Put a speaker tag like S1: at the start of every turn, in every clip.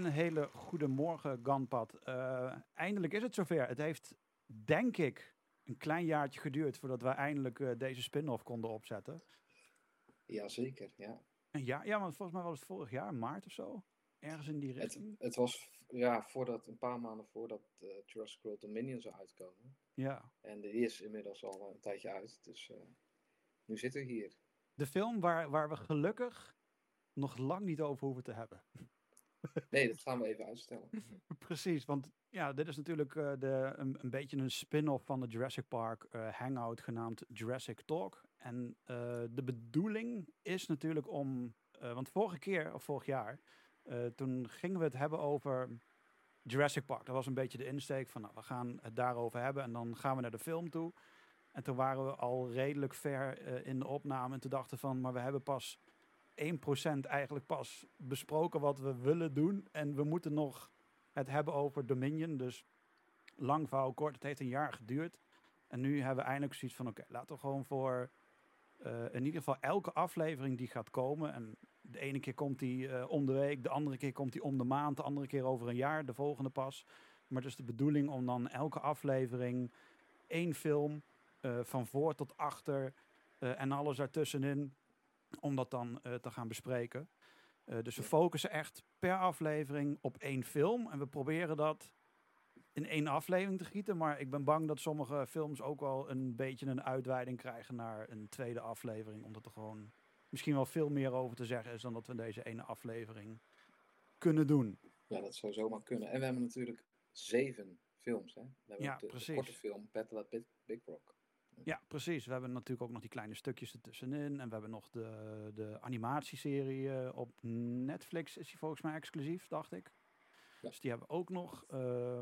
S1: Een hele goede morgen, Ganpad. Uh, eindelijk is het zover. Het heeft, denk ik, een klein jaartje geduurd voordat wij eindelijk uh, deze spin-off konden opzetten.
S2: Jazeker, ja.
S1: Een jaar, ja, want volgens mij was het vorig jaar, maart of zo. Ergens in die richting.
S2: Het, het was ja, voordat, een paar maanden voordat uh, Jurassic World Dominion zou uitkomen.
S1: Ja.
S2: En die is inmiddels al een tijdje uit. Dus nu zitten we hier.
S1: De film waar, waar we gelukkig nog lang niet over hoeven te hebben.
S2: Nee, dat gaan we even uitstellen.
S1: Precies, want ja, dit is natuurlijk uh, de, een, beetje een spin-off van de Jurassic Park uh, hangout genaamd Jurassic Talk. En uh, de bedoeling is natuurlijk om, want vorige keer, of vorig jaar, toen gingen we het hebben over Jurassic Park. Dat was een beetje de insteek van, nou, we gaan het daarover hebben en dan gaan we naar de film toe. En toen waren we al redelijk ver in de opname en toen dachten van, maar we hebben pas 1% eigenlijk pas besproken wat we willen doen. En we moeten nog het hebben over Dominion. Dus lang verhaal kort, het heeft een jaar geduurd. En nu hebben we eindelijk zoiets van, oké, laten we gewoon voor uh, in ieder geval elke aflevering die gaat komen. En de ene keer komt die uh, om de week, de andere keer komt die om de maand, de andere keer over een jaar, de volgende pas. Maar het is de bedoeling om dan elke aflevering één film uh, van voor tot achter en alles ertussenin om dat dan uh, te gaan bespreken. Uh, dus we focussen echt per aflevering op één film. En we proberen dat in één aflevering te gieten. Maar ik ben bang dat sommige films ook wel een beetje een uitweiding krijgen naar een tweede aflevering. Omdat er gewoon misschien wel veel meer over te zeggen is dan dat we in deze ene aflevering kunnen doen.
S2: Ja, dat zou zomaar kunnen. En we hebben natuurlijk zeven films. Hè? We hebben
S1: ja,
S2: de,
S1: precies.
S2: de korte film Battle at Big, Big Rock.
S1: Ja, precies. We hebben natuurlijk ook nog die kleine stukjes ertussenin. En we hebben nog de, de animatieserie uh, op Netflix. Is die volgens mij exclusief, dacht ik. Ja. Dus die hebben we ook nog. Uh,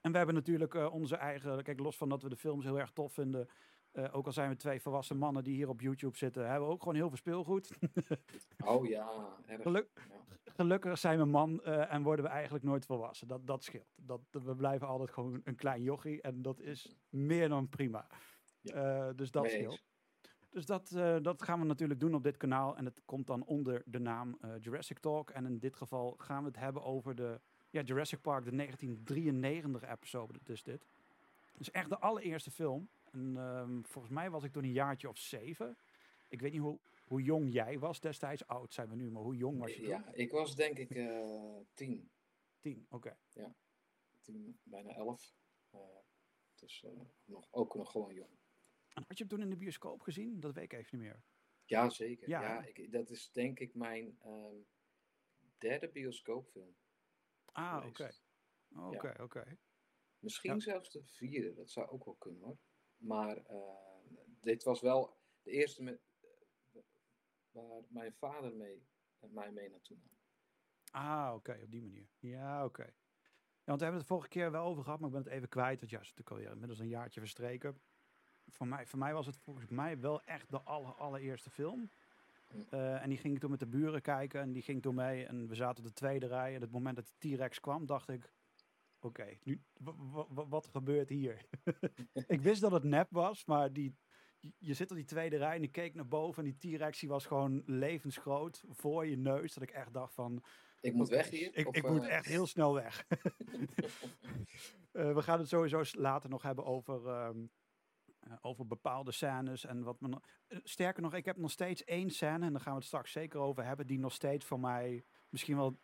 S1: en we hebben natuurlijk uh, onze eigen... Kijk, los van dat we de films heel erg tof vinden... Uh, ook al zijn we twee volwassen mannen die hier op YouTube zitten, hebben we ook gewoon heel veel speelgoed.
S2: oh ja, erg.
S1: Geluk, ja. Gelukkig zijn we man uh, en worden we eigenlijk nooit volwassen. Dat, dat scheelt. Dat, we blijven altijd gewoon een klein jochie en dat is meer dan prima. Ja. Uh, dus dat scheelt. Dus dat, dat gaan we natuurlijk doen op dit kanaal. En het komt dan onder de naam Jurassic Talk. En in dit geval gaan we het hebben over de ja, Jurassic Park, de 1993 episode. Dus dit. Dus echt de allereerste film. En um, volgens mij was ik toen een jaartje of zeven. Ik weet niet hoe, hoe jong jij was destijds. Oud zijn we nu, maar hoe jong was je toen?
S2: Ja, ik was denk ik uh, tien.
S1: Tien, oké. Okay.
S2: Ja, tien, bijna elf. Dus nog, ook nog gewoon jong.
S1: Had je hem toen in de bioscoop gezien? Dat weet ik even niet meer.
S2: Ja, zeker. Ja, ja ik, dat is denk ik mijn um, derde bioscoopfilm.
S1: Ah, oké. Oké, oké.
S2: Misschien ja. zelfs de vierde, dat zou ook wel kunnen hoor. Maar uh, dit was wel de eerste met, uh, waar mijn vader mee, uh, mij mee naartoe nam.
S1: Ah, oké, okay, op die manier. Ja, oké. Ja, want we hebben het vorige keer wel over gehad, maar ik ben het even kwijt. Want ja, is natuurlijk alweer inmiddels een jaartje verstreken. Voor mij, voor mij was het volgens mij wel echt de aller, allereerste film. Uh, en die ging ik toen met de buren kijken en die ging toen mee. En we zaten op de tweede rij. En het moment dat de T-Rex kwam, dacht ik... Oké, okay, nu wat gebeurt hier? ik wist dat het nep was, maar die, je zit op die tweede rij en ik keek naar boven en die T-Rex was gewoon levensgroot voor je neus. Dat ik echt dacht van...
S2: Ik moet weg hier?
S1: Ik, of, ik uh... moet echt heel snel weg. uh, we gaan het sowieso later nog hebben over, um, over bepaalde scènes. En wat me, sterker nog, ik heb nog steeds één scène, en daar gaan we het straks zeker over hebben, die nog steeds voor mij misschien wel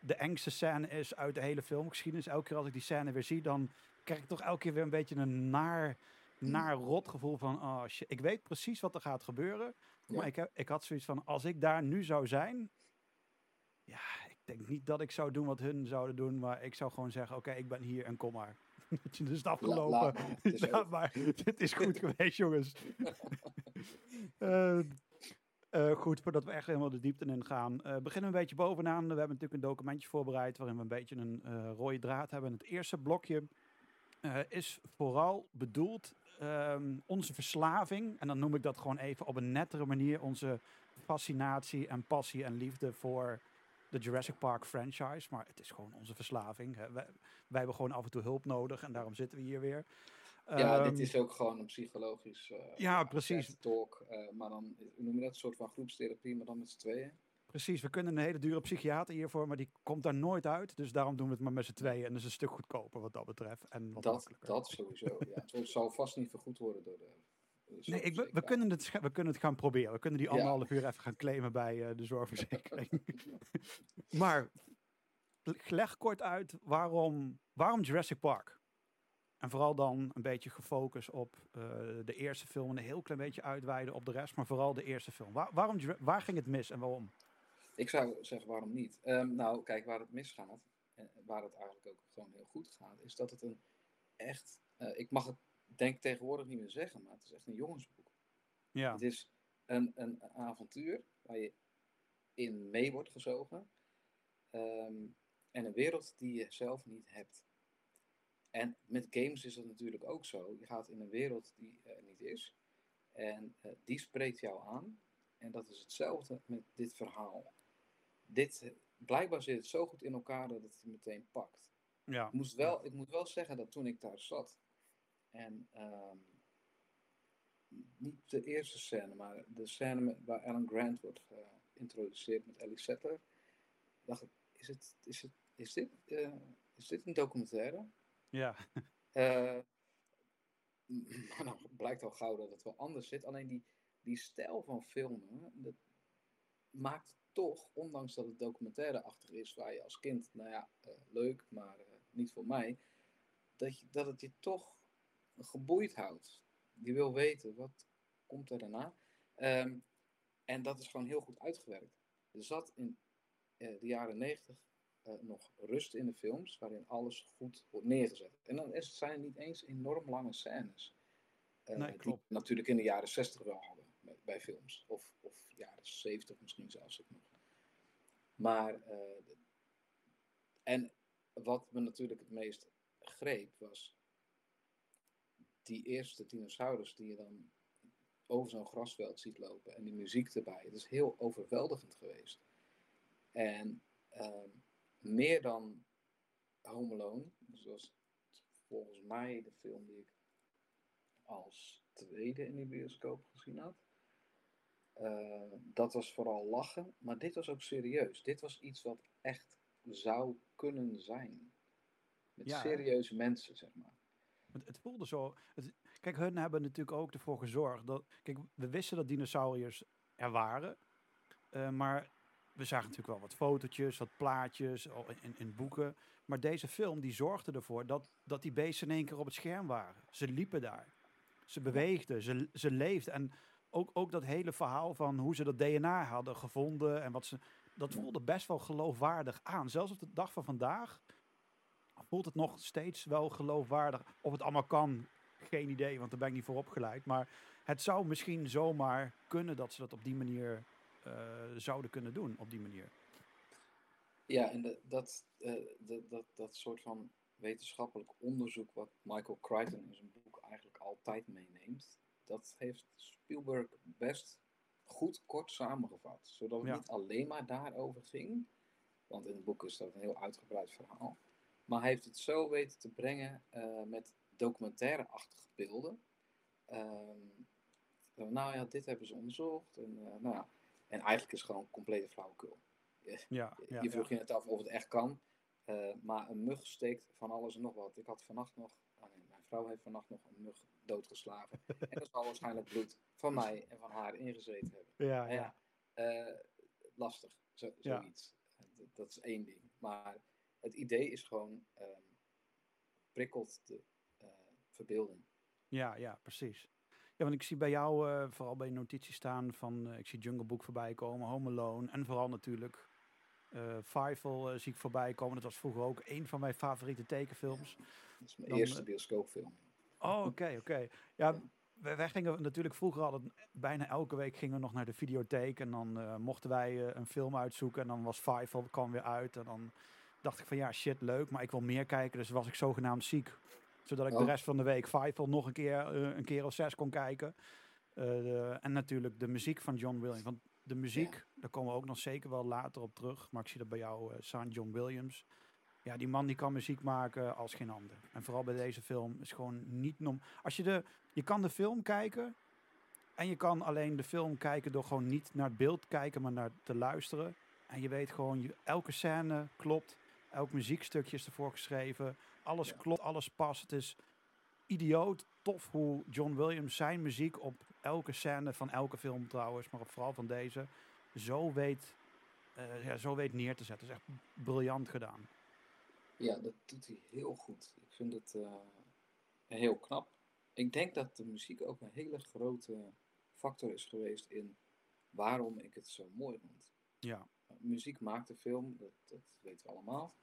S1: de engste scène is uit de hele filmgeschiedenis. Elke keer als ik die scène weer zie, dan krijg ik toch elke keer weer een beetje een naar, naar rot gevoel van, oh shit, ik weet precies wat er gaat gebeuren. Ja. Maar ik, heb, ik had zoiets van, als ik daar nu zou zijn, ja, ik denk niet dat ik zou doen wat hun zouden doen, maar ik zou gewoon zeggen, oké, okay, ik ben hier en kom maar. dus het is afgelopen. La, het ja, maar het is goed geweest, jongens. uh, Uh, goed, voordat we echt helemaal de diepte in gaan, uh, beginnen we een beetje bovenaan. We hebben natuurlijk een documentje voorbereid waarin we een beetje een rode draad hebben. Het eerste blokje is vooral bedoeld um, onze verslaving. En dan noem ik dat gewoon even op een nettere manier. Onze fascinatie en passie en liefde voor de Jurassic Park franchise. Maar het is gewoon onze verslaving. Hè. Wij, wij hebben gewoon af en toe hulp nodig en daarom zitten we hier weer.
S2: Ja, um, dit is ook gewoon een psychologisch uh,
S1: ja, precies.
S2: talk. Uh, maar dan, noem je dat? Een soort van groepstherapie, maar dan met z'n tweeën.
S1: Precies, we kunnen een hele dure psychiater hiervoor, maar die komt daar nooit uit. Dus daarom doen we het maar met z'n tweeën. En dat is een stuk goedkoper wat dat betreft. En wat
S2: Dat, dat sowieso. Ja. Het zal vast niet vergoed worden door de.
S1: Nee, ik, we, kunnen het, we kunnen het gaan proberen. We kunnen die anderhalf uur even gaan claimen bij eh, de zorgverzekering. maar leg kort uit waarom, waarom Jurassic Park? En vooral dan een beetje gefocust op eh, de eerste film en een heel klein beetje uitweiden op de rest, maar vooral de eerste film. Waar, waarom, waar ging het mis en waarom?
S2: Ik zou zeggen, waarom niet? Ehm, nou, kijk, waar het misgaat, en waar het eigenlijk ook gewoon heel goed gaat, is dat het een echt, eh, ik mag het denk ik tegenwoordig niet meer zeggen, maar het is echt een jongensboek.
S1: Ja,
S2: Het is een, een avontuur waar je in mee wordt gezogen. ehm, en een wereld die je zelf niet hebt. En met games is dat natuurlijk ook zo. Je gaat in een wereld die er niet is. En eh, die spreekt jou aan. En dat is hetzelfde met dit verhaal. Dit, blijkbaar zit het zo goed in elkaar dat het je meteen pakt.
S1: ja.
S2: Ik, moest wel, ik moet wel zeggen dat toen ik daar zat. En ehm, niet de eerste scène, maar de scène met, waar Alan Grant wordt geïntroduceerd met Ellie Sattler. dacht ik, is, het, is, het, is, dit, eh, is dit een documentaire?
S1: ja.
S2: Eh, maar dan blijkt al gauw dat het wel anders zit. Alleen die, die stijl van filmen, dat maakt toch, ondanks dat het documentaireachtig is, waar je als kind, nou ja, eh, leuk, maar eh, niet voor mij, dat, je, dat het je toch geboeid houdt. Je wil weten, wat komt er daarna? Ehm, en dat is gewoon heel goed uitgewerkt. Er zat in eh, de jaren negentig eh, nog rust in de films, waarin alles goed wordt neergezet. En dan is, zijn het niet eens enorm lange scènes. Eh,
S1: Nee,
S2: die
S1: klopt.
S2: we natuurlijk in de jaren zestig wel hadden bij, bij films. Of, of jaren zeventig misschien zelfs ook nog. Maar, en wat me natuurlijk het meest greep was die eerste dinosaurus die je dan over zo'n grasveld ziet lopen en die muziek erbij. Het is heel overweldigend geweest. En ehm, meer dan Home Alone, zoals volgens mij de film die ik als tweede in die bioscoop gezien had. Eh, dat was vooral lachen, maar dit was ook serieus. Dit was iets wat echt zou kunnen zijn. Met
S1: Ja,
S2: serieuze mensen, zeg maar.
S1: Het, voelde zo. Het, kijk, hun hebben natuurlijk ook ervoor gezorgd dat. Kijk, we wisten dat dinosauriërs er waren. eh, maar we zagen natuurlijk wel wat fotootjes, wat plaatjes in, in boeken. Maar deze film die zorgde ervoor dat, dat die beesten in één keer op het scherm waren. Ze liepen daar. Ze beweegden, ze, ze leefden. En ook, ook dat hele verhaal van hoe ze dat DNA hadden gevonden. En wat ze, dat voelde best wel geloofwaardig aan. Zelfs op de dag van vandaag voelt het nog steeds wel geloofwaardig. Of het allemaal kan, geen idee, want daar ben ik niet voor opgeleid. Maar het zou misschien zomaar kunnen dat ze dat op die manier eh, zouden kunnen doen. Op die manier.
S2: Ja, en de- dat, eh, de- dat, dat soort van wetenschappelijk onderzoek wat Michael Crichton in zijn boek eigenlijk altijd meeneemt, dat heeft Spielberg best goed kort samengevat. Zodat het
S1: Ja.
S2: niet alleen maar daarover ging, want in het boek is dat een heel uitgebreid verhaal. Maar hij heeft het zo weten te brengen eh, met documentaire-achtige beelden. Ehm, nou ja, dit hebben ze onderzocht. En, eh, nou ja, en eigenlijk is het gewoon complete flauwekul.
S1: Ja,
S2: Je-
S1: ja,
S2: je vroeg je net af of het echt kan. eh, maar een mug steekt van alles en nog wat. Ik had vannacht nog, nee, mijn vrouw heeft vannacht nog een mug doodgeslagen. en er zal waarschijnlijk bloed van mij en van haar ingezeten hebben.
S1: Ja,
S2: Nou
S1: ja.
S2: lastig, zo, zoiets. Dat, dat is één ding. Maar het idee is gewoon, ehm, prikkelt de eh, verbeelding.
S1: Ja, ja, precies. Ja, want ik zie bij jou eh, vooral bij je notities staan van, eh, ik zie Jungle Book voorbij komen, Home Alone en vooral natuurlijk eh Fievel zie ik voorbij komen. Dat was vroeger ook een van mijn favoriete tekenfilms.
S2: Dat is mijn
S1: Dan,
S2: eerste bioscoopfilm.
S1: Oh, oké, oké. Ja, wij, wij gingen natuurlijk vroeger altijd, bijna elke week gingen we nog naar de videotheek en dan mochten wij een film uitzoeken en dan was Fievel, kwam weer uit en dan dacht ik van ja, shit, leuk, maar ik wil meer kijken, dus was ik zogenaamd ziek. Zodat ik de
S2: Oh.
S1: rest van de week Fievel nog een keer, eh, een keer of zes kon kijken. Eh, de- en natuurlijk de muziek van John Williams. Want de muziek, daar komen we ook nog zeker wel later op terug. Maar ik zie dat bij jou eh staan, John Williams. Ja, die man die kan muziek maken als geen ander. En vooral bij deze film is gewoon niet norm. Als je de, je kan de film kijken en je kan alleen de film kijken door gewoon niet naar het beeld kijken, maar naar te luisteren. En je weet gewoon, je, elke scène klopt. Elk muziekstukje is ervoor geschreven. Alles
S2: Ja.
S1: klopt, alles past. Het is idioot tof hoe John Williams zijn muziek op elke scène van elke film trouwens, maar vooral van deze, zo weet, eh, ja, zo weet neer te zetten. Dat is echt briljant gedaan.
S2: Ja, dat doet hij heel goed. Ik vind het eh, heel knap. Ik denk dat de muziek ook een hele grote factor is geweest in waarom ik het zo mooi vond.
S1: Ja,
S2: muziek maakt de film, dat, dat weten we allemaal.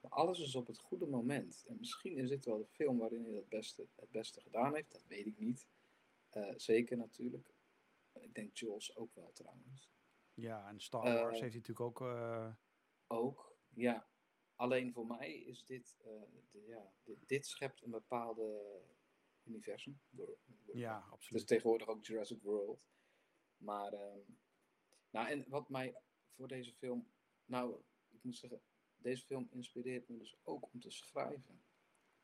S2: Maar alles is op het goede moment. En misschien is dit wel de film waarin hij het beste, het beste gedaan heeft. Dat weet ik niet. Eh, zeker natuurlijk. Ik denk Jules ook wel trouwens.
S1: ja en Star Wars heeft hij natuurlijk ook.
S2: Ook, ja. Alleen voor mij is dit, de- ja, dit, dit schept een bepaalde universum. Door, door-
S1: ja,
S2: Het is
S1: absoluut.
S2: tegenwoordig ook Jurassic World. Maar, ehm, nou, en wat mij voor deze film, nou, ik moet zeggen, deze film inspireert me dus ook om te schrijven.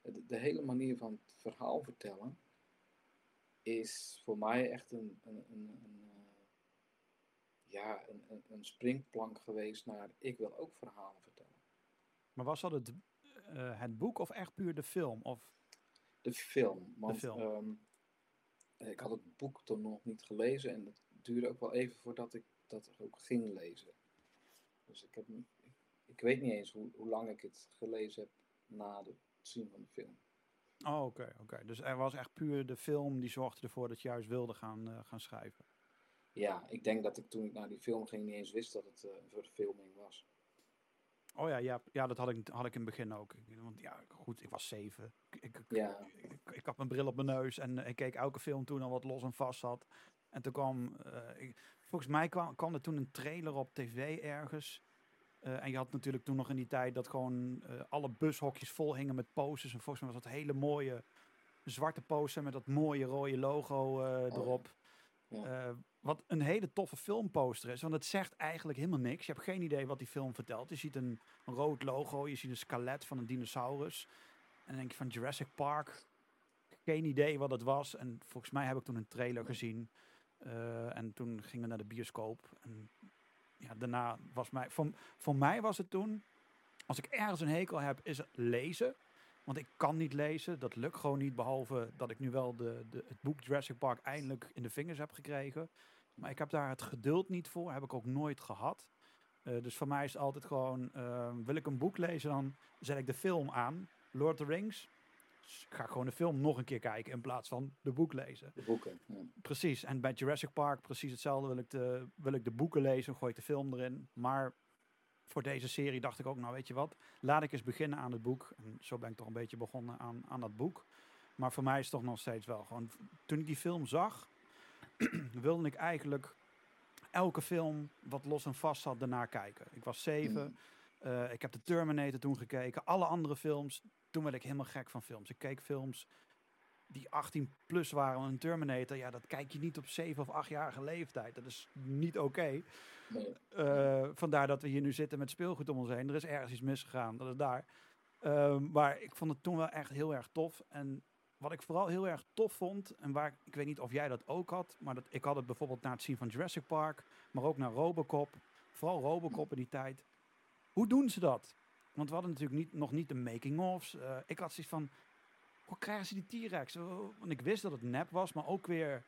S2: De, de hele manier van het verhaal vertellen is voor mij echt een, een, een, een, eh, ja, een, een, springplank geweest naar, ik wil ook verhalen vertellen.
S1: Maar was dat het, eh, het boek of echt puur de film? Of,
S2: De film. Want
S1: film.
S2: ehm, ik had het boek toen nog niet gelezen en het duurde ook wel even voordat ik dat ook ging lezen. Dus ik, heb, ik, weet niet eens hoe, hoe lang ik het gelezen heb na het zien van de film.
S1: oh, oké, oké. Dus er was echt puur de film die zorgde ervoor dat je juist wilde gaan, eh, gaan schrijven.
S2: Ja, ik denk dat ik toen ik naar die film ging niet eens wist dat het eh, een verfilming was.
S1: Oh ja, ja, ja dat had ik, had ik in het begin ook. Want ja, goed, ik was zeven. Ik, ik, ik-
S2: Ja.
S1: ik, ik had mijn bril op mijn neus en eh, ik keek elke film toen al wat los en vast zat. En toen kwam, eh, ik- volgens mij kwam, kwam er toen een trailer op tv ergens. Eh, en je had natuurlijk toen nog in die tijd dat gewoon eh, alle bushokjes vol hingen met posters. En volgens mij was dat hele mooie zwarte poster met dat mooie rode logo eh,
S2: ja.
S1: erop.
S2: Ja.
S1: Wat een hele toffe filmposter is. Want het zegt eigenlijk helemaal niks. Je hebt geen idee wat die film vertelt. Je ziet een rood logo. Je ziet een skelet van een dinosaurus. En dan denk je van Jurassic Park. Geen idee wat het was. En volgens mij heb ik toen een trailer gezien. Eh, en toen gingen we naar de bioscoop. En ja, daarna was mij... Voor, voor mij was het toen... Als ik ergens een hekel heb, is het lezen. Want ik kan niet lezen. Dat lukt gewoon niet. Behalve dat ik nu wel de, de, het boek Jurassic Park eindelijk in de vingers heb gekregen. Maar ik heb daar het geduld niet voor. Heb ik ook nooit gehad. Eh, dus voor mij is het altijd gewoon... eh, wil ik een boek lezen, dan zet ik de film aan. Lord of the Rings. Ga gewoon de film nog een keer kijken in plaats van de boek lezen.
S2: De boeken. Ja.
S1: Precies. En bij Jurassic Park precies hetzelfde. Wil ik de, wil ik de boeken lezen, gooi ik de film erin. Maar voor deze serie dacht ik ook, nou weet je wat, laat ik eens beginnen aan het boek. En zo ben ik toch een beetje begonnen aan, aan dat boek. Maar voor mij is het toch nog steeds wel gewoon, toen ik die film zag, wilde ik eigenlijk elke film wat los en vast zat daarna kijken. Ik was zeven,
S2: Mm.
S1: eh, ik heb de Terminator toen gekeken, alle andere films. Toen werd ik helemaal gek van films. Ik keek films die 18 plus waren. Een Terminator, ja, dat kijk je niet op 7 of 8-jarige leeftijd. Dat is niet oké.
S2: Nee.
S1: Eh, vandaar dat we hier nu zitten met speelgoed om ons heen. Er is ergens iets misgegaan, dat is daar. Ehm, maar ik vond het toen wel echt heel erg tof. En wat ik vooral heel erg tof vond, en waar ik weet niet of jij dat ook had, maar dat, ik had het bijvoorbeeld na het zien van Jurassic Park, maar ook naar Robocop. Vooral Robocop in die tijd. Hoe doen ze dat? Want we hadden natuurlijk niet, nog niet de making-ofs. Eh, ik had zoiets van, hoe krijgen ze die T-Rex? Want ik wist dat het nep was, maar ook weer...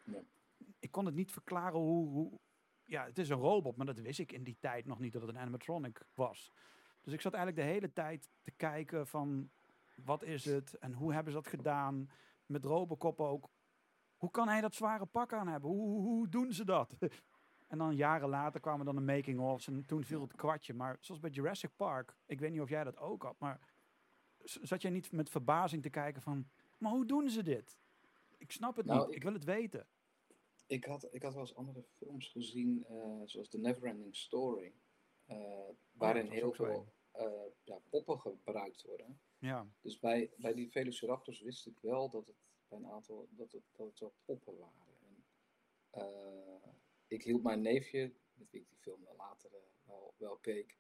S1: Ik kon het niet verklaren hoe, hoe... Ja, het is een robot, maar dat wist ik in die tijd nog niet dat het een animatronic was. Dus ik zat eigenlijk de hele tijd te kijken van... Wat is het? En hoe hebben ze dat gedaan? Met Robocop ook. Hoe kan hij dat zware pak aan hebben? Hoe, hoe, hoe doen ze dat? En dan jaren later kwamen dan de making-ofs en toen viel het kwartje. Maar zoals bij Jurassic Park, ik weet niet of jij dat ook had, maar zat jij niet met verbazing te kijken van, maar hoe doen ze dit? Ik snap het
S2: Nou,
S1: niet, ik,
S2: ik-
S1: wil het weten.
S2: Ik had, ik had wel eens andere films gezien, eh, zoals The Neverending Story, eh, waarin
S1: is
S2: heel veel eh, ja, poppen gebruikt worden.
S1: Ja,
S2: Dus bij, bij die Velociraptors wist ik wel dat het bij een aantal dat het, dat het wel poppen waren. En, ik hield mijn neefje, met wie ik die film later eh, wel, wel keek,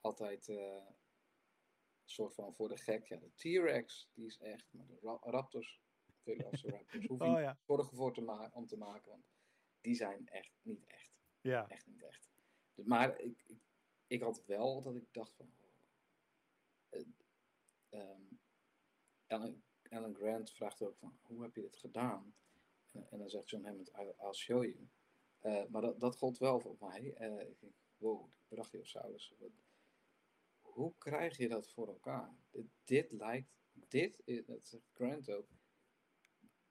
S2: altijd eh, een soort van voor de gek. Ja, de T-Rex, die is echt, maar de ra- Raptors, Velociraptors, hoef je
S1: oh ja.
S2: zorgen voor te om te maken, want die zijn echt niet echt
S1: Ja,
S2: echt niet echt. Maar ik, ik, ik had wel dat ik dacht van... Uh, um, Alan, Alan, Grant vraagt ook van, hoe heb je dit gedaan? En, en dan zegt John Hammond, I'll show you. Uh, maar dat, dat gold wel voor mij. Uh, ik denk, wow, Brachiosaurus. Hoe krijg je dat voor elkaar? Dit, dit lijkt, dit, is, dat zegt Grant ook,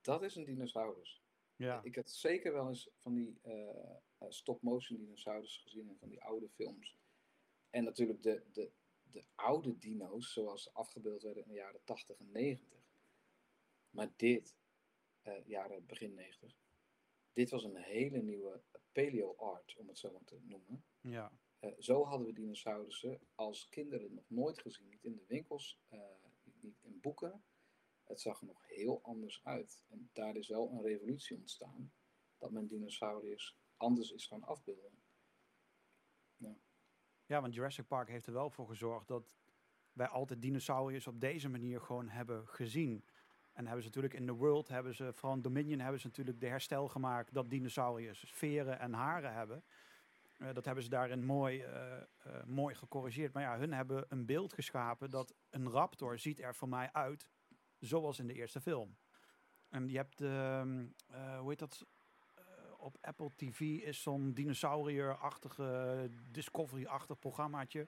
S2: dat is een dinosaurus. Ja. Ik had zeker wel eens van die uh, stop-motion dinosaurus gezien en van die oude films. En natuurlijk de, de, de oude dino's, zoals ze afgebeeld werden in de jaren 80 en 90. Maar dit, uh, jaren begin 90, dit was een hele nieuwe paleo-art, om het zo maar te noemen.
S1: Ja.
S2: Uh, zo hadden we dinosaurussen als kinderen nog nooit gezien. Niet in de winkels, uh, niet in boeken. Het zag er nog heel anders uit. En daar is wel een revolutie ontstaan. Dat men dinosauriërs anders is gaan afbeelden. Ja.
S1: ja, want Jurassic Park heeft er wel voor gezorgd dat wij altijd dinosauriërs op deze manier gewoon hebben gezien. En hebben ze natuurlijk in The World, hebben ze, vooral in Dominion, hebben ze natuurlijk de herstel gemaakt dat dinosauriërs veren en haren hebben. Uh, dat hebben ze daarin mooi, uh, uh, mooi gecorrigeerd. Maar ja, hun hebben een beeld geschapen dat een raptor ziet er voor mij uit zoals in de eerste film. En je hebt, ehm, hoe heet dat, op Apple TV is zo'n dinosaurier-achtige, Discovery-achtig programmaatje.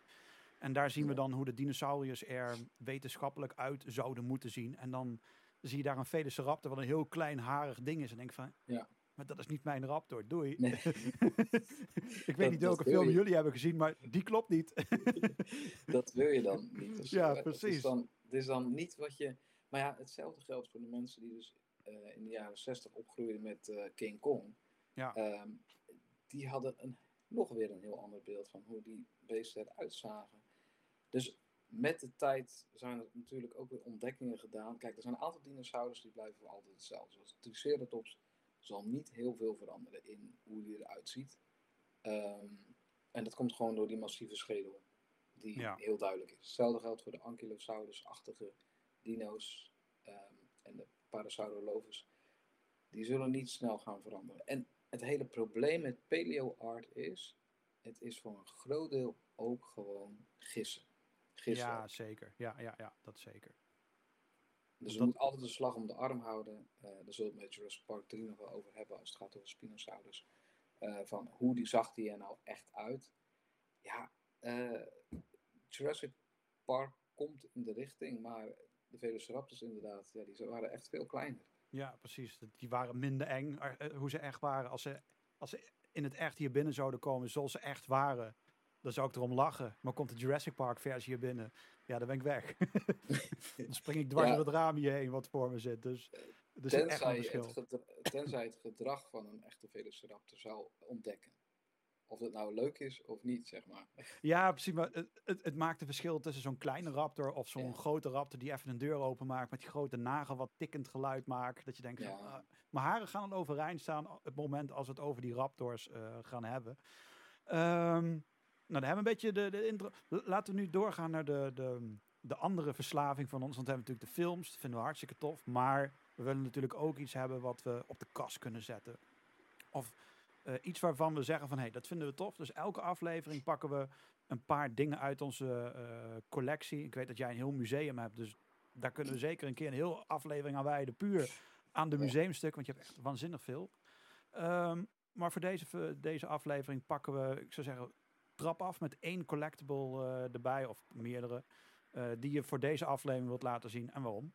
S1: En daar zien we dan hoe de dinosauriërs er wetenschappelijk uit zouden moeten zien. En dan zie je daar een Velociraptor wat een heel klein harig ding is. En denk van,
S2: ja.
S1: maar dat is niet mijn raptor, doei. Nee. ik weet niet welke film jullie hebben gezien, maar die klopt niet.
S2: dat wil je dan niet. Dus,
S1: ja, precies. Het
S2: is, is dan niet wat je... Maar ja, hetzelfde geldt voor de mensen die dus uh, in de jaren 60 opgroeiden met uh, King Kong.
S1: Ja.
S2: Um, die hadden een, nog weer een heel ander beeld van hoe die beesten eruit zagen. Dus met de tijd zijn er natuurlijk ook weer ontdekkingen gedaan. Kijk, er zijn een aantal dinosaurus die blijven voor altijd hetzelfde. Zoals de Triceratops zal niet heel veel veranderen in hoe die eruit ziet. Um, en dat komt gewoon door die massieve schedel, die
S1: ja.
S2: heel duidelijk is. Hetzelfde geldt voor de Ankylosaurus-achtige dino's um, en de Parasaurolophus. Die zullen niet snel gaan veranderen. En het hele probleem met paleo-art is, het is voor een groot deel ook gewoon gissen.
S1: Ja, zeker. Ja, ja, ja, dat zeker.
S2: Dus je dat... moet altijd een slag om de arm houden. Uh, daar zullen we het met Jurassic Park 3 nog wel over hebben als het gaat over Spinosaurus. Uh, van hoe die zag die er nou echt uit. Ja, uh, Jurassic Park komt in de richting, maar de Velociraptors inderdaad, ja, die waren echt veel kleiner.
S1: Ja, precies. Die waren minder eng, hoe ze echt waren. Als ze, als ze in het echt hier binnen zouden komen zoals ze echt waren, dan zou ik erom lachen. Maar komt de Jurassic Park versie hier binnen, ja, dan ben ik weg. dan spring ik dwars ja. door het raam hierheen wat voor me zit. Dus, dus
S2: tenzij, echt het gedrag, tenzij het gedrag van een echte Velociraptor zou ontdekken. Of het nou leuk is of niet, zeg maar.
S1: Ja, precies. Maar het, het, het maakt een verschil tussen zo'n kleine raptor of zo'n ja. grote raptor die even een deur openmaakt met die grote nagel wat tikkend geluid maakt. Dat je denkt, ja. uh, mijn haren gaan dan overeind staan op het moment als we het over die raptors uh, gaan hebben. Um, nou, dan hebben we een beetje de, de intro. Laten we nu doorgaan naar de, de, de andere verslaving van ons. Want we hebben natuurlijk de films, dat vinden we hartstikke tof. Maar we willen natuurlijk ook iets hebben wat we op de kast kunnen zetten. Of uh, iets waarvan we zeggen van, hé, hey, dat vinden we tof. Dus elke aflevering pakken we een paar dingen uit onze uh, collectie. Ik weet dat jij een heel museum hebt, dus daar kunnen we zeker een keer een heel aflevering aan wijden. Puur aan de museumstuk, want je hebt echt waanzinnig veel. Um, maar voor deze, deze aflevering pakken we, ik zou zeggen, trap af met één collectible uh, erbij, of meerdere, uh, die je voor deze aflevering wilt laten zien en waarom?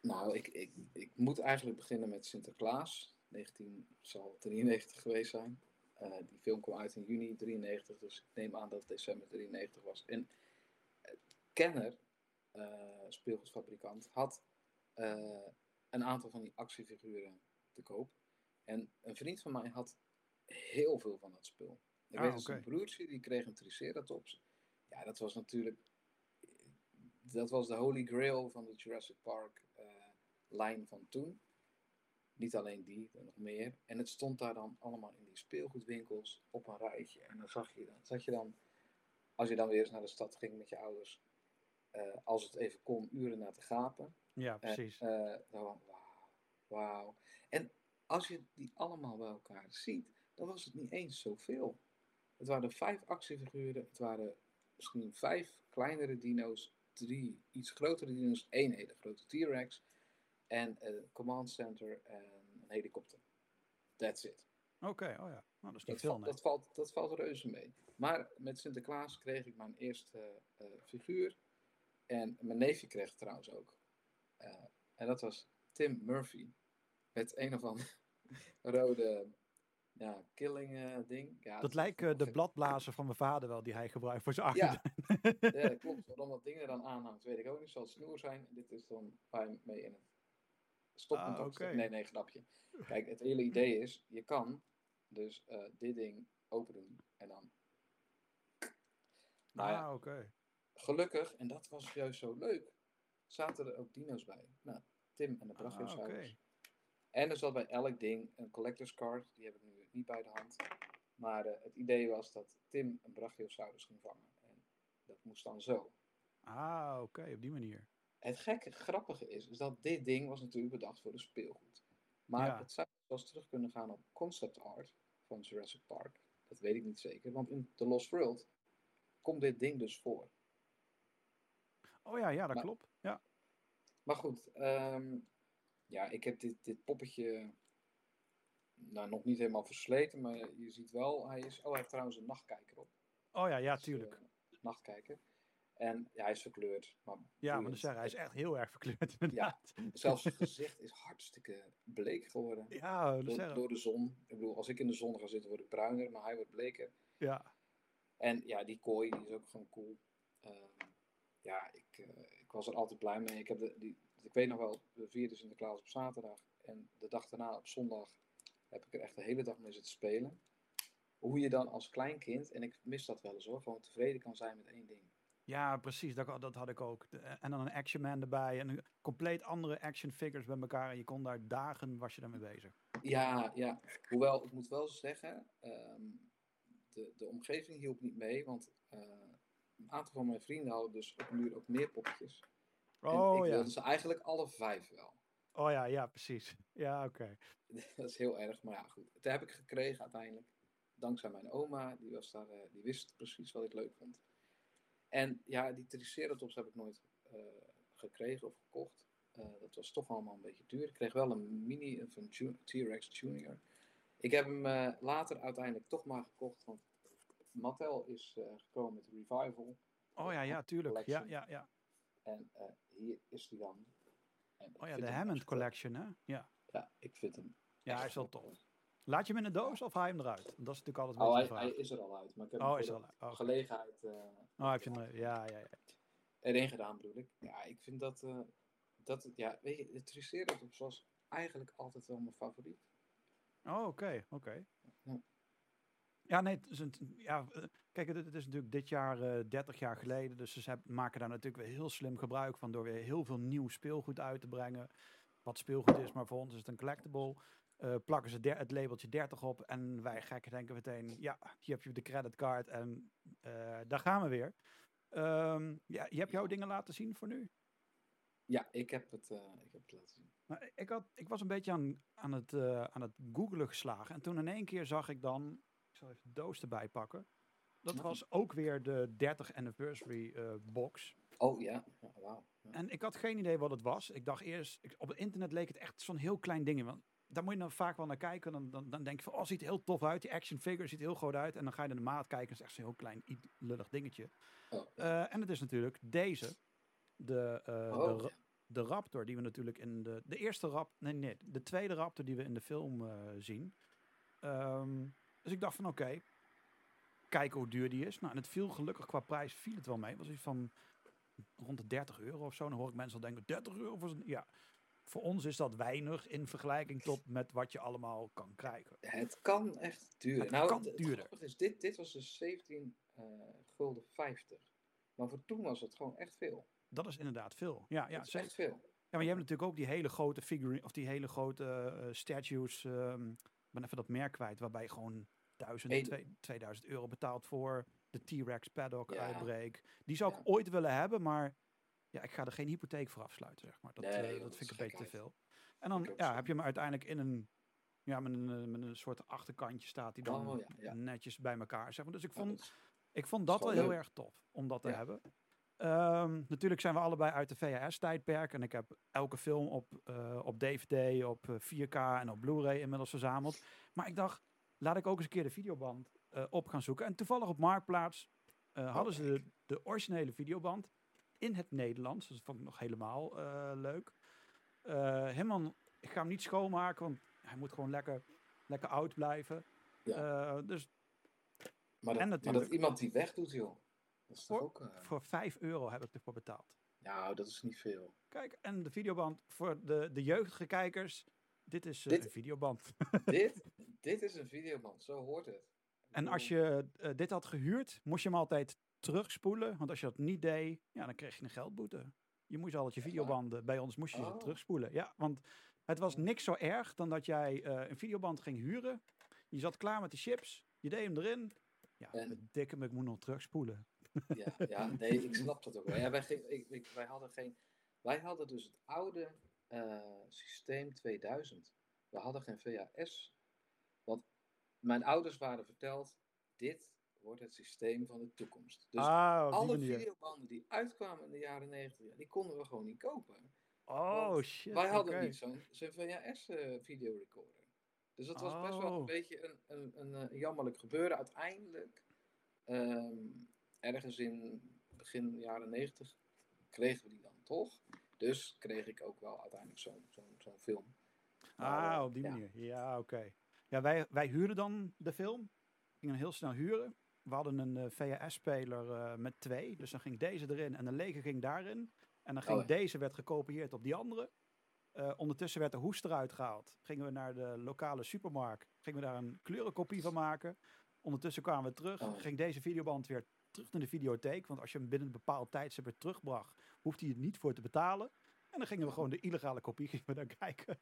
S2: Nou, ik, ik, ik moet eigenlijk beginnen met Sinterklaas. 1993 geweest zijn. Uh, die film kwam uit in juni 93, dus ik neem aan dat het december 93 was. En Kenner, speelgoedfabrikant, had een aantal van die actiefiguren te koop. En een vriend van mij had heel veel van dat spul. Ik ah, weet dat okay. zijn broertje, die kreeg een Triceratops. Ja, dat was natuurlijk... Dat was de holy grail van de Jurassic Park uh, lijn van toen. Niet alleen die, nog meer. En het stond daar dan allemaal in die speelgoedwinkels op een rijtje. En dan zag je dan, zat je dan, als je dan weer eens naar de stad ging met je ouders, uh, als het even kon, uren naar te gapen.
S1: Ja, precies.
S2: En, uh, dan wauw, wauw. En als je die allemaal bij elkaar ziet, dan was het niet eens zoveel. Het waren vijf actiefiguren. Het waren misschien vijf kleinere dino's. Drie iets grotere dino's. één hele grote T-Rex. En een command center en een helikopter. That's it.
S1: Oké, oh ja. Nou, dat is niet
S2: Dat,
S1: veel,
S2: valt,
S1: nee.
S2: dat, valt, dat valt reuze mee. Maar met Sinterklaas kreeg ik mijn eerste eh, figuur. En mijn neefje kreeg het trouwens ook. Eh, en dat was Tim Murphy. Met een of ander rode ja, killing eh, ding. Ja,
S1: Dat lijkt eh, de bladblazer van mijn vader wel, die hij gebruikt voor zijn achter.
S2: Ja, dat klopt. Waarom dat ding er dan aanhangt, weet ik ook niet. Zal het snoer zijn. Dit is dan waar je mee in het stopcontact
S1: Ah.
S2: Nee, nee, grapje. Kijk, het hele idee is, je kan dus eh, dit ding open doen en dan... Nou ja,
S1: ah, oké.
S2: gelukkig, en dat was juist zo leuk, zaten er ook dino's bij. Nou, Tim en de
S1: Ah,
S2: Brachiosaurus.
S1: oké.
S2: En er zat bij elk ding een collector's card. Die heb ik nu niet bij de hand. Maar eh, het idee was dat Tim een Brachiosaurus ging vangen. En dat moest dan zo.
S1: Ah, oké, op die manier.
S2: Het gekke, grappige is, is dat dit ding was natuurlijk bedacht voor de speelgoed. Maar
S1: Ja.
S2: het zou zelfs terug kunnen gaan op concept art van Jurassic Park. Dat weet ik niet zeker, want in The Lost World komt dit ding dus voor.
S1: Oh ja, ja, dat
S2: Maar-
S1: klopt. Ja.
S2: Maar goed, ehm, ja, ik heb dit, dit poppetje nou, nog niet helemaal versleten, maar je ziet wel, hij is, oh hij heeft trouwens een nachtkijker op.
S1: Oh ja, ja,
S2: Dus,
S1: tuurlijk.
S2: eh, nachtkijker. En ja, hij is verkleurd. Maar
S1: Ja, maar zeggen, hij is echt heel erg verkleurd inderdaad.
S2: Zelfs zijn gezicht is hartstikke bleek geworden.
S1: Ja, dat
S2: Door, door de zon. Ik bedoel, als ik in de zon ga zitten, word ik bruiner, maar hij wordt bleker.
S1: Ja.
S2: En ja, die kooi die is ook gewoon cool. Ehm, ja, ik, eh, ik was er altijd blij mee. Ik, heb de, die, ik weet nog wel, we vierden Sinterklaas op zaterdag. En de dag daarna, op zondag, heb ik er echt de hele dag mee zitten spelen. Hoe je dan als klein kind, en ik mis dat wel eens hoor, gewoon tevreden kan zijn met één ding.
S1: Ja, precies. Dat, dat had ik ook. En dan een Action Man erbij. En een compleet andere action figures bij elkaar. En je kon daar dagen, was je daarmee bezig.
S2: Ja, ja. Hoewel, ik moet wel zeggen, ehm, de, de omgeving hielp niet mee, want eh, een aantal van mijn vrienden hadden dus op een duur ook meer poppetjes. en
S1: Oh
S2: ik
S1: ja.
S2: wilde ze eigenlijk alle vijf wel.
S1: Oh ja, ja, precies. Ja, oké.
S2: Dat is heel erg, maar ja, goed. Dat heb ik gekregen uiteindelijk. Dankzij mijn oma, die, was daar, eh, die wist precies wat ik leuk vond. En ja, die Triceratops heb ik nooit eh, gekregen of gekocht. Eh, dat was toch allemaal een beetje duur. Ik kreeg wel een mini tu- T-Rex Junior. Ik heb hem later uiteindelijk toch maar gekocht, want Mattel is gekomen met Revival.
S1: Oh ja, ja, tuurlijk. Ja,
S2: Collection.
S1: ja, ja.
S2: En hier is die dan.
S1: Oh ja, de Hammond Collection, hè? Ja.
S2: Ja, ik vind hem.
S1: Ja, hij is wel tof. Laat je hem in de doos of haal je hem eruit? Dat is natuurlijk altijd een
S2: Oh, hij,
S1: de
S2: hij
S1: vraag.
S2: is er al uit. Maar ik heb
S1: Oh,
S2: hem voor gelegenheid eh,
S1: Oh, heb je hem Ja, ja, ja.
S2: erin gedaan, bedoel ik. Ja, ik vind dat, eh, dat ja, weet je, de Triceratops was eigenlijk altijd wel mijn favoriet.
S1: Oh, oké, oké.
S2: Ja.
S1: Ja, nee, het is een, ja, eh, kijk, het, het is natuurlijk dit jaar eh 30 jaar geleden, dus ze heb- maken daar natuurlijk weer heel slim gebruik van door weer heel veel nieuw speelgoed uit te brengen. Wat speelgoed is, maar voor ons is het een collectible. Eh, plakken ze het labeltje 30 op en wij gekken denken meteen, ja, hier heb je de creditcard en daar gaan we weer. Ehm, ja, je hebt jouw dingen laten zien voor nu?
S2: Ja, ik heb het, ik heb het laten zien.
S1: Ik, had, ik was een beetje aan, aan, het, eh, aan het googelen geslagen. En toen in één keer zag ik dan... Zal even de doos erbij pakken. Dat was ook weer de 30 anniversary eh, box.
S2: Oh ja, ja wauw. Ja.
S1: En ik had geen idee wat het was. Ik dacht eerst... Ik, op het internet leek het echt zo'n heel klein ding. Want daar moet je dan vaak wel naar kijken. Dan, dan, dan denk je van... Oh, ziet er heel tof uit. Die action figure ziet er heel groot uit. En dan ga je naar de maat kijken. En het is echt zo'n heel klein, lullig dingetje.
S2: Oh.
S1: Eh, en het is natuurlijk deze. De, eh,
S2: Oh,
S1: de,
S2: ja.
S1: de Raptor die we natuurlijk in de... De eerste Raptor... Nee, nee. De tweede Raptor die we in de film zien. Ehm, dus ik dacht van oké. kijken hoe duur die is. Nou, en het viel gelukkig qua prijs viel het wel mee. Het was iets van rond de 30 euro of zo. Dan hoor ik mensen al denken, 30 euro? voor zo'n- Ja, voor ons is dat weinig in vergelijking tot met wat je allemaal kan krijgen.
S2: Het kan echt duur.
S1: Het
S2: nou,
S1: kan
S2: het
S1: duurder.
S2: Is, dit, dit was dus 17 eh, gulden 50. Maar voor toen was het gewoon echt veel.
S1: Dat is inderdaad veel. Ja, ja
S2: echt veel.
S1: Ja, maar je hebt natuurlijk ook die hele grote figurine, of die hele grote eh, statues. ehm, ben even dat merk kwijt, waarbij je gewoon 1000,
S2: Eén.
S1: twee- 2000 euro betaalt voor de T-Rex paddock
S2: Ja.
S1: uitbreek. Die zou ik
S2: Ja.
S1: ooit willen hebben, maar ja, ik ga er geen hypotheek voor afsluiten, zeg maar. Dat,
S2: Nee,
S1: eh, dat vind ik een beetje te veel. En dan ja,
S2: zo.
S1: heb je hem uiteindelijk in een Ja, met een, eh, met een soort achterkantje staat die dan
S2: Oh, ja,
S1: netjes bij elkaar. Zeg maar. Dus ik vond, ik vond dat wel heel
S2: leuk.
S1: erg tof om dat te hebben. Ehm, natuurlijk zijn we allebei uit de VHS-tijdperk. En ik heb elke film op, eh, op DVD, op eh, 4K en op Blu-ray inmiddels verzameld. Maar ik dacht, laat ik ook eens een keer de videoband eh, op gaan zoeken. En toevallig op Marktplaats eh, hadden ze de, de originele videoband in het Nederlands. Dus dat vond ik nog helemaal eh, leuk. Eh, helemaal, ik ga hem niet schoonmaken, want hij moet gewoon lekker, lekker oud blijven. Eh, dus
S2: Maar dat,
S1: En
S2: maar dat iemand die wegdoet, joh. Dat is toch
S1: Voor-
S2: ook... eh,
S1: voor 5 euro heb ik ervoor betaald.
S2: Nou, dat is niet veel.
S1: Kijk, en de videoband voor de, de jeugdige kijkers. Dit is eh,
S2: Dit-
S1: een videoband.
S2: dit, dit is een videoband, zo hoort het.
S1: En als je eh, dit had gehuurd, moest je hem altijd terugspoelen. Want als je dat niet deed, ja, dan kreeg je een geldboete. Je moest altijd je videobanden, bij ons moest je ze
S2: Oh.
S1: terugspoelen. Ja, want het was niks zo erg dan dat jij een videoband ging huren. Je zat klaar met de chips, je deed hem erin. Ja,
S2: En-
S1: dikke me, ik moet nog terugspoelen.
S2: Ja, ja, nee, ik snap dat ook wel. Ja, wij, ik, ik- wij, hadden geen, wij hadden dus het oude eh, systeem 2000. We hadden geen VHS. Want mijn ouders waren verteld, dit wordt het systeem van de toekomst. Dus
S1: ah,
S2: alle
S1: manier.
S2: videobanden die uitkwamen in de jaren 90, ja, die konden we gewoon niet kopen.
S1: Oh, shit.
S2: wij hadden niet zo'n zo'n VHS-videorecorder. dus dat was best wel
S1: Oh.
S2: een beetje een, een, een, eh, jammerlijk gebeuren. Uiteindelijk, ehm, ergens in begin jaren 90, kregen we die dan toch. Dus kreeg ik ook wel uiteindelijk zo'n film.
S1: Ah,
S2: eh,
S1: op die
S2: ja.
S1: manier. Ja, oké. Ja, wij, wij huurden dan de film. Gingen heel snel huren. We hadden een eh, VHS-speler eh, met twee. Dus dan ging deze erin en de lege ging daarin. En dan ging
S2: Oh ja.
S1: deze werd gekopieerd op die andere. Ondertussen werd de hoest eruit gehaald. Gingen we naar de lokale supermarkt. Gingen we daar een kleurenkopie van maken. Ondertussen kwamen we terug.
S2: Oh.
S1: Ging deze videoband weer terug naar de videotheek. Want als je hem binnen een bepaald tijdstip weer terugbracht, hoefde je er niet voor te betalen. En dan gingen we gewoon de illegale kopie gingen we dan kijken.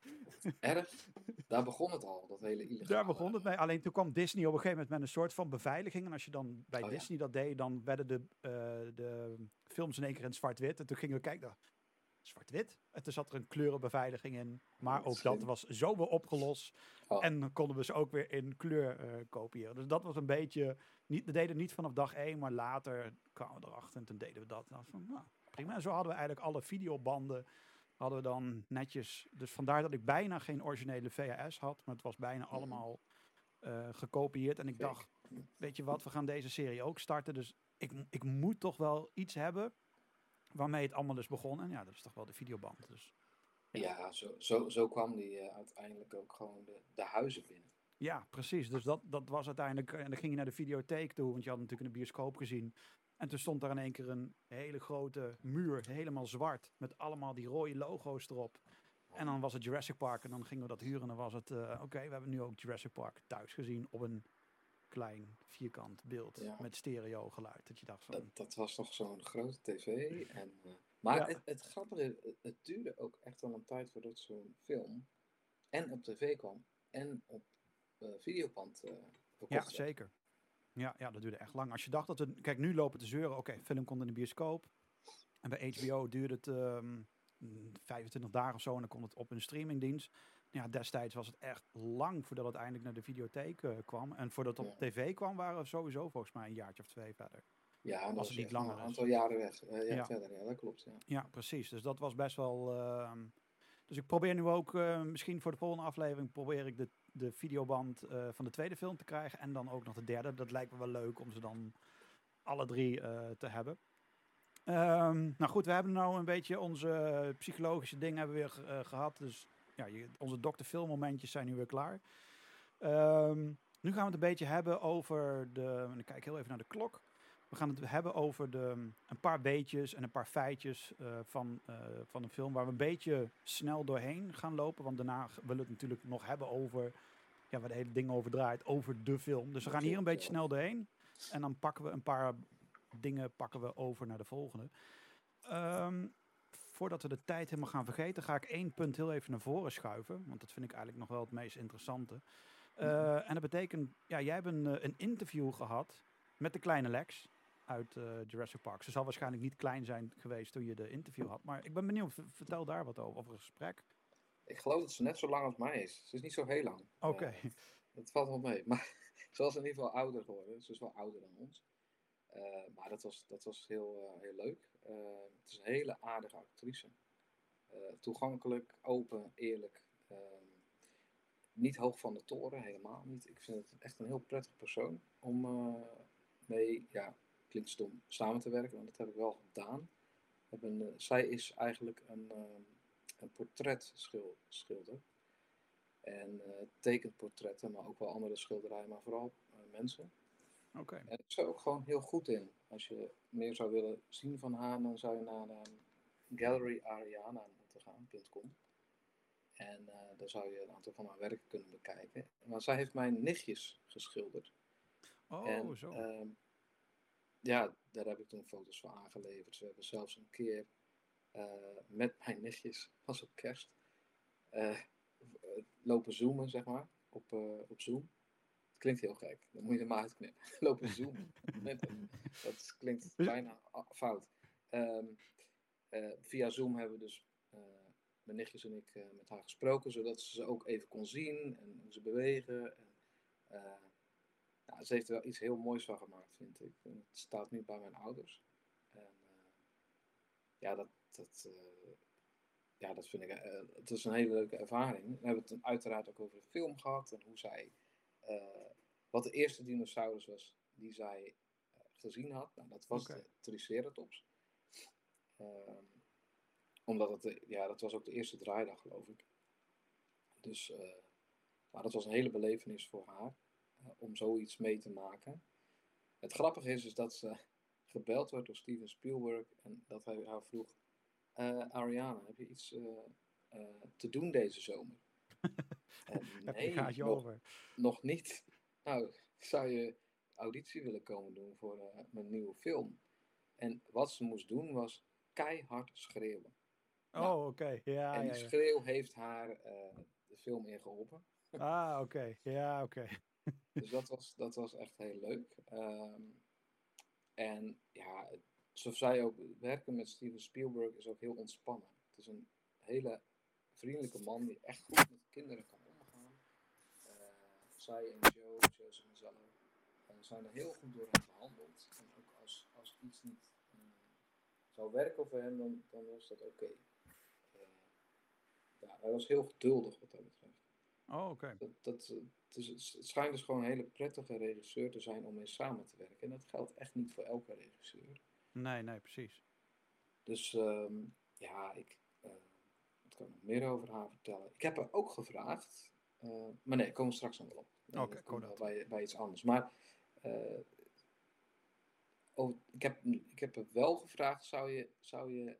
S2: Erg, daar begon het al, dat hele illegale.
S1: Daar begon het mee. Alleen toen kwam Disney op een gegeven moment met een soort van beveiliging. En als je dan bij
S2: Oh ja.
S1: Disney dat deed, dan werden de, eh, de films in één keer in zwart-wit. En toen gingen we kijken, zwart-wit. En toen zat er een kleurenbeveiliging in. Maar ook dat was zo weer opgelost.
S2: Oh.
S1: En dan konden we ze ook weer in kleur eh, kopiëren. Dus dat was een beetje, niet, we deden niet vanaf dag één, maar later kwamen we erachter en toen deden we dat. En van, nou, prima. En zo hadden we eigenlijk alle videobanden hadden we dan netjes. Dus vandaar dat ik bijna geen originele VHS had, maar het was bijna
S2: Mhm.
S1: allemaal eh, gekopieerd. En ik dacht, weet je wat, we gaan deze serie ook starten. Dus ik, ik moet toch wel iets hebben waarmee het allemaal dus begon. En ja, dat is toch wel de videoband. Dus
S2: Ja, zo, zo, zo kwam die eh, uiteindelijk ook gewoon de, de huizen binnen.
S1: Ja, precies. Dus dat, dat was uiteindelijk. En dan ging je naar de videotheek toe, want je had natuurlijk de bioscoop gezien. En toen stond daar in één keer een hele grote muur, helemaal zwart, met allemaal die rode logo's erop. En dan was het Jurassic Park en dan gingen we dat huren en dan was het, eh, oké, we hebben nu ook Jurassic Park thuis gezien op een klein vierkant beeld
S2: Ja.
S1: met stereo geluid. Dat je dacht van,
S2: Dat, dat was nog zo'n grote tv. En, eh, maar
S1: Ja.
S2: het, het grappige, het, duurde ook echt wel een tijd voordat zo'n film en op tv kwam en op eh videopand eh verkocht
S1: ja, zeker. Ja, ja, dat duurde echt lang. Als je dacht dat het, kijk, nu lopen te zeuren, oké, film komt in de bioscoop. En bij HBO duurde het ehm, mm, 25 dagen of zo en dan komt het op een streamingdienst. Ja, destijds was het echt lang voordat het eindelijk naar de videotheek eh, kwam. En voordat het op
S2: Ja.
S1: tv kwam, waren we sowieso volgens mij een jaartje of twee verder.
S2: Ja, dat was
S1: het niet langer
S2: een aantal jaren weg. eh, ja,
S1: Ja.
S2: verder. Ja, dat klopt. Ja.
S1: Ja, precies. Dus dat was best wel. ehm, dus ik probeer nu ook, eh, misschien voor de volgende aflevering, probeer ik de, de videoband eh, van de tweede film te krijgen. En dan ook nog de derde. Dat lijkt me wel leuk om ze dan alle drie eh, te hebben. Ehm, nou goed, we hebben nou een beetje onze psychologische dingen hebben we weer eh, gehad. Dus ja, je, onze dokter Phil momentjes zijn nu weer klaar. Ehm, nu gaan we het een beetje hebben over de. Ik kijk heel even naar de klok. We gaan het hebben over de, een paar beetjes en een paar feitjes eh, van, eh, van een film waar we een beetje snel doorheen gaan lopen. Want daarna willen we het natuurlijk nog hebben over, ja, waar de hele ding over draait, over de film. Dus we gaan hier een beetje snel doorheen. En dan pakken we een paar dingen pakken we over naar de volgende. Ehm, voordat we de tijd helemaal gaan vergeten, ga ik één punt heel even naar voren schuiven. Want dat vind ik eigenlijk nog wel het meest interessante. Eh, en dat betekent, ja, jij hebt een, een interview gehad met de kleine Lex uit eh, Jurassic Park. Ze zal waarschijnlijk niet klein zijn geweest toen je de interview had. Maar ik ben benieuwd, vertel daar wat over, over een gesprek.
S2: Ik geloof dat ze net zo lang als mij is. Ze is niet zo heel lang.
S1: Oké.
S2: Uh, dat valt wel mee. Maar ze was in ieder geval ouder geworden. Ze is wel ouder dan ons. Uh, maar dat was, dat was heel, heel leuk. het is een hele aardige actrice. toegankelijk, open, eerlijk. Niet hoog van de toren, helemaal niet. Ik vind het echt een heel prettig persoon om mee, ja, klinkt stom, samen te werken. Want dat heb ik wel gedaan. Hebben, zij is eigenlijk een een portretschilder. En uh, tekent portretten, maar ook wel andere schilderijen, maar vooral mensen.
S1: Oké. Okay.
S2: En is er ook gewoon heel goed in. Als je meer zou willen zien van haar, dan zou je naar um, galleryariana moeten gaan.com. En uh, daar zou je een aantal van haar werken kunnen bekijken. Maar zij heeft mijn nichtjes geschilderd.
S1: Oh, en, zo.
S2: Uh, ja, daar heb ik toen foto's van aangeleverd. We hebben zelfs een keer uh, met mijn nichtjes, was op kerst, uh, lopen zoomen, zeg maar, op, uh, op Zoom. Het klinkt heel gek, dan moet je er maar uitknippen. lopen zoomen. dat klinkt bijna fout. Um, via Zoom hebben we dus mijn nichtjes en ik met haar gesproken, zodat ze ze ook even kon zien en hoe ze bewegen. En, nou, ze heeft er wel iets heel moois van gemaakt, vind ik. En het staat nu bij mijn ouders. En, ja, dat, dat, uh, ja, dat vind ik, het is een hele leuke ervaring. We hebben het uiteraard ook over de film gehad en hoe zij, wat de eerste dinosaurus was die zij gezien had. Nou, dat was okay. de Triceratops. Ehm, omdat het, ja, dat was ook de eerste draaidag, geloof ik. Dus nou, dat was een hele belevenis voor haar om zoiets mee te maken. Het grappige is, is dat ze gebeld werd door Steven Spielberg en dat hij haar vroeg: uh, Ariana, heb je iets uh, uh, te doen deze zomer?
S1: nee,
S2: nog,
S1: over.
S2: nog niet. Nou, zou je auditie willen komen doen voor mijn nieuwe film? En wat ze moest doen was keihard schreeuwen.
S1: Oh, nou, oké. Okay. Ja,
S2: en
S1: die
S2: ja, schreeuw heeft haar de film ingeholpen.
S1: Ah, oké. Okay. Ja, oké. Okay.
S2: Dus dat was, dat was echt heel leuk. Um, en ja, zoals zij ook werken met Steven Spielberg is ook heel ontspannen. Het is een hele vriendelijke man die echt goed met kinderen kan omgaan. Uh, zij en Joe, Joseph en Zeller, uh, zijn er heel goed door hem behandeld. En ook als, als iets niet uh, zou werken voor hem, dan, dan was dat oké. Okay. ja, hij was heel geduldig wat dat betreft.
S1: Oh, oké.
S2: Dat, dat, het, het schijnt dus gewoon een hele prettige regisseur te zijn om mee samen te werken. En dat geldt echt niet voor elke regisseur.
S1: Nee, nee, precies.
S2: Dus um, ja, ik, uh, wat kan ik nog meer over haar vertellen? Ik heb haar ook gevraagd, uh, maar nee, komen we straks nog wel op.
S1: Oké, okay, cool.
S2: Bij, bij iets anders. Maar uh, oh, ik, heb, ik heb er wel gevraagd, zou je, zou je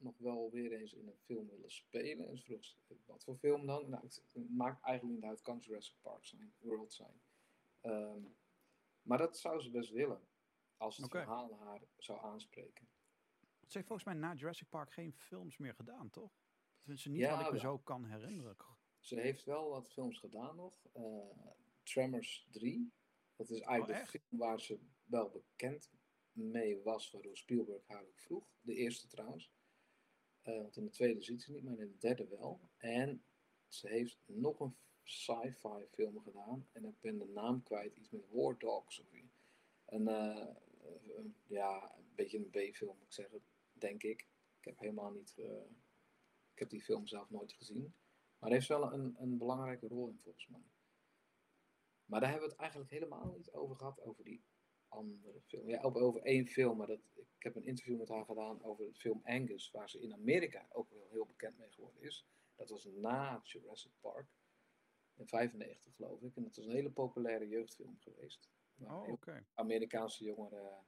S2: nog wel weer eens in een film willen spelen? En ze vroeg, wat voor film dan? Nou, het maakt eigenlijk niet uit, het kan Jurassic Park zijn, World zijn. Um, maar dat zou ze best willen. Als het okay. verhaal haar zou aanspreken.
S1: Ze heeft volgens mij na Jurassic Park geen films meer gedaan, toch? Tenminste, niet ja, wat ik me zo kan herinneren.
S2: Ze heeft wel wat films gedaan nog. Uh, Tremors 3. Dat is eigenlijk oh, de film waar ze wel bekend mee was, waardoor Spielberg haar ook vroeg. De eerste trouwens. Uh, want in de tweede ziet ze niet, maar in de derde wel. En ze heeft nog een sci-fi film gedaan. En ik ben de naam kwijt. Iets met War Dogs of iets. En uh, uh, ja, een beetje een B-film moet ik zeggen, denk ik. Ik heb helemaal niet, uh, ik heb die film zelf nooit gezien. Maar heeft wel een, een belangrijke rol in volgens mij. Maar daar hebben we het eigenlijk helemaal niet over gehad, over die andere film. Ja, over, over één film, maar dat, ik heb een interview met haar gedaan over de film Angus, waar ze in Amerika ook wel heel bekend mee geworden is. Dat was na Jurassic Park, in 95 geloof ik. En dat was een hele populaire jeugdfilm geweest.
S1: Oh, okay.
S2: Amerikaanse jongeren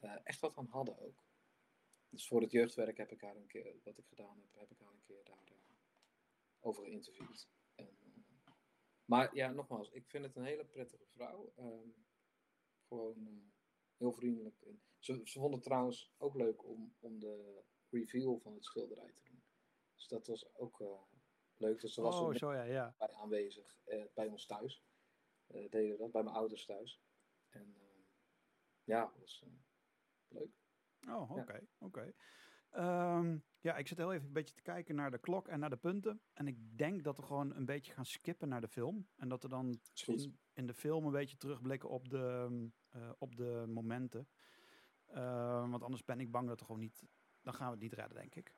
S2: uh, echt wat aan hadden ook. Dus voor het jeugdwerk heb ik haar een keer, wat ik gedaan heb, heb ik haar een keer daar uh, over geïnterviewd. En, uh, maar ja, nogmaals, ik vind het een hele prettige vrouw. Um, gewoon heel vriendelijk. En ze, ze vonden het trouwens ook leuk om, om de reveal van het schilderij te doen. Dus dat was ook leuk. Dus ze was
S1: oh, zo, ja, ja.
S2: bij aanwezig bij ons thuis. deden dat, bij mijn ouders thuis. En ja, dat was leuk.
S1: Oh, oké, okay, oké. Okay. Ehm, ja, ik zit heel even een beetje te kijken naar de klok en naar de punten. En ik denk dat we gewoon een beetje gaan skippen naar de film. En dat we dan in, in de film een beetje terugblikken op de, mm, eh, op de momenten. Ehm, want anders ben ik bang dat we gewoon niet... Dan gaan we het niet redden, denk ik.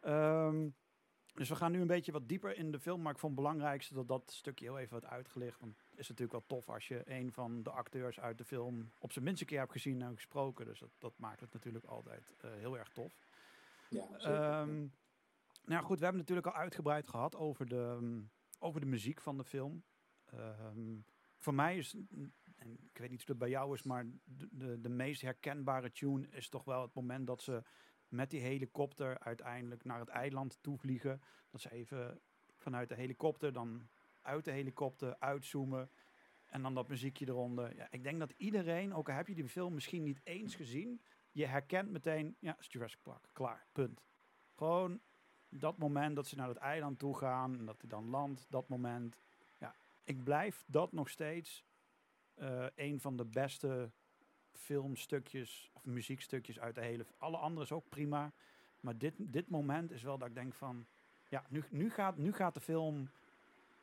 S1: Ehm, dus we gaan nu een beetje wat dieper in de film. Maar ik vond het belangrijkste dat dat stukje heel even wordt uitgelicht. Want het is natuurlijk wel tof als je een van de acteurs uit de film... op zijn minst een keer hebt gezien en gesproken. Dus dat, dat maakt het natuurlijk altijd eh, heel erg tof.
S2: Ja, zeker.
S1: Ehm, nou ja, goed, we hebben natuurlijk al uitgebreid gehad over de, mm, over de muziek van de film. Ehm, voor mij is, en ik weet niet hoe het bij jou is, maar de, de, de meest herkenbare tune is toch wel het moment dat ze met die helikopter uiteindelijk naar het eiland toe vliegen. Dat ze even vanuit de helikopter, dan uit de helikopter uitzoomen. En dan dat muziekje eronder. Ja, ik denk dat iedereen, ook al heb je die film misschien niet eens gezien, je herkent meteen, ja, is Jurassic Park. Klaar, punt. Gewoon dat moment dat ze naar het eiland toe gaan en dat hij dan landt, dat moment. Ja, ik blijf dat nog steeds eh, een van de beste filmstukjes of muziekstukjes uit de hele... Alle andere is ook prima, maar dit, dit moment is wel dat ik denk van... Ja, nu, nu, gaat, nu gaat de film...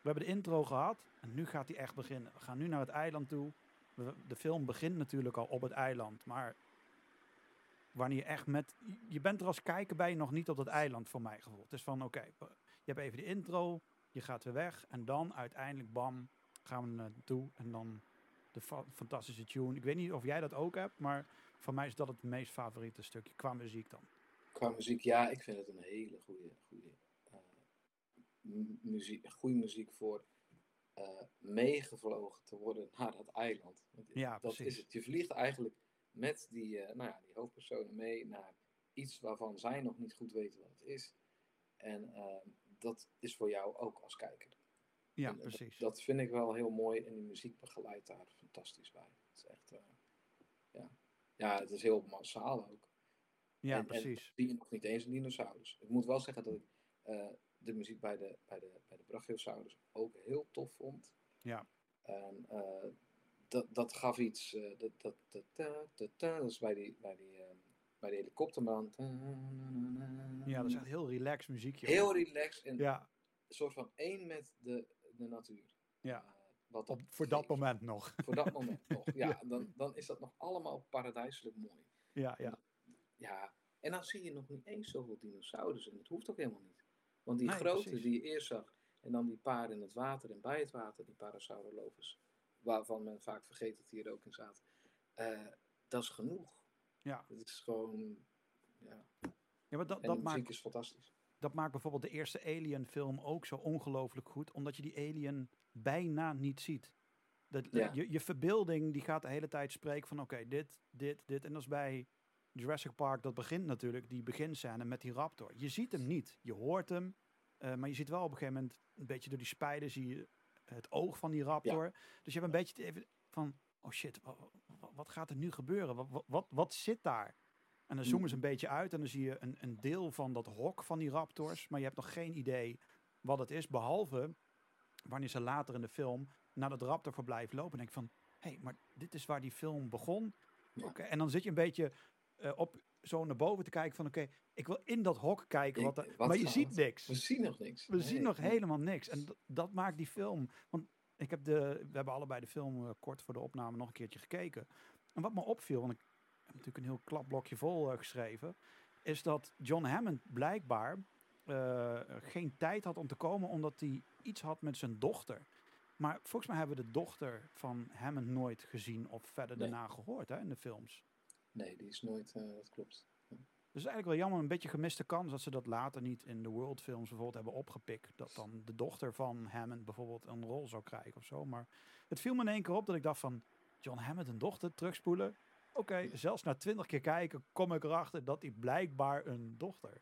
S1: We hebben de intro gehad en nu gaat hij echt beginnen. We gaan nu naar het eiland toe. De film begint natuurlijk al op het eiland, maar wanneer je echt met... Je bent er als kijker bij nog niet op dat eiland, voor mij gevoel. Het is van, oké, we- je hebt even de intro, je gaat weer weg en dan uiteindelijk, bam, gaan we naartoe en dan de fa- fantastische tune. Ik weet niet of jij dat ook hebt, maar voor mij is dat het meest favoriete stukje qua muziek dan.
S2: Qua muziek, ja, ik vind het een hele goede, goede muziek, goede muziek voor eh, meegevlogen te worden naar dat eiland. Want
S1: Ja,
S2: dat
S1: precies.
S2: is het. Je vliegt eigenlijk met die, eh, nou ja, die hoofdpersonen mee naar iets waarvan zij nog niet goed weten wat het is. En eh, dat is voor jou ook als kijker.
S1: Ja,
S2: En, eh,
S1: precies.
S2: Dat, dat vind ik wel heel mooi en die muziek begeleidt daar fantastisch bij. Het is echt, ja. ja, het is heel massaal ook.
S1: ja,
S2: en-
S1: precies.
S2: je nog niet eens een dinosaurus. Ik moet wel zeggen dat ik de muziek bij de, bij de, bij de Brachiosaurus ook heel tof vond.
S1: Ja.
S2: En dat, dat gaf iets, eh, dat, dat, dat, dat, dat, dat is bij die, bij die, eh, bij de helikopterman.
S1: Ja, dat is echt heel relaxed muziekje.
S2: Heel relaxed en
S1: Ja,
S2: een soort van één met de, de natuur.
S1: ja.
S2: Eh, wat
S1: Op, voor dat moment nog.
S2: Voor dat moment nog. Ja. Dan, dan is dat nog allemaal paradijselijk mooi.
S1: Ja, ja.
S2: Ja, en dan zie je nog niet eens zoveel dinosaurus. En dat hoeft ook helemaal niet. Want die grote die je eerst zag, en dan die paar in het water en bij het water, die Parasaurolophus, waarvan men vaak vergeet dat die er ook in zaten, eh, dat is genoeg.
S1: Ja,
S2: Het is gewoon, ja.
S1: ja maar dat,
S2: En
S1: dat,
S2: de
S1: maakt,
S2: is fantastisch.
S1: dat maakt bijvoorbeeld de eerste Alien-film ook zo ongelooflijk goed, omdat je die alien bijna niet ziet. Dat,
S2: Ja.
S1: je, je verbeelding die gaat de hele tijd spreken van oké, dit, dit, dit. En dat is bij Jurassic Park, dat begint natuurlijk, die beginscène met die raptor. Je ziet hem niet, je hoort hem, eh, maar je ziet wel op een gegeven moment, een beetje door die spijden, zie je het oog van die raptor. Dus je hebt een beetje even van, oh shit, wa- wa- wat, gaat er nu gebeuren? Wat, wat, wat, zit daar? En dan zoomen ze een beetje uit en dan zie je een, een deel van dat hok van die raptors, maar je hebt nog geen idee wat het is, behalve wanneer ze later in de film naar dat raptorverblijf lopen en denk van, hé, hey, maar dit is waar die film begon.
S2: Ja.
S1: Oké, En dan zit je een beetje eh, op zo naar boven te kijken van, oké, ik wil in dat hok kijken, wat er-
S2: wat
S1: maar je
S2: gaat-
S1: ziet niks.
S2: We zien nog niks.
S1: We
S2: Nee,
S1: zien nog helemaal niks. En dat maakt die film. Want ik heb de, we hebben allebei de film eh, kort voor de opname nog een keertje gekeken. En wat me opviel, want ik heb natuurlijk een heel klapblokje vol eh, geschreven, is dat John Hammond blijkbaar geen tijd had om te komen omdat hij iets had met zijn dochter. Maar volgens mij hebben we de dochter van Hammond nooit gezien of verder
S2: Nee.
S1: daarna gehoord hè, in de films.
S2: Nee, die is nooit, eh, dat klopt.
S1: Dus eigenlijk wel jammer, een beetje gemiste kans dat ze dat later niet in de World films bijvoorbeeld hebben opgepikt. Dat dan de dochter van Hammond bijvoorbeeld een rol zou krijgen of zo. Maar het viel me in één keer op dat ik dacht van, John Hammond een dochter terugspoelen. Oké, zelfs na twintig keer kijken kom ik erachter dat hij blijkbaar een dochter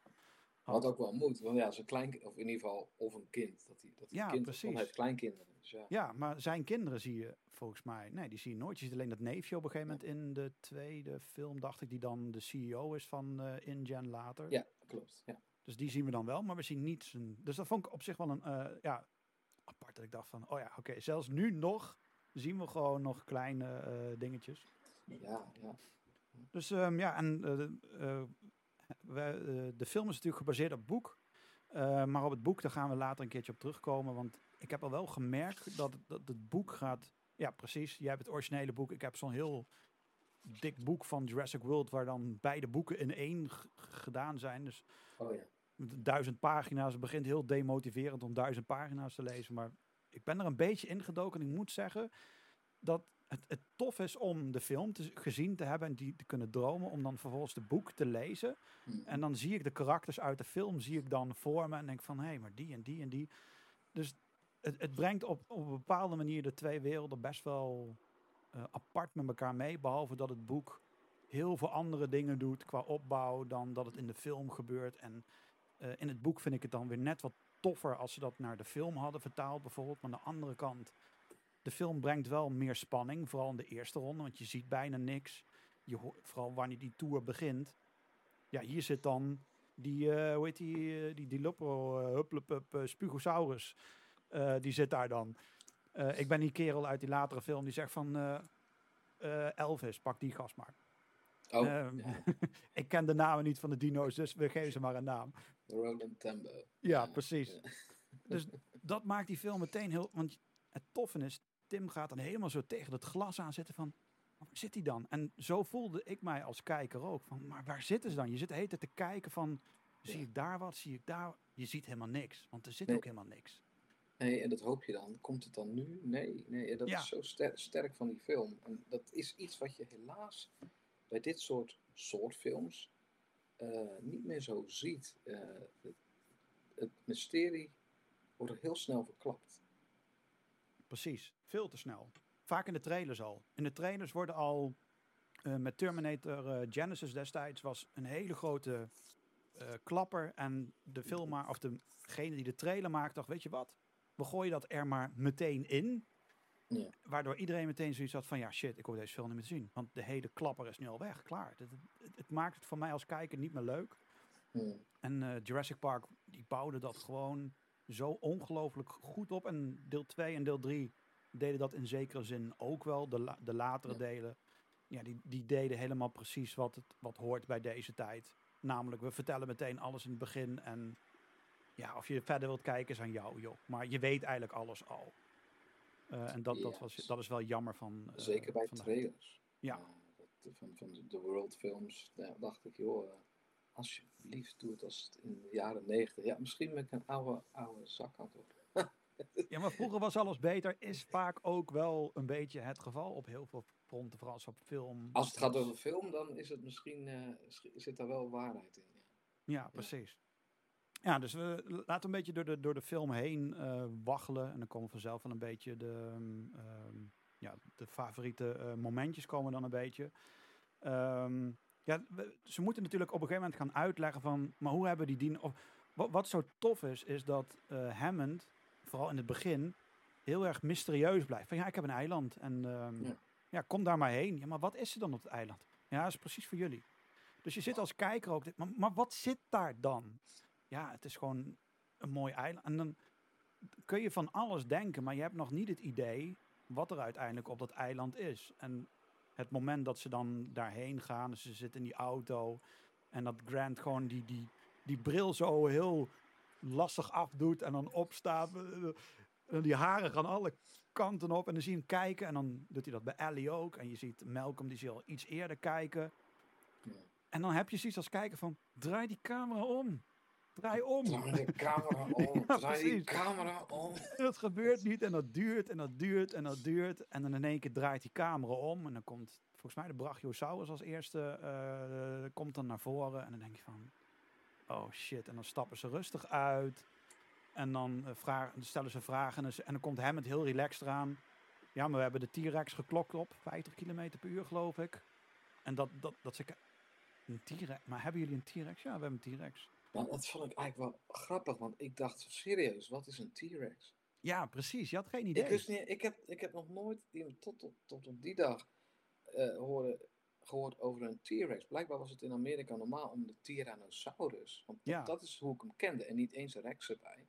S1: had.
S2: Ook wel moet, want ja, zijn klein, of in ieder geval, of een kind. Dat hij dat hij
S1: Ja,
S2: kind
S1: precies.
S2: Heeft kleinkinderen. Dus ja.
S1: Ja, maar zijn kinderen zie je volgens mij, nee, die zie je nooit. Je ziet alleen dat neefje op een gegeven moment in de tweede film, dacht ik, die dan de CEO is van eh InGen later.
S2: ja, klopt. Ja.
S1: Dus die zien we dan wel, maar we zien niet zijn... Dus dat vond ik op zich wel een, eh, ja, apart dat ik dacht van, oh ja, oké, zelfs nu nog zien we gewoon nog kleine eh, dingetjes.
S2: Ja, ja.
S1: Dus ehm, ja, en eh, Eh, de film is natuurlijk gebaseerd op het boek. Eh, maar op het boek, daar gaan we later een keertje op terugkomen. Want ik heb al wel gemerkt dat, dat het boek gaat... Ja, precies. Jij hebt het originele boek. Ik heb zo'n heel dik boek van Jurassic World... waar dan beide boeken in één gedaan zijn. Dus
S2: Oh ja.
S1: met duizend pagina's. Het begint heel demotiverend om duizend pagina's te lezen. Maar ik ben er een beetje ingedoken. En ik moet zeggen dat het, het tof is om de film te, gezien te hebben en die te kunnen dromen. Om dan vervolgens de boek te lezen.
S2: Hm.
S1: En dan zie ik de karakters uit de film zie ik dan voor me. En denk van, hé, hey, maar die en die en die. Dus het, het brengt op, op een bepaalde manier de twee werelden best wel eh, apart met elkaar mee. Behalve dat het boek heel veel andere dingen doet qua opbouw dan dat het in de film gebeurt. En eh, in het boek vind ik het dan weer net wat toffer als ze dat naar de film hadden vertaald bijvoorbeeld. Maar aan de andere kant, de film brengt wel meer spanning, vooral in de eerste ronde, want je ziet bijna niks. Je hoort, vooral wanneer die tour begint. Ja, hier zit dan die, eh, hoe heet die, eh, die Dilopro, uh, Hupplepup, eh, Spugosaurus. Eh, die zit daar dan. Ik ben die kerel uit die latere film die zegt van Elvis, pak die gast maar.
S2: Oh, ja.
S1: ik ken de namen niet van de dino's, dus we geven ze maar een naam.
S2: Roland Tembo.
S1: Ja,
S2: Ja,
S1: precies.
S2: ja.
S1: Dus dat maakt die film meteen heel... Want het toffe is, Tim gaat dan helemaal zo tegen het glas aan zitten van... Waar zit hij dan? En zo voelde ik mij als kijker ook. Van, maar waar zitten ze dan? Je zit de hele tijd te kijken van... Zie ik daar wat? Zie ik daar... Je ziet helemaal niks. Want er zit
S2: Nee.
S1: ook helemaal niks.
S2: Nee, en dat hoop je dan. Komt het dan nu? Nee, nee dat
S1: Ja.
S2: is zo ster- sterk van die film. En dat is iets wat je helaas bij dit soort, soort films eh, niet meer zo ziet. Eh, het, het mysterie wordt er heel snel verklapt.
S1: Precies. Veel te snel. Vaak in de trailers al. In de trailers worden al... eh, met Terminator eh, Genesis destijds was een hele grote eh, klapper. En de filmer, of degene die de trailer maakt, dacht, weet je wat? We gooien dat er maar meteen in.
S2: Ja.
S1: Waardoor iedereen meteen zoiets had van, ja shit, ik hoef deze film niet meer te zien. Want de hele klapper is nu al weg, klaar. Het, het, het maakt het voor mij als kijker niet meer leuk. En Jurassic Park, die bouwde dat gewoon zo ongelooflijk goed op. En deel 2 en deel 3 deden dat in zekere zin ook wel. De, la- de latere
S2: Ja.
S1: delen, ja, die, die deden helemaal precies wat, het, wat hoort bij deze tijd. Namelijk, we vertellen meteen alles in het begin. En ja, of je verder wilt kijken is aan jou, joh. Maar je weet eigenlijk alles al. Eh, en dat, dat,
S2: Ja,
S1: was, dat is wel jammer van... eh,
S2: Zeker bij
S1: van de-
S2: trailers.
S1: Ja.
S2: Eh, dat- van, van de- de World Films daar dacht ik, joh, eh, alsjeblieft doe het als het in de jaren negentig. Ja, misschien met een oude, oude zakhand op.
S1: Ja, maar vroeger was alles beter. Is vaak ook wel een beetje het geval op heel veel fronten, vooral als op film.
S2: Als het gaat over film, dan is het misschien, eh, zit daar wel waarheid in. Ja.
S1: Ja, precies. Ja, dus we laten een beetje door de, door de film heen eh, waggelen. En dan komen vanzelf wel een beetje de, mm, ehm, ja, de favoriete eh, momentjes komen dan een beetje. Ehm, ja, ze moeten natuurlijk op een gegeven moment gaan uitleggen van, maar hoe hebben die dien... Of, wat, wat zo tof is, is dat eh, Hammond, vooral in het begin, heel erg mysterieus blijft. Van ja, ik heb een eiland en ehm,
S2: Ja.
S1: ja. kom daar maar heen. Ja, maar wat is er dan op het eiland? Ja, dat is precies voor jullie. Dus je zit als kijker ook, maar, maar wat zit daar dan? Ja, het is gewoon een mooi eiland. En dan kun je van alles denken, maar je hebt nog niet het idee wat er uiteindelijk op dat eiland is. En het moment dat ze dan daarheen gaan, dus ze zitten in die auto en dat Grant gewoon die, die, die bril zo heel lastig afdoet en dan opstaat. En die haren gaan alle kanten op en dan zie je hem kijken en dan doet hij dat bij Ellie ook. En je ziet Malcolm, die zie je al iets eerder kijken. En dan heb je zoiets als kijken van, draai die camera om. Draai om.
S2: Draai de camera om,
S1: Ja,
S2: draai die camera om.
S1: dat gebeurt niet en dat duurt en dat duurt en dat duurt. En dan in één keer draait die camera om en dan komt volgens mij de Brachiosaurus als eerste eh, komt dan naar voren. En dan denk je van, oh shit. En dan stappen ze rustig uit. En dan eh, vragen, stellen ze vragen en, dan- en dan komt Hammond heel relaxed eraan. Ja, maar we hebben de T-Rex geklokt op, 50 km per uur geloof ik. En dat, dat, dat ze... Een T-Rex? Maar hebben jullie een T-Rex? Ja, we hebben een T-Rex.
S2: Dat vond ik eigenlijk wel grappig, want ik dacht serieus, wat is een T-Rex?
S1: Ja, precies. Je had geen idee.
S2: Ik, wist niet, ik, heb, ik heb nog nooit die, tot, tot, tot op die dag eh, horen, gehoord over een T-Rex. Blijkbaar was het in Amerika normaal om de Tyrannosaurus, want dat,
S1: Ja.
S2: dat is hoe ik hem kende, en niet eens een Rex erbij,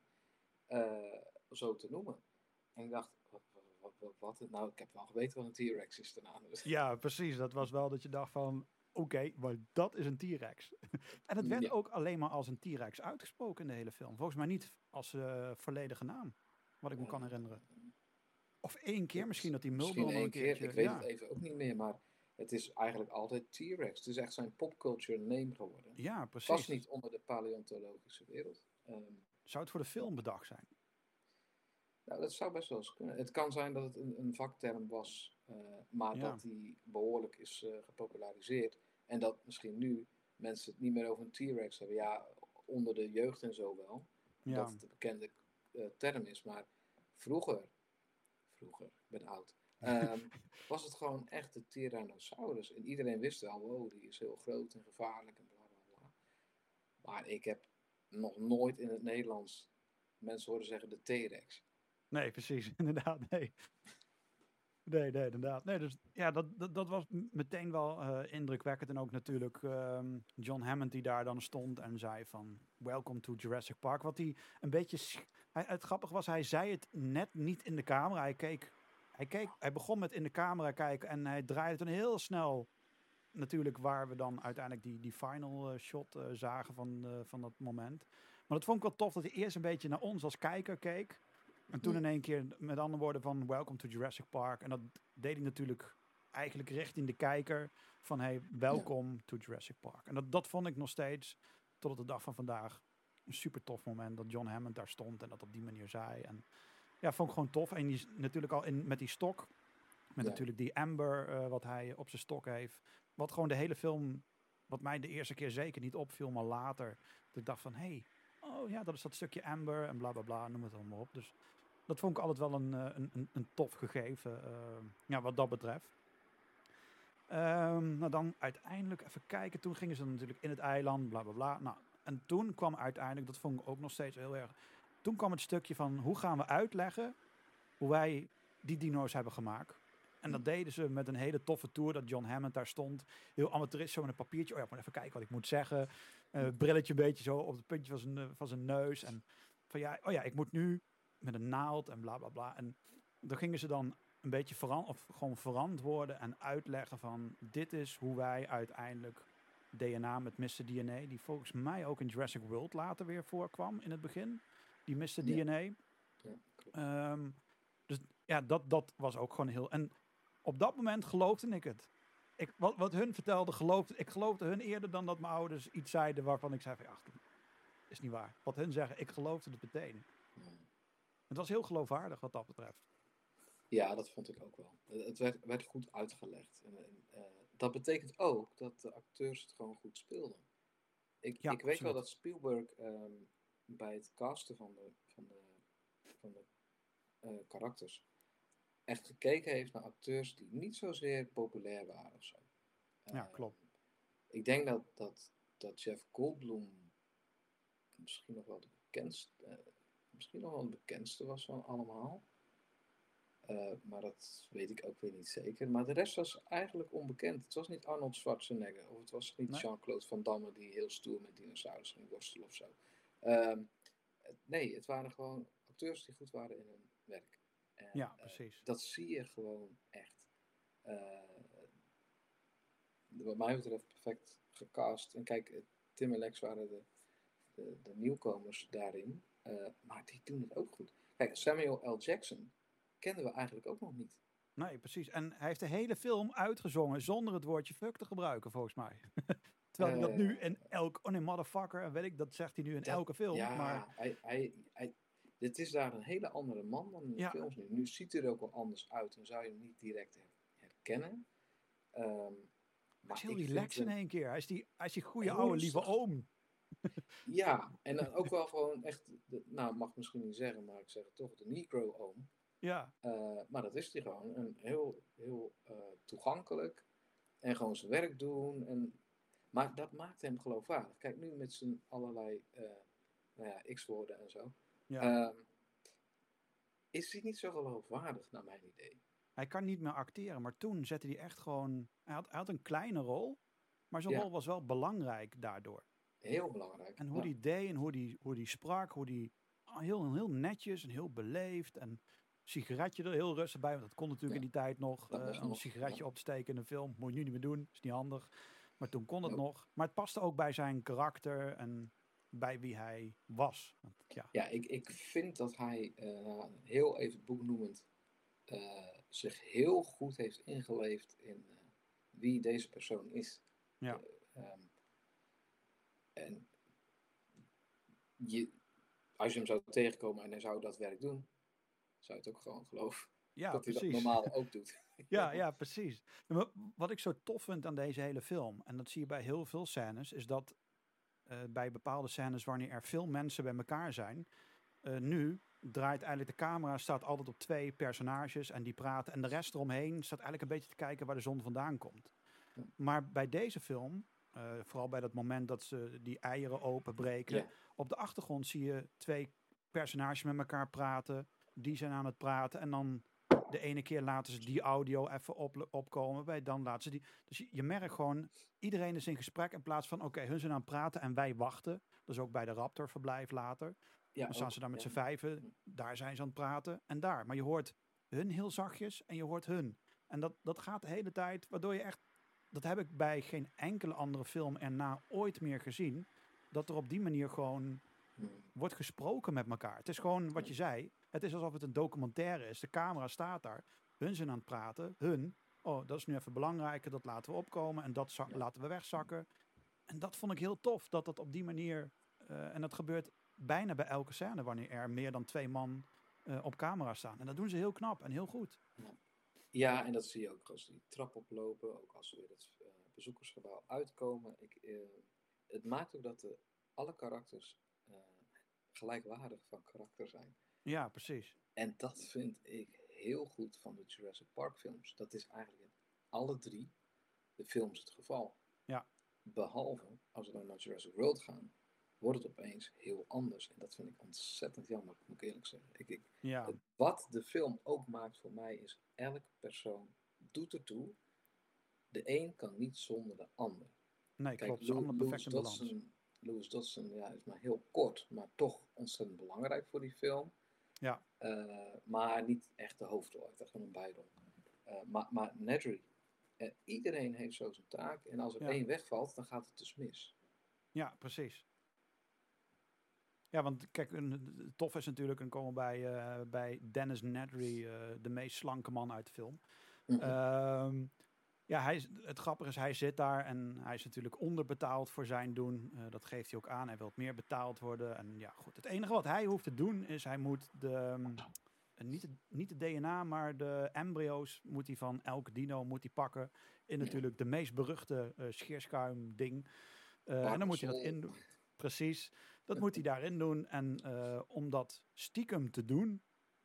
S2: eh, zo te noemen. En ik dacht, wat, wat, wat, wat- nou, ik heb wel geweten wat een T-Rex is daarna. Dus,
S1: Ja, precies. Dat was wel dat je dacht van, oké, maar dat is een T-Rex. en het werd
S2: Ja.
S1: ook alleen maar als een T-Rex uitgesproken in de hele film. Volgens mij niet als eh, volledige naam, wat ik me kan herinneren. Of één keer misschien dat die Mulder
S2: Misschien
S1: nog een
S2: keer, ik weet
S1: ja.
S2: het even ook niet meer, maar het is eigenlijk altijd T-Rex. Het is echt zijn popculture name geworden.
S1: Ja, precies.
S2: Vast niet onder de paleontologische wereld. Ehm,
S1: Zou het voor de film bedacht zijn?
S2: nou, dat zou best wel eens kunnen. Het kan zijn dat het een, een vakterm was, eh, maar
S1: Ja.
S2: dat die behoorlijk is eh, gepopulariseerd. En dat misschien nu mensen het niet meer over een T-Rex hebben. Ja, onder de jeugd en zo wel.
S1: Ja,
S2: dat het een bekende eh, term is. Maar vroeger, vroeger, ik ben oud, ehm, was het gewoon echt de Tyrannosaurus. En iedereen wist wel, wow, die is heel groot en gevaarlijk en bla bla bla. Maar ik heb nog nooit in het Nederlands mensen horen zeggen de T-Rex.
S1: nee, precies. Inderdaad, nee. Nee, nee, inderdaad. Nee, dus ja, dat, dat, was meteen wel eh, indrukwekkend. En ook natuurlijk ehm, John Hammond die daar dan stond en zei van... Welcome to Jurassic Park. Wat hij een beetje... het grappige was, hij zei het net niet in de camera. Hij keek... Hij, keek, hij begon met in de camera kijken en hij draaide toen heel snel... Natuurlijk waar we dan uiteindelijk die, die final eh, shot eh, zagen van, van dat moment. Maar dat vond ik wel tof dat hij eerst een beetje naar ons als kijker keek. En toen in één keer met andere woorden van Welcome to Jurassic Park. En dat deed hij natuurlijk eigenlijk richting de kijker van hey, welkom to Jurassic Park. En dat, dat vond ik nog steeds tot op de dag van vandaag een super tof moment dat John Hammond daar stond en dat op die manier zei. En ja, vond ik gewoon tof. En die natuurlijk al in, met die stok, met
S2: Ja.
S1: natuurlijk die amber eh, wat hij op zijn stok heeft. Wat gewoon de hele film, wat mij de eerste keer zeker niet opviel, maar later. Dat ik dacht van, hé, hey, oh ja, dat is dat stukje amber en bla bla bla, noem het allemaal op. Dus dat vond ik altijd wel een, eh, een, een, tof gegeven, eh, ja, wat dat betreft. Ehm, nou dan uiteindelijk even kijken. Toen gingen ze natuurlijk in het eiland, bla bla bla. Nou, en toen kwam uiteindelijk, dat vond ik ook nog steeds heel erg. Toen kwam het stukje van hoe gaan we uitleggen hoe wij die dino's hebben gemaakt. En dat deden ze met een hele toffe tour dat John Hammond daar stond. Heel amateuristisch, zo met een papiertje. Oh ja, moet even kijken wat ik moet zeggen. Eh, brilletje een beetje zo op het puntje van zijn, van zijn neus. En van ja, oh ja, ik moet nu met een naald en bla bla bla. En dan gingen ze dan een beetje veran of gewoon verantwoorden en uitleggen van dit is hoe wij uiteindelijk DNA met Mr. DNA, die volgens mij ook in Jurassic World later weer voorkwam in het begin, die Mr.
S2: Ja.
S1: DNA.
S2: Ja.
S1: Ehm, dus ja, dat, dat was ook gewoon heel. En op dat moment geloofde ik het. Ik, wat, wat hun vertelde, geloofde, ik geloofde hun eerder dan dat mijn ouders iets zeiden waarvan ik zei van, ach, is niet waar. Wat hun zeggen, ik geloofde het meteen. Het was heel geloofwaardig wat dat betreft.
S2: Ja, dat vond ik ook wel. Eh, Het werd, werd goed uitgelegd. En, en, eh, dat betekent ook dat de acteurs het gewoon goed speelden. Ik,
S1: Ja,
S2: ik weet wel dat Spielberg ehm, bij het casten van de, van de, van de eh, karakters echt gekeken heeft naar acteurs die niet zozeer populair waren of zo.
S1: Ja,
S2: Ehm,
S1: klopt.
S2: Ik denk dat, dat, dat Jeff Goldblum misschien nog wel de bekendste, misschien nog wel de bekendste was van allemaal. Eh, maar dat weet ik ook weer niet zeker. Maar de rest was eigenlijk onbekend. Het was niet Arnold Schwarzenegger. Of het was niet
S1: Nee.
S2: Jean-Claude Van Damme die heel stoer met dinosaurus ging worstelen of zo. Ehm, het- nee, het waren gewoon acteurs die goed waren in hun werk. En,
S1: Ja,
S2: eh,
S1: precies.
S2: dat zie je gewoon echt. Eh, wat mij betreft perfect gecast. En kijk, Tim en Lex waren de, de, de nieuwkomers daarin. Eh, maar die doen het ook goed. Kijk, Samuel L. Jackson kenden we eigenlijk ook nog niet.
S1: Nee, precies. En hij heeft de hele film uitgezongen zonder het woordje fuck te gebruiken, volgens mij. Terwijl hij dat nu
S2: Eh.
S1: in elk, oh nee, motherfucker, en weet ik, dat zegt hij nu in
S2: Dat-
S1: elke film.
S2: ja,
S1: Maar
S2: hij, hij, hij, dit is daar een hele andere man dan in de
S1: Ja.
S2: films nu. Nu ziet hij er ook wel anders uit en zou je hem niet direct her- herkennen. Ehm,
S1: hij
S2: maar
S1: is heel relaxed in één keer. Hij is die, hij is die goede oude lieve oom.
S2: Ja, en dan ook wel gewoon echt, de, nou mag ik misschien niet zeggen, maar ik zeg het toch, de Negro-oom.
S1: Ja,
S2: Eh, maar dat is hij gewoon. En heel, heel eh, toegankelijk. En gewoon zijn werk doen. En, maar dat maakt hem geloofwaardig. Kijk, nu met zijn allerlei eh, nou ja, x-woorden en zo.
S1: ja.
S2: ehm, is hij niet zo geloofwaardig, naar mijn idee.
S1: hij kan niet meer acteren, maar toen zette hij echt gewoon... Hij had, hij had een kleine rol, maar zijn
S2: Ja.
S1: rol was wel belangrijk daardoor.
S2: Heel belangrijk.
S1: En hoe
S2: Ja.
S1: die deed en hoe die, hoe die sprak, hoe die ah, heel, heel netjes en heel beleefd. En sigaretje er heel rustig bij, want dat kon natuurlijk
S2: Ja,
S1: in die tijd nog. om een
S2: nog,
S1: sigaretje
S2: ja.
S1: op te steken in een film, moet je nu niet meer doen, is niet handig. Maar toen kon het nog. Maar het paste ook bij zijn karakter en bij wie hij was. Want, ja,
S2: Ja, ik, ik vind dat hij, eh, heel even boeknoemend, eh, zich heel goed heeft ingeleefd in wie deze persoon is.
S1: Ja.
S2: Eh, ehm, en je, als je hem zou tegenkomen en hij zou dat werk doen, zou je het ook gewoon geloven
S1: ja
S2: dat hij dat normaal ook doet.
S1: Ja, ja, precies. Wat ik zo tof vind aan deze hele film, en dat zie je bij heel veel scènes, is dat eh, bij bepaalde scènes wanneer er veel mensen bij elkaar zijn, eh, nu draait eigenlijk de camera staat altijd op twee personages en die praten en de rest eromheen staat eigenlijk een beetje te kijken waar de zon vandaan komt. Maar bij deze film, eh, vooral bij dat moment dat ze die eieren openbreken,
S2: Ja.
S1: op de achtergrond zie je twee personages met elkaar praten. Die zijn aan het praten. En dan de ene keer laten ze die audio even op, opkomen. Bij dan laten ze die. Dus je, je merkt gewoon, iedereen is in gesprek. In plaats van, oké, hun zijn aan het praten en wij wachten. Dus ook bij de Raptor verblijf later.
S2: Ja,
S1: Dan staan
S2: ook,
S1: ze daar met
S2: ja.
S1: z'n vijven. Daar zijn ze aan het praten. En daar. Maar je hoort hun heel zachtjes en je hoort hun. En dat, dat gaat de hele tijd. Waardoor je echt. Dat heb ik bij geen enkele andere film erna ooit meer gezien. Dat er op die manier gewoon wordt gesproken met elkaar. Het is gewoon wat je zei. Het is alsof het een documentaire is. De camera staat daar. Hun zijn aan het praten. Hun. Oh, dat is nu even belangrijker. Dat laten we opkomen. En dat
S2: Ja.
S1: laten we wegzakken. En dat vond ik heel tof. Dat dat op die manier. eh, en dat gebeurt bijna bij elke scène. Wanneer er meer dan twee man eh, op camera staan. En dat doen ze heel knap en heel goed.
S2: Ja, en dat zie je ook als die trap oplopen, ook als ze weer het eh, bezoekersgebouw uitkomen. Ik, eh, het maakt ook dat de, alle karakters eh, gelijkwaardig van karakter zijn.
S1: Ja, precies.
S2: En dat vind ik heel goed van de Jurassic Park films. Dat is eigenlijk in alle drie de films het geval.
S1: Ja.
S2: Behalve als we dan naar Jurassic World gaan, wordt het opeens heel anders. En dat vind ik ontzettend jammer, moet ik eerlijk zeggen. Ik, ik,
S1: Ja,
S2: het- wat de film ook maakt voor mij is, elke persoon doet ertoe. De een kan niet zonder de ander.
S1: nee,
S2: Kijk,
S1: klopt. Ze allemaal perfect in balans.
S2: Dodson, Louis Dodson ja, is maar heel kort, maar toch ontzettend belangrijk voor die film.
S1: Ja.
S2: Eh, maar niet echt de hoofdrol, hij heeft gewoon een bijrol. Eh, maar, maar Nedry, eh, iedereen heeft zo zijn taak. En als er
S1: Ja.
S2: één wegvalt, dan gaat het dus mis.
S1: Ja, precies. Ja, want kijk, een, tof is natuurlijk, en komen we bij, eh, bij Dennis Nedry, eh, de meest slanke man uit de film. Ehm, ja, hij, is- het grappige is, hij zit daar en hij is natuurlijk onderbetaald voor zijn doen. Eh, dat geeft hij ook aan. Hij wil meer betaald worden. En ja, goed. Het enige wat hij hoeft te doen is, hij moet de, ehm, eh, niet, de, niet de DNA, maar de embryo's moet hij van elk dino moet hij pakken. In natuurlijk de meest beruchte scheerschuim ding. En dan moet hij dat in doen. Precies. Dat moet hij daarin doen. En eh, om dat stiekem te doen,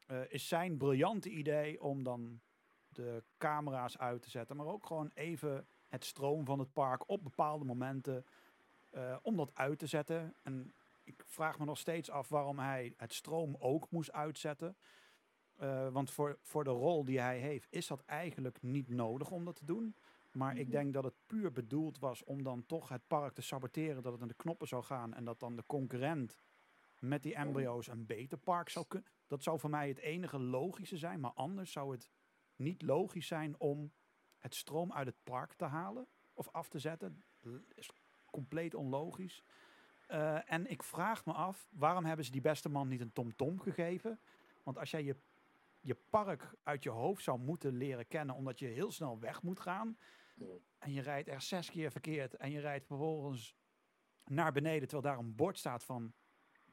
S1: eh, is zijn briljante idee om dan de camera's uit te zetten. Maar ook gewoon even het stroom van het park op bepaalde momenten eh, om dat uit te zetten. En ik vraag me nog steeds af waarom hij het stroom ook moest uitzetten. Want voor, voor de rol die hij heeft, is dat eigenlijk niet nodig om dat te doen. Maar ik
S2: Mhm.
S1: denk dat het puur bedoeld was om dan toch het park te saboteren, dat het aan de knoppen zou gaan en dat dan de concurrent met die embryo's een beter park zou kunnen. Dat zou voor mij het enige logische zijn, maar anders zou het niet logisch zijn om het stroom uit het park te halen of af te zetten. Is compleet onlogisch. Eh, en ik vraag me af, waarom hebben ze die beste man niet een tom-tom gegeven? Want als jij je, je park uit je hoofd zou moeten leren kennen, omdat je heel snel weg moet gaan. En je rijdt er zes keer verkeerd en je rijdt vervolgens naar beneden, terwijl daar een bord staat van,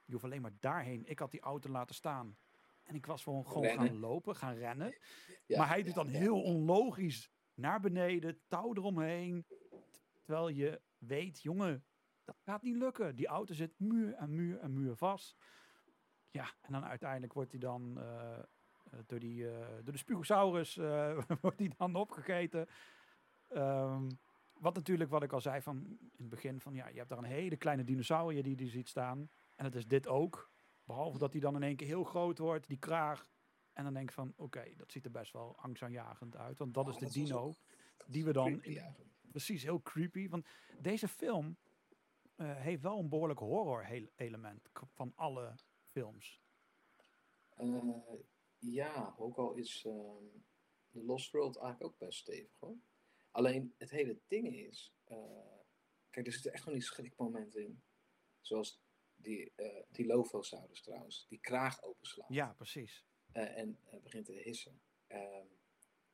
S1: je hoeft alleen maar daarheen. Ik had die auto laten staan en ik was gewoon, gewoon
S2: Rennen.
S1: gaan lopen, gaan rennen.
S2: Ja,
S1: maar hij doet dan
S2: ja.
S1: heel onlogisch naar beneden, touw eromheen. Terwijl je weet, jongen, dat gaat niet lukken. Die auto zit muur en muur en muur vast. Ja, en dan uiteindelijk wordt hij dan eh, eh, door, die, eh, door de Spugosaurus wordt hij dan opgegeten. Ehm, wat natuurlijk, wat ik al zei van in het begin, van ja, je hebt daar een hele kleine dinosaurier die die ziet staan. En dat is dit ook. Behalve dat hij dan in één keer heel groot wordt, die kraag. En dan denk ik van, oké, dat ziet er best wel angstaanjagend uit. Want dat
S2: Oh,
S1: is de dino.
S2: ook-
S1: die we dan
S2: creepy
S1: in-
S2: eigenlijk.
S1: Precies, heel creepy. Want deze film eh, heeft wel een behoorlijk horror element van alle films.
S2: Eh, ja, ook al is ehm The Lost World eigenlijk ook best stevig hoor. Alleen het hele ding is, eh, kijk, er zitten echt van die schrikmomenten in. Zoals die, eh die Lofosaurus trouwens, die kraag openslaat.
S1: Ja, precies.
S2: Eh, en begint te hissen. Ehm,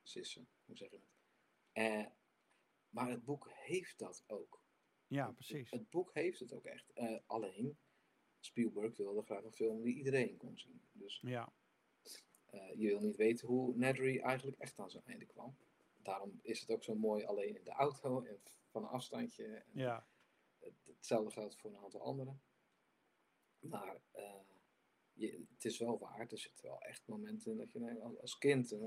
S2: sissen, hoe zeg je dat? Maar het boek heeft dat ook.
S1: Ja, precies.
S2: Het boek heeft het ook echt. Alleen, Spielberg wilde graag een film die iedereen kon zien. Dus
S1: Ja,
S2: je wil niet weten hoe Nedry eigenlijk echt aan zijn einde kwam. Daarom is het ook zo mooi alleen in de auto en van een afstandje. En
S1: ja,
S2: het- Hetzelfde geldt voor een aantal anderen. Maar eh, je, het is wel waar. Er zitten wel echt momenten in dat je als, kind. eh,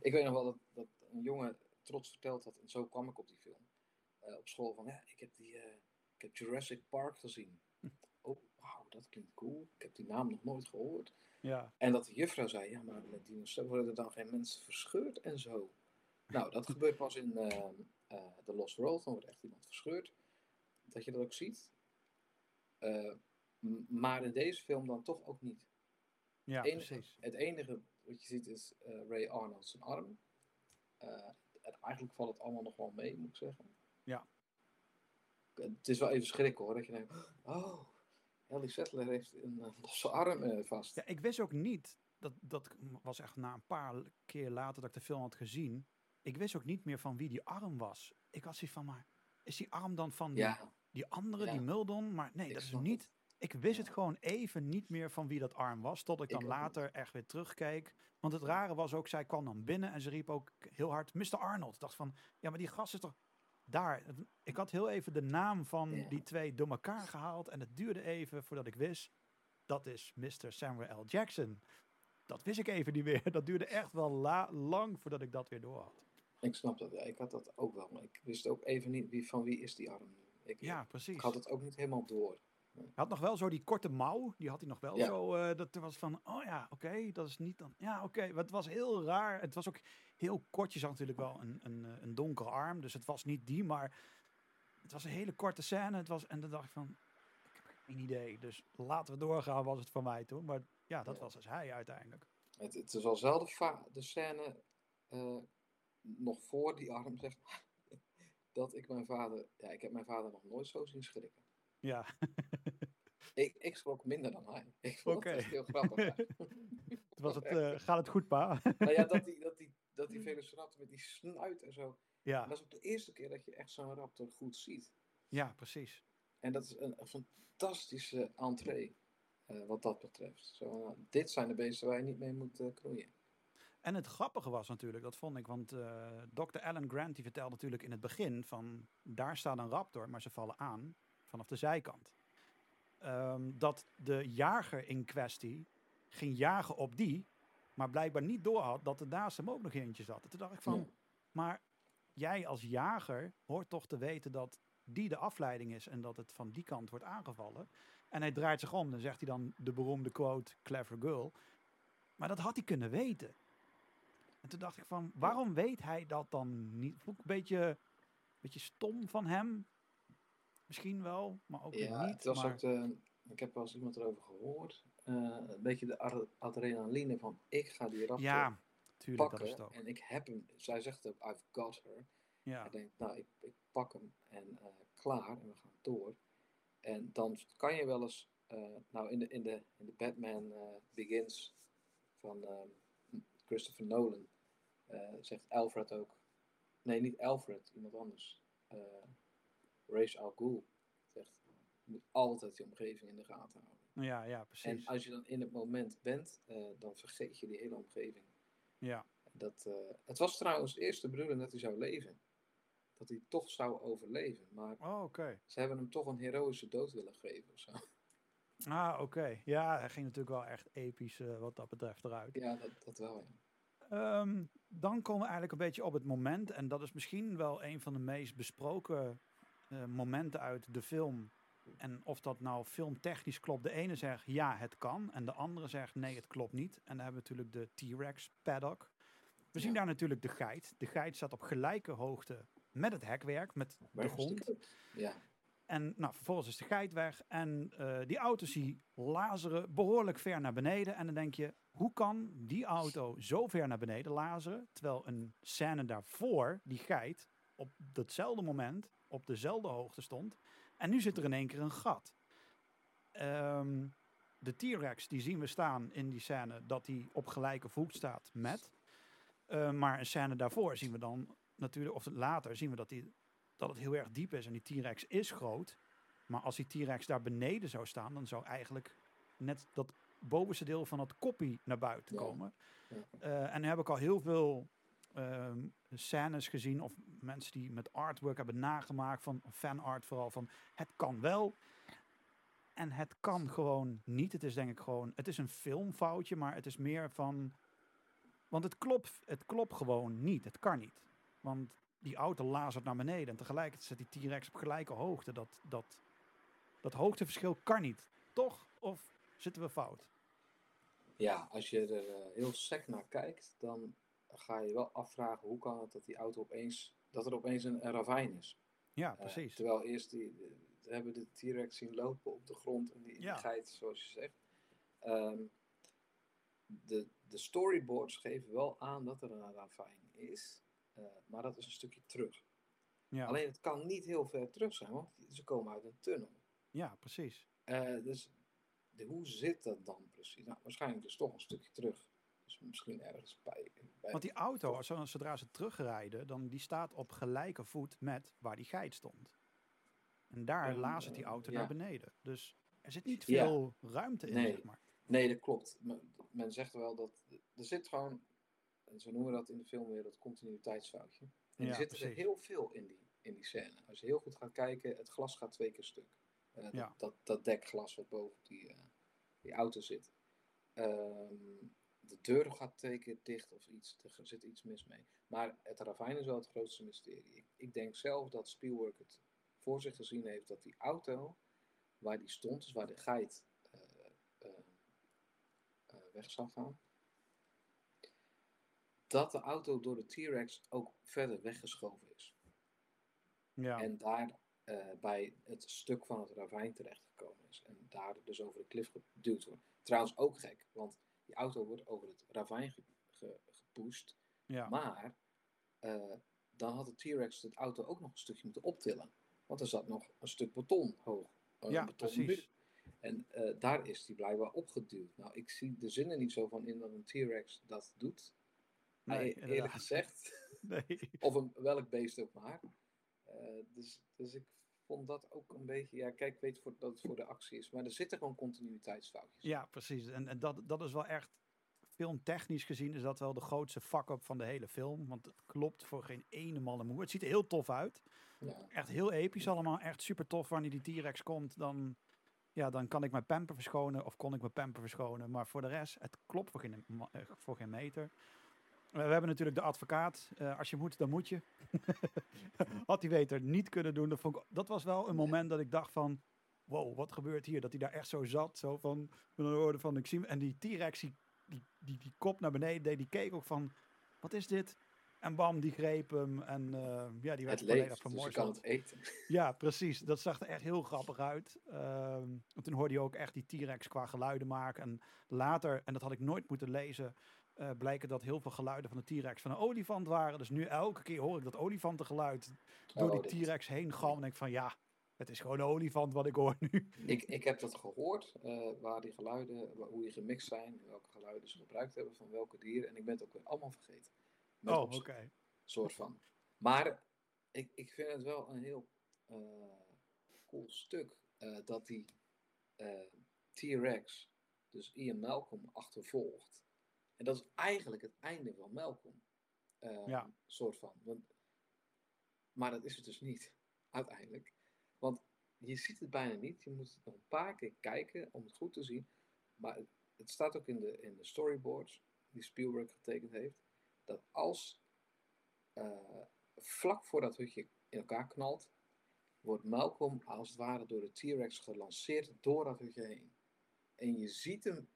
S2: ik weet nog wel dat, dat een jongen trots verteld had. En zo kwam ik op die film. eh, op school van, ja, ik heb, die, ik heb Jurassic Park gezien. Oh, wauw, dat klinkt cool. Ik heb die naam nog nooit gehoord.
S1: ja.
S2: En dat de juffrouw zei, ja, maar met dinosaurussen worden er dan geen mensen verscheurd en zo. Nou, dat gebeurt pas in eh, eh, The Lost World, dan wordt echt iemand verscheurd. Dat je dat ook ziet. Eh, maar in deze film dan toch ook niet.
S1: Ja, precies.
S2: Het enige wat je ziet is Ray Arnold zijn arm. En eigenlijk valt het allemaal nog wel mee, moet ik zeggen.
S1: Ja.
S2: Het is wel even schrikken hoor, dat je denkt, oh, Ellie Settler heeft een losse arm eh, vast.
S1: Ja, ik wist ook niet, dat, dat was echt na een paar keer later dat ik de film had gezien. Ik wist ook niet meer van wie die arm was. Ik had zoiets van, maar is die arm dan van die,
S2: Ja,
S1: die andere,
S2: Ja.
S1: die Muldon? Maar nee,
S2: Ik
S1: dat is niet. Ik wist
S2: Ja.
S1: het gewoon even niet meer van wie dat arm was. Tot ik
S2: Ik
S1: dan
S2: niet.
S1: later echt weer terugkeek. Want het rare was ook, zij kwam dan binnen en ze riep ook heel hard, Mr. Arnold. Ik dacht van, ja, maar die gast is toch daar. Ik had heel even de naam van die twee door elkaar gehaald. En het duurde even voordat ik wist, dat is Mr. Samuel L. Jackson. Dat wist ik even niet meer. Dat duurde echt wel la- lang voordat ik dat weer door had.
S2: Ik snap dat. Ik had dat ook wel. Maar ik wist ook even niet wie, van wie is die arm. Ik,
S1: Ja, precies.
S2: ik had het ook niet helemaal door.
S1: Hij had nog wel zo die korte mouw. Die had hij nog wel
S2: Ja.
S1: zo. eh, dat er was van, oh ja, oké, dat is niet dan. Ja, oké. maar Het was heel raar. Het was ook heel kort. Je zag natuurlijk wel een, een, eh, een donkere arm. Dus het was niet die, maar het was een hele korte scène. Het was, en dan dacht ik van, ik heb geen idee. Dus laten we doorgaan, was het voor mij toen. Maar ja, dat
S2: Ja.
S1: was dus hij uiteindelijk.
S2: Het, het is wel zelden de scène eh, nog voor die arm zegt dat ik mijn vader. Ja, ik heb mijn vader nog nooit zo zien schrikken.
S1: Ja,
S2: Ik, ik schrok minder dan hij. Ik vond het echt heel grappig.
S1: was het, eh, gaat het goed, pa?
S2: nou ja, dat die, dat die, dat die Velociraptor met die snuit en zo.
S1: Ja,
S2: dat is ook de eerste keer dat je echt zo'n raptor goed ziet.
S1: ja, precies.
S2: En dat is een, een fantastische entree. eh, wat dat betreft. Zo, nou, dit zijn de beesten waar je niet mee moet eh, knoeien.
S1: En het grappige was natuurlijk, dat vond ik, want eh Dr. Alan Grant die vertelde natuurlijk in het begin van daar staat een raptor, maar ze vallen aan vanaf de zijkant. Ehm, dat de jager in kwestie ging jagen op die, maar blijkbaar niet doorhad dat er naast hem ook nog eentje zat. En toen dacht ik van,
S2: Ja.
S1: maar jij als jager hoort toch te weten dat die de afleiding is en dat het van die kant wordt aangevallen. En hij draait zich om, dan zegt hij dan de beroemde quote, clever girl. Maar dat had hij kunnen weten. En toen dacht ik van, waarom weet hij dat dan niet? Vond ik een beetje, beetje stom van hem. Misschien wel, maar ook
S2: Ja,
S1: niet.
S2: het was
S1: maar,
S2: ook de, ik heb wel eens iemand erover gehoord. eh, een beetje de ad- adrenaline van ik ga die raptor
S1: ja, tuurlijk, dat
S2: pakken.
S1: is het ook.
S2: En ik heb hem. Zij zegt ook, I've got her.
S1: Ja,
S2: Hij denkt, nou, ik, ik pak hem en eh, klaar en we gaan door. En dan kan je wel eens, eh, nou in de, in de, in de Batman Begins van Christopher Nolan, zegt Alfred ook, nee niet Alfred, iemand anders, uh, Ra's al Ghul zegt, je moet altijd je omgeving in de gaten houden.
S1: ja, ja,
S2: En
S1: precies.
S2: als je dan in het moment bent, eh, dan vergeet je die hele omgeving.
S1: Ja,
S2: Dat, eh, het was trouwens eerst de bedoeling dat hij zou leven. Dat hij toch zou overleven. Maar
S1: oh, oké.
S2: ze hebben hem toch een heroïsche dood willen geven of zo.
S1: Ah, oké. Ja, hij ging natuurlijk wel echt episch eh, wat dat betreft eruit.
S2: Ja, dat, dat wel. Ja.
S1: Ehm, dan komen we eigenlijk een beetje op het moment. En dat is misschien wel een van de meest besproken eh, momenten uit de film. En of dat nou filmtechnisch klopt. De ene zegt ja, het kan. En de andere zegt nee, het klopt niet. En dan hebben we natuurlijk de T-Rex paddock. We zien
S2: Ja.
S1: daar natuurlijk de geit. De geit staat op gelijke hoogte met het hekwerk, met de
S2: Waar
S1: grond.
S2: Ja,
S1: En nou, vervolgens is de geit weg. En eh, die auto's die lazeren behoorlijk ver naar beneden. En dan denk je, hoe kan die auto zo ver naar beneden lazeren? Terwijl een scène daarvoor, die geit, op datzelfde moment op dezelfde hoogte stond. En nu zit er in één keer een gat. Ehm, de T-Rex, die zien we staan in die scène, dat hij op gelijke voet staat met. Uh, maar een scène daarvoor zien we dan natuurlijk, of later zien we dat, die, dat het heel erg diep is. En die T-Rex is groot. Maar als die T-Rex daar beneden zou staan, dan zou eigenlijk net dat bovenste deel van het koppie naar buiten komen. Uh, en nu heb ik al heel veel uh, scènes gezien of mensen die met artwork hebben nagemaakt van fanart vooral van het kan wel en het kan gewoon niet. Het is denk ik gewoon, het is een filmfoutje, maar het is meer van, want het klopt, het klopt gewoon niet. Het kan niet, want die auto lazert naar beneden en tegelijkertijd zit die T-Rex op gelijke hoogte. Dat, dat, dat hoogteverschil kan niet, toch? Of zitten we fout?
S2: Ja, als je er uh, heel sec naar kijkt, dan ga je wel afvragen hoe kan het dat die auto opeens, dat er opeens een, een ravijn is.
S1: Ja, eh, precies.
S2: Uh, terwijl eerst die, hebben de T-Rex zien lopen op de grond en die, ja. die geit, zoals je zegt. Um, de, de storyboards geven wel aan dat er een ravijn is, uh, maar dat is een stukje terug. Ja. Alleen het kan niet heel ver terug zijn, want ze komen uit een tunnel.
S1: Ja, precies.
S2: Uh, dus de, hoe zit dat dan precies? Nou, waarschijnlijk dus toch een stukje terug. Dus misschien ergens bij. bij
S1: Want die auto, zodra ze terugrijden, dan die staat op gelijke voet met waar die geit stond. En daar um, lazert die auto ja. naar beneden. Dus er zit niet veel ja. ruimte in,
S2: nee.
S1: zeg maar.
S2: Nee, dat klopt. Men, men zegt wel dat er zit gewoon, en zo noemen we dat in de film weer, dat continuïteitsfoutje. En ja, er zit er heel veel in die, in die scène. Als je heel goed gaat kijken, het glas gaat twee keer stuk. Uh, dat,
S1: ja.
S2: dat, dat dekglas wat boven die, uh, die auto zit. Um, de deur gaat twee keer dicht of iets. Er zit iets mis mee. Maar het ravijn is wel het grootste mysterie. Ik, ik denk zelf dat Spielberg het voor zich gezien heeft dat die auto waar die stond, dus waar de geit uh, uh, uh, weg zou gaan, dat de auto door de T-Rex ook verder weggeschoven is.
S1: Ja.
S2: En daar bij het stuk van het ravijn terechtgekomen is. En daar dus over de klif geduwd wordt. Trouwens ook gek, want die auto wordt over het ravijn ge, ge, gepusht.
S1: Ja.
S2: Maar uh, dan had de T-Rex het auto ook nog een stukje moeten optillen. Want er zat nog een stuk beton hoog. Uh,
S1: ja,
S2: beton
S1: precies.
S2: muur. En uh, daar is die blijkbaar opgeduwd. Nou, ik zie de zin er niet zo van in dat een T-Rex dat doet.
S1: Nee,
S2: nee eerlijk gezegd.
S1: nee.
S2: of een, welk beest ook maar. dus, dus ik vond dat ook een beetje, ja, kijk, weet voor, dat het voor de actie is. Maar er zitten gewoon continuïteitsfoutjes.
S1: Ja, precies. En, en dat, dat is wel echt, filmtechnisch gezien, is dat wel de grootste fuck-up van de hele film. Want het klopt voor geen ene malle moe. Het ziet er heel tof uit.
S2: Ja.
S1: Echt heel episch allemaal. Echt super tof. Wanneer die T-Rex komt, dan, ja, dan kan ik mijn pamper verschonen. Of kon ik mijn pamper verschonen. Maar voor de rest, het klopt voor geen, voor geen meter. We hebben natuurlijk de advocaat. Uh, als je moet, dan moet je. Had hij beter niet kunnen doen. Dat, vond ik, dat was wel een moment dat ik dacht van... Wow, wat gebeurt hier? Dat hij daar echt zo zat. Zo van, van, van ik zie En die T-Rex, die, die, die, die, kop naar beneden deed. Die keek ook van, wat is dit? En bam, die greep hem. En uh, ja, die werd
S2: het leeft, dus eten.
S1: Ja, precies. Dat zag er echt heel grappig uit. Uh, en toen hoorde je ook echt die T-Rex qua geluiden maken. En later, en dat had ik nooit moeten lezen... Uh, blijken dat heel veel geluiden van de T-Rex van een olifant waren. Dus nu elke keer hoor ik dat olifantengeluid door
S2: Oh,
S1: die T-Rex heen galmen. En denk ik van ja, het is gewoon een olifant wat ik hoor nu.
S2: Ik, ik heb dat gehoord, uh, waar die geluiden, hoe die gemixt zijn, welke geluiden ze gebruikt hebben van welke dieren. En ik ben het ook weer allemaal vergeten. Met
S1: oh, oké. Okay.
S2: soort van. Maar ik, ik vind het wel een heel uh, cool stuk dat die T-Rex, dus Ian Malcolm, achtervolgt. En dat is eigenlijk het einde van Malcolm. Uh,
S1: ja.
S2: Soort van. Want, maar dat is het dus niet, uiteindelijk. Want je ziet het bijna niet. Je moet het nog een paar keer kijken om het goed te zien. Maar het, het staat ook in de, in de storyboards die Spielberg getekend heeft. Dat als uh, vlak voor dat hutje in elkaar knalt, wordt Malcolm als het ware door de T-Rex gelanceerd door dat hutje heen. En je ziet hem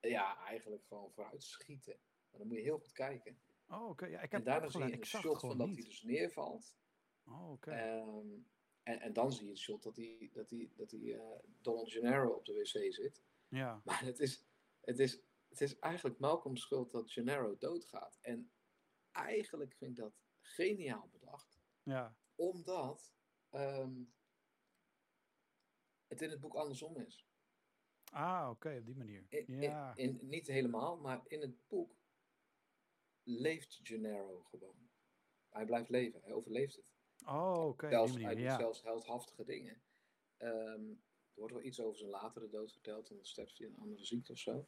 S2: ja, eigenlijk gewoon vooruit schieten. Maar dan moet je heel goed kijken.
S1: Oh, oké. Okay. Ja, ik heb
S2: en daarna zie je een shot van dat hij dus neervalt.
S1: Oh, oké. Okay.
S2: Um, en, en, dan zie je een shot dat hij, dat hij, dat hij uh, Donald Gennaro op de wc zit.
S1: Ja.
S2: Maar het is, het is, het is eigenlijk Malcolm's schuld dat Gennaro doodgaat. En eigenlijk vind ik dat geniaal bedacht.
S1: Ja.
S2: Omdat ehm, het in het boek andersom is.
S1: Ah, oké, op die manier.
S2: In, in-
S1: Ja.
S2: in, niet helemaal, maar in het boek leeft Gennaro gewoon. Hij blijft leven, hij overleeft het.
S1: Oh, oké,
S2: zelfs,
S1: die
S2: hij doet
S1: Ja.
S2: zelfs heldhaftige dingen. Ehm, er wordt wel iets over zijn latere dood verteld, en dan sterft hij een andere ziekte of zo.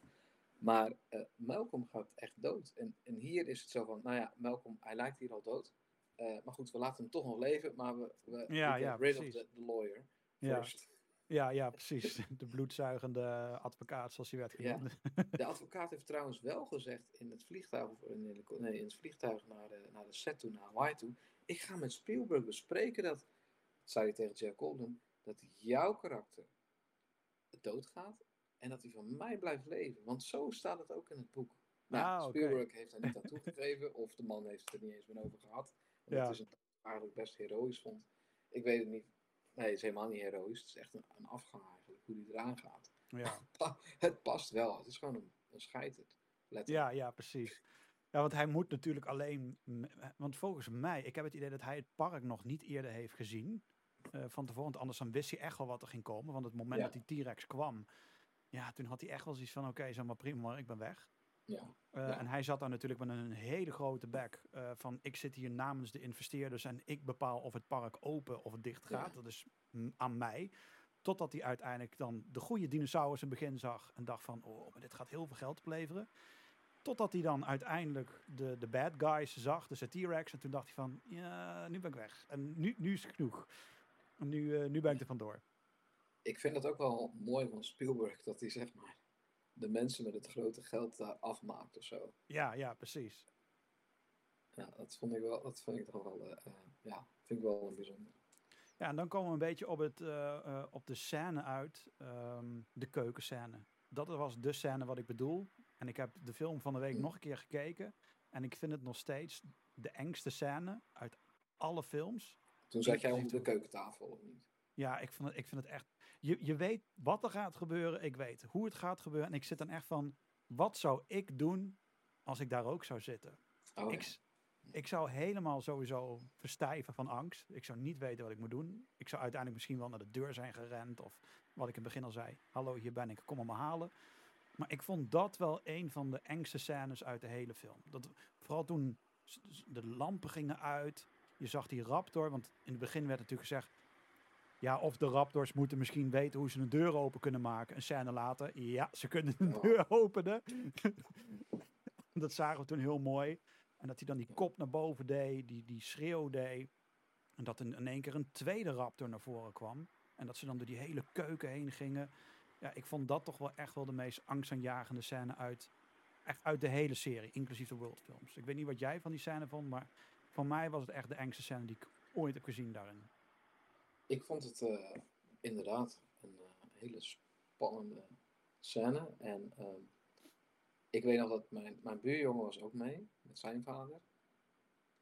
S2: Maar eh, Malcolm gaat echt dood. En, en hier is het zo van, nou ja, Malcolm, hij lijkt hier al dood. Eh, maar goed, we laten hem toch nog leven, maar we, we
S1: Ja, ja,
S2: rid of the, the lawyer first.
S1: Ja, ja, precies. De bloedzuigende advocaat, zoals hij werd
S2: Ja.
S1: genoemd.
S2: De advocaat heeft trouwens wel gezegd in het vliegtuig, of in, de nee, in het vliegtuig naar de, naar de set toe, naar Hawaii toe. Ik ga met Spielberg bespreken dat, zei hij tegen Jack Goldman, dat jouw karakter doodgaat en dat hij van mij blijft leven. Want zo staat het ook in het boek. Nou,
S1: Ah.
S2: Spielberg heeft daar niet aan toegegeven, of de man heeft het er niet eens meer over gehad. Omdat
S1: Ja.
S2: hij het eigenlijk best heroïs vond. Ik weet het niet. Nee, het is helemaal niet heroïs. Het is echt een, een afgang eigenlijk, hoe die eraan gaat.
S1: Ja.
S2: Het past wel. Het is gewoon een, een.
S1: Ja, ja, precies. Ja, want hij moet natuurlijk alleen. Want volgens mij, ik heb het idee dat hij het park nog niet eerder heeft gezien. eh, van tevoren. Want anders dan wist hij echt wel wat er ging komen. Want het moment
S2: Ja.
S1: dat die T-Rex kwam. Ja, toen had hij echt wel zoiets van: oké, zeg maar prima, maar ik ben weg.
S2: Ja.
S1: Eh,
S2: Ja.
S1: En hij zat daar natuurlijk met een hele grote bek. eh, van ik zit hier namens de investeerders en ik bepaal of het park open of het dicht
S2: Ja.
S1: gaat. Dat is aan mij. Totdat hij uiteindelijk dan de goede dinosaurus in het begin zag. En dacht van, oh, maar dit gaat heel veel geld opleveren. Totdat hij dan uiteindelijk de, de bad guys zag, dus de T-Rex. En toen dacht hij van, ja, nu ben ik weg. En nu, nu is het genoeg. En nu, eh, nu ben ik er vandoor.
S2: Ik vind het ook wel mooi van Spielberg dat hij zeg maar de mensen met het grote geld daar afmaakt of zo.
S1: Ja, ja, precies.
S2: Ja, dat vond ik wel, dat vind ik toch wel, eh, eh, ja, vind ik wel bijzonder.
S1: Ja, en dan komen we een beetje op, het, eh, op de scène uit, ehm, de keukenscène. Dat was de scène wat ik bedoel. En ik heb de film van de week
S2: Mm.
S1: nog een keer gekeken. En ik vind het nog steeds de engste scène uit alle films.
S2: Toen zat jij onder de
S1: de-
S2: keukentafel of niet?
S1: Ja, ik vind het, ik vind het echt... Je, je weet wat er gaat gebeuren, ik weet hoe het gaat gebeuren. En ik zit dan echt van, wat zou ik doen als ik daar ook zou zitten?
S2: Oh,
S1: ik, ik zou helemaal sowieso verstijven van angst. Ik zou niet weten wat ik moet doen. Ik zou uiteindelijk misschien wel naar de deur zijn gerend. Of wat ik in het begin al zei. Hallo, hier ben ik, kom me halen. Maar ik vond dat wel een van de engste scènes uit de hele film. Dat, vooral toen de lampen gingen uit. Je zag die raptor. Want in het begin werd natuurlijk gezegd... Ja, of de raptors moeten misschien weten hoe ze een deur open kunnen maken. Een scène later, ja, ze kunnen een deur openen. dat zagen we toen heel mooi. En dat hij dan die kop naar boven deed, die, die schreeuw deed. En dat in, in één keer een tweede raptor naar voren kwam. En dat ze dan door die hele keuken heen gingen. Ja, ik vond dat toch wel echt wel de meest angstaanjagende scène uit, echt uit de hele serie, inclusief de Worldfilms. Ik weet niet wat jij van die scène vond, maar voor mij was het echt de engste scène die ik ooit heb gezien daarin.
S2: Ik vond het eh, inderdaad een eh, hele spannende scène. En ehm, ik weet nog dat mijn, mijn buurjongen was ook mee, met zijn vader.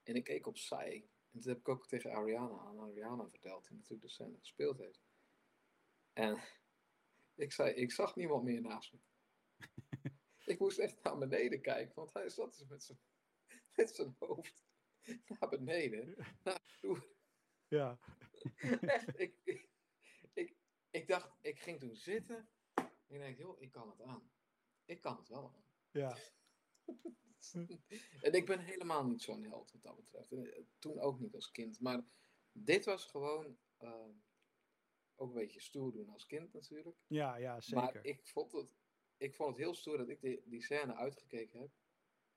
S2: En ik keek opzij. En toen heb ik ook tegen Ariana aan Ariana verteld, die natuurlijk de scène gespeeld heeft. En ik zei, ik zag niemand meer naast me. ik moest echt naar beneden kijken, want hij zat dus met zijn, met zijn hoofd naar beneden, naar de vloer.
S1: Ja,
S2: Echt, ik, ik, ik, ik dacht, ik ging toen zitten. En ik denk, joh, ik kan het aan. Ik kan het wel aan.
S1: ja,
S2: en ik ben helemaal niet zo'n held wat dat betreft. En, eh, Toen ook niet als kind. Maar dit was gewoon eh, ook een beetje stoer doen als kind natuurlijk.
S1: ja, ja, zeker.
S2: Maar ik vond, het, ik vond het heel stoer dat ik die, die scène uitgekeken heb.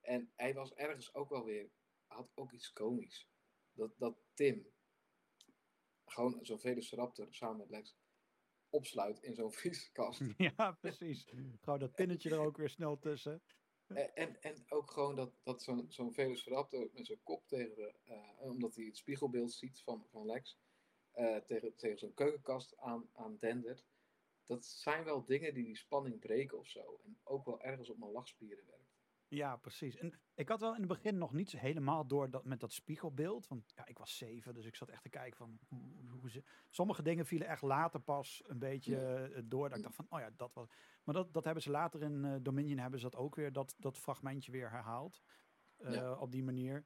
S2: En hij was ergens ook wel weer, had ook iets komisch. Dat, dat Tim gewoon zo'n Velociraptor samen met Lex opsluit in zo'n vrieskast.
S1: Ja, precies. Gewoon dat pinnetje er ook weer snel tussen.
S2: En, en, en ook gewoon dat, dat zo'n zo'n Velociraptor met zijn kop tegen de, eh, omdat hij het spiegelbeeld ziet van, van Lex, eh, tegen, tegen zo'n keukenkast aan, aan dendert. Dat zijn wel dingen die die spanning breken of zo. En ook wel ergens op mijn lachspieren werkt.
S1: Ja, precies. En ik had wel in het begin nog niet helemaal door dat met dat spiegelbeeld. Want ja, ik was zeven, dus ik zat echt te kijken van hoe, hoe ze. Sommige dingen vielen echt later pas een beetje eh, door. Dat ik dacht van, oh ja, dat was. Maar dat, dat hebben ze later in eh, Dominion hebben ze dat ook weer, dat, dat fragmentje weer herhaald. eh,
S2: Ja.
S1: Op die manier.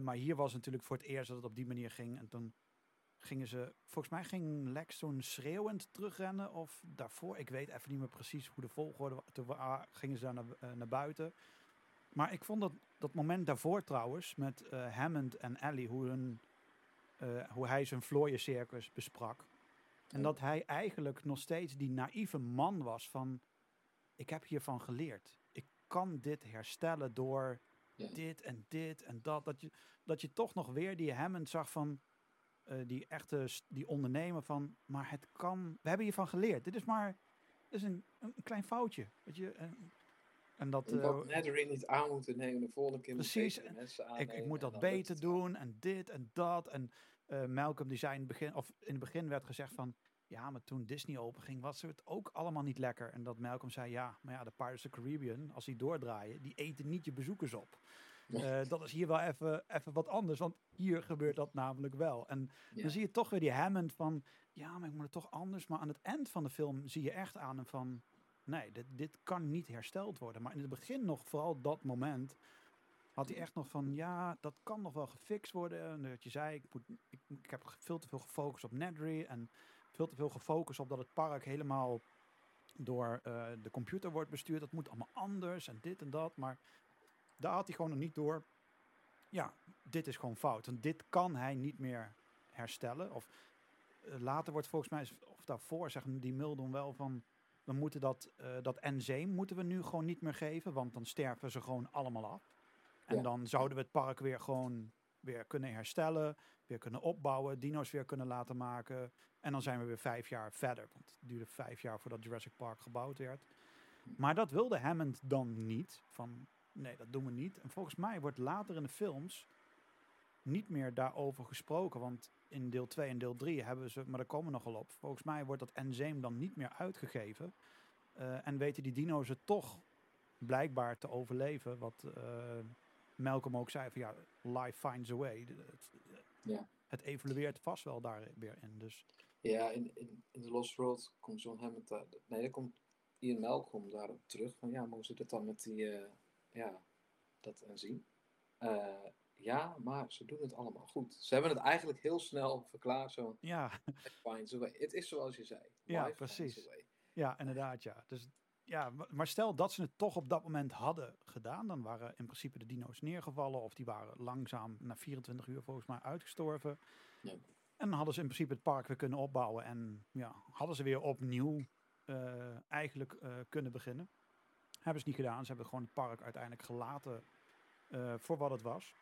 S1: Maar hier was natuurlijk voor het eerst dat het op die manier ging. En toen gingen ze, volgens mij ging Lex toen schreeuwend terugrennen. Of daarvoor, ik weet even niet meer precies hoe de volgorde was. Toen gingen ze daar naar, naar buiten. Maar ik vond dat, dat moment daarvoor trouwens, met eh, Hammond en Ellie, hoe, hun, eh, hoe hij zijn vlooiencircus besprak. En dat hij eigenlijk nog steeds die naïeve man was van, ik heb hiervan geleerd. Ik kan dit herstellen door dit en dit en dat. Dat je, dat je toch nog weer die Hammond zag van, eh, die echte, die ondernemer van, maar het kan, we hebben hiervan geleerd. Dit is maar, dit is een, een klein foutje. Weet je, en dat,
S2: En
S1: eh,
S2: niet aan moeten nemen, de volgende keer
S1: Precies,
S2: mensen
S1: ik, ik moet dat beter doen en dit en dat. En eh, Malcolm die zei in het begin, of in het begin werd gezegd van, ja, maar toen Disney openging was het ook allemaal niet lekker. En dat Malcolm zei, ja, maar ja, de Pirates of the Caribbean, als die doordraaien, die eten niet je bezoekers op. Eh, dat is hier wel even, even wat anders, want hier gebeurt dat namelijk wel. En
S2: Ja.
S1: dan zie je toch weer die Hammond van, ja, maar ik moet het toch anders. Maar aan het eind van de film zie je echt aan hem van, nee, dit, dit kan niet hersteld worden. Maar in het begin nog, vooral dat moment, had hij echt nog van, ja, dat kan nog wel gefixt worden. En dat je zei, ik, ik, ik heb veel te veel gefocust op Nedry en veel te veel gefocust op dat het park helemaal door eh, de computer wordt bestuurd. Dat moet allemaal anders en dit en dat. Maar daar had hij gewoon nog niet door. Ja, dit is gewoon fout. En dit kan hij niet meer herstellen. Of eh, later wordt volgens mij, of daarvoor zeggen die Mildon wel van... We moeten dat, eh, dat enzyme moeten we nu gewoon niet meer geven. Want dan sterven ze gewoon allemaal af. En
S2: Ja.
S1: dan zouden we het park weer gewoon weer kunnen herstellen. Weer kunnen opbouwen. Dino's weer kunnen laten maken. En dan zijn we weer vijf jaar verder. Want het duurde vijf jaar voordat Jurassic Park gebouwd werd. Maar dat wilde Hammond dan niet. Van nee, dat doen we niet. En volgens mij wordt later in de films niet meer daarover gesproken. Want in deel 2 en deel 3 hebben ze, maar daar komen we nogal op. Volgens mij wordt dat enzyme dan niet meer uitgegeven. Eh, en weten die dino's het toch blijkbaar te overleven. Wat eh, Malcolm ook zei van ja, life finds a way. Het,
S2: Ja.
S1: het evolueert vast wel daar weer in. Dus
S2: Ja, in, in, in The Lost World komt John Hammond daar. Nee, daar komt Ian Malcolm daarop terug. Van ja, mogen ze dat dan met die. eh, ja, dat enzym? Ja, maar ze doen het allemaal goed. Ze hebben het eigenlijk heel snel verklaard. Zo,
S1: ja.
S2: Het is zoals je zei.
S1: Ja, precies. Ja, inderdaad, ja. Dus ja, ma- maar stel dat ze het toch op dat moment hadden gedaan, dan waren in principe de dino's neergevallen of die waren langzaam na 24 uur volgens mij uitgestorven.
S2: Ja.
S1: En dan hadden ze in principe het park weer kunnen opbouwen en ja, hadden ze weer opnieuw eh, eigenlijk eh, kunnen beginnen. Hebben ze niet gedaan. Ze hebben gewoon het park uiteindelijk gelaten eh, voor wat het was.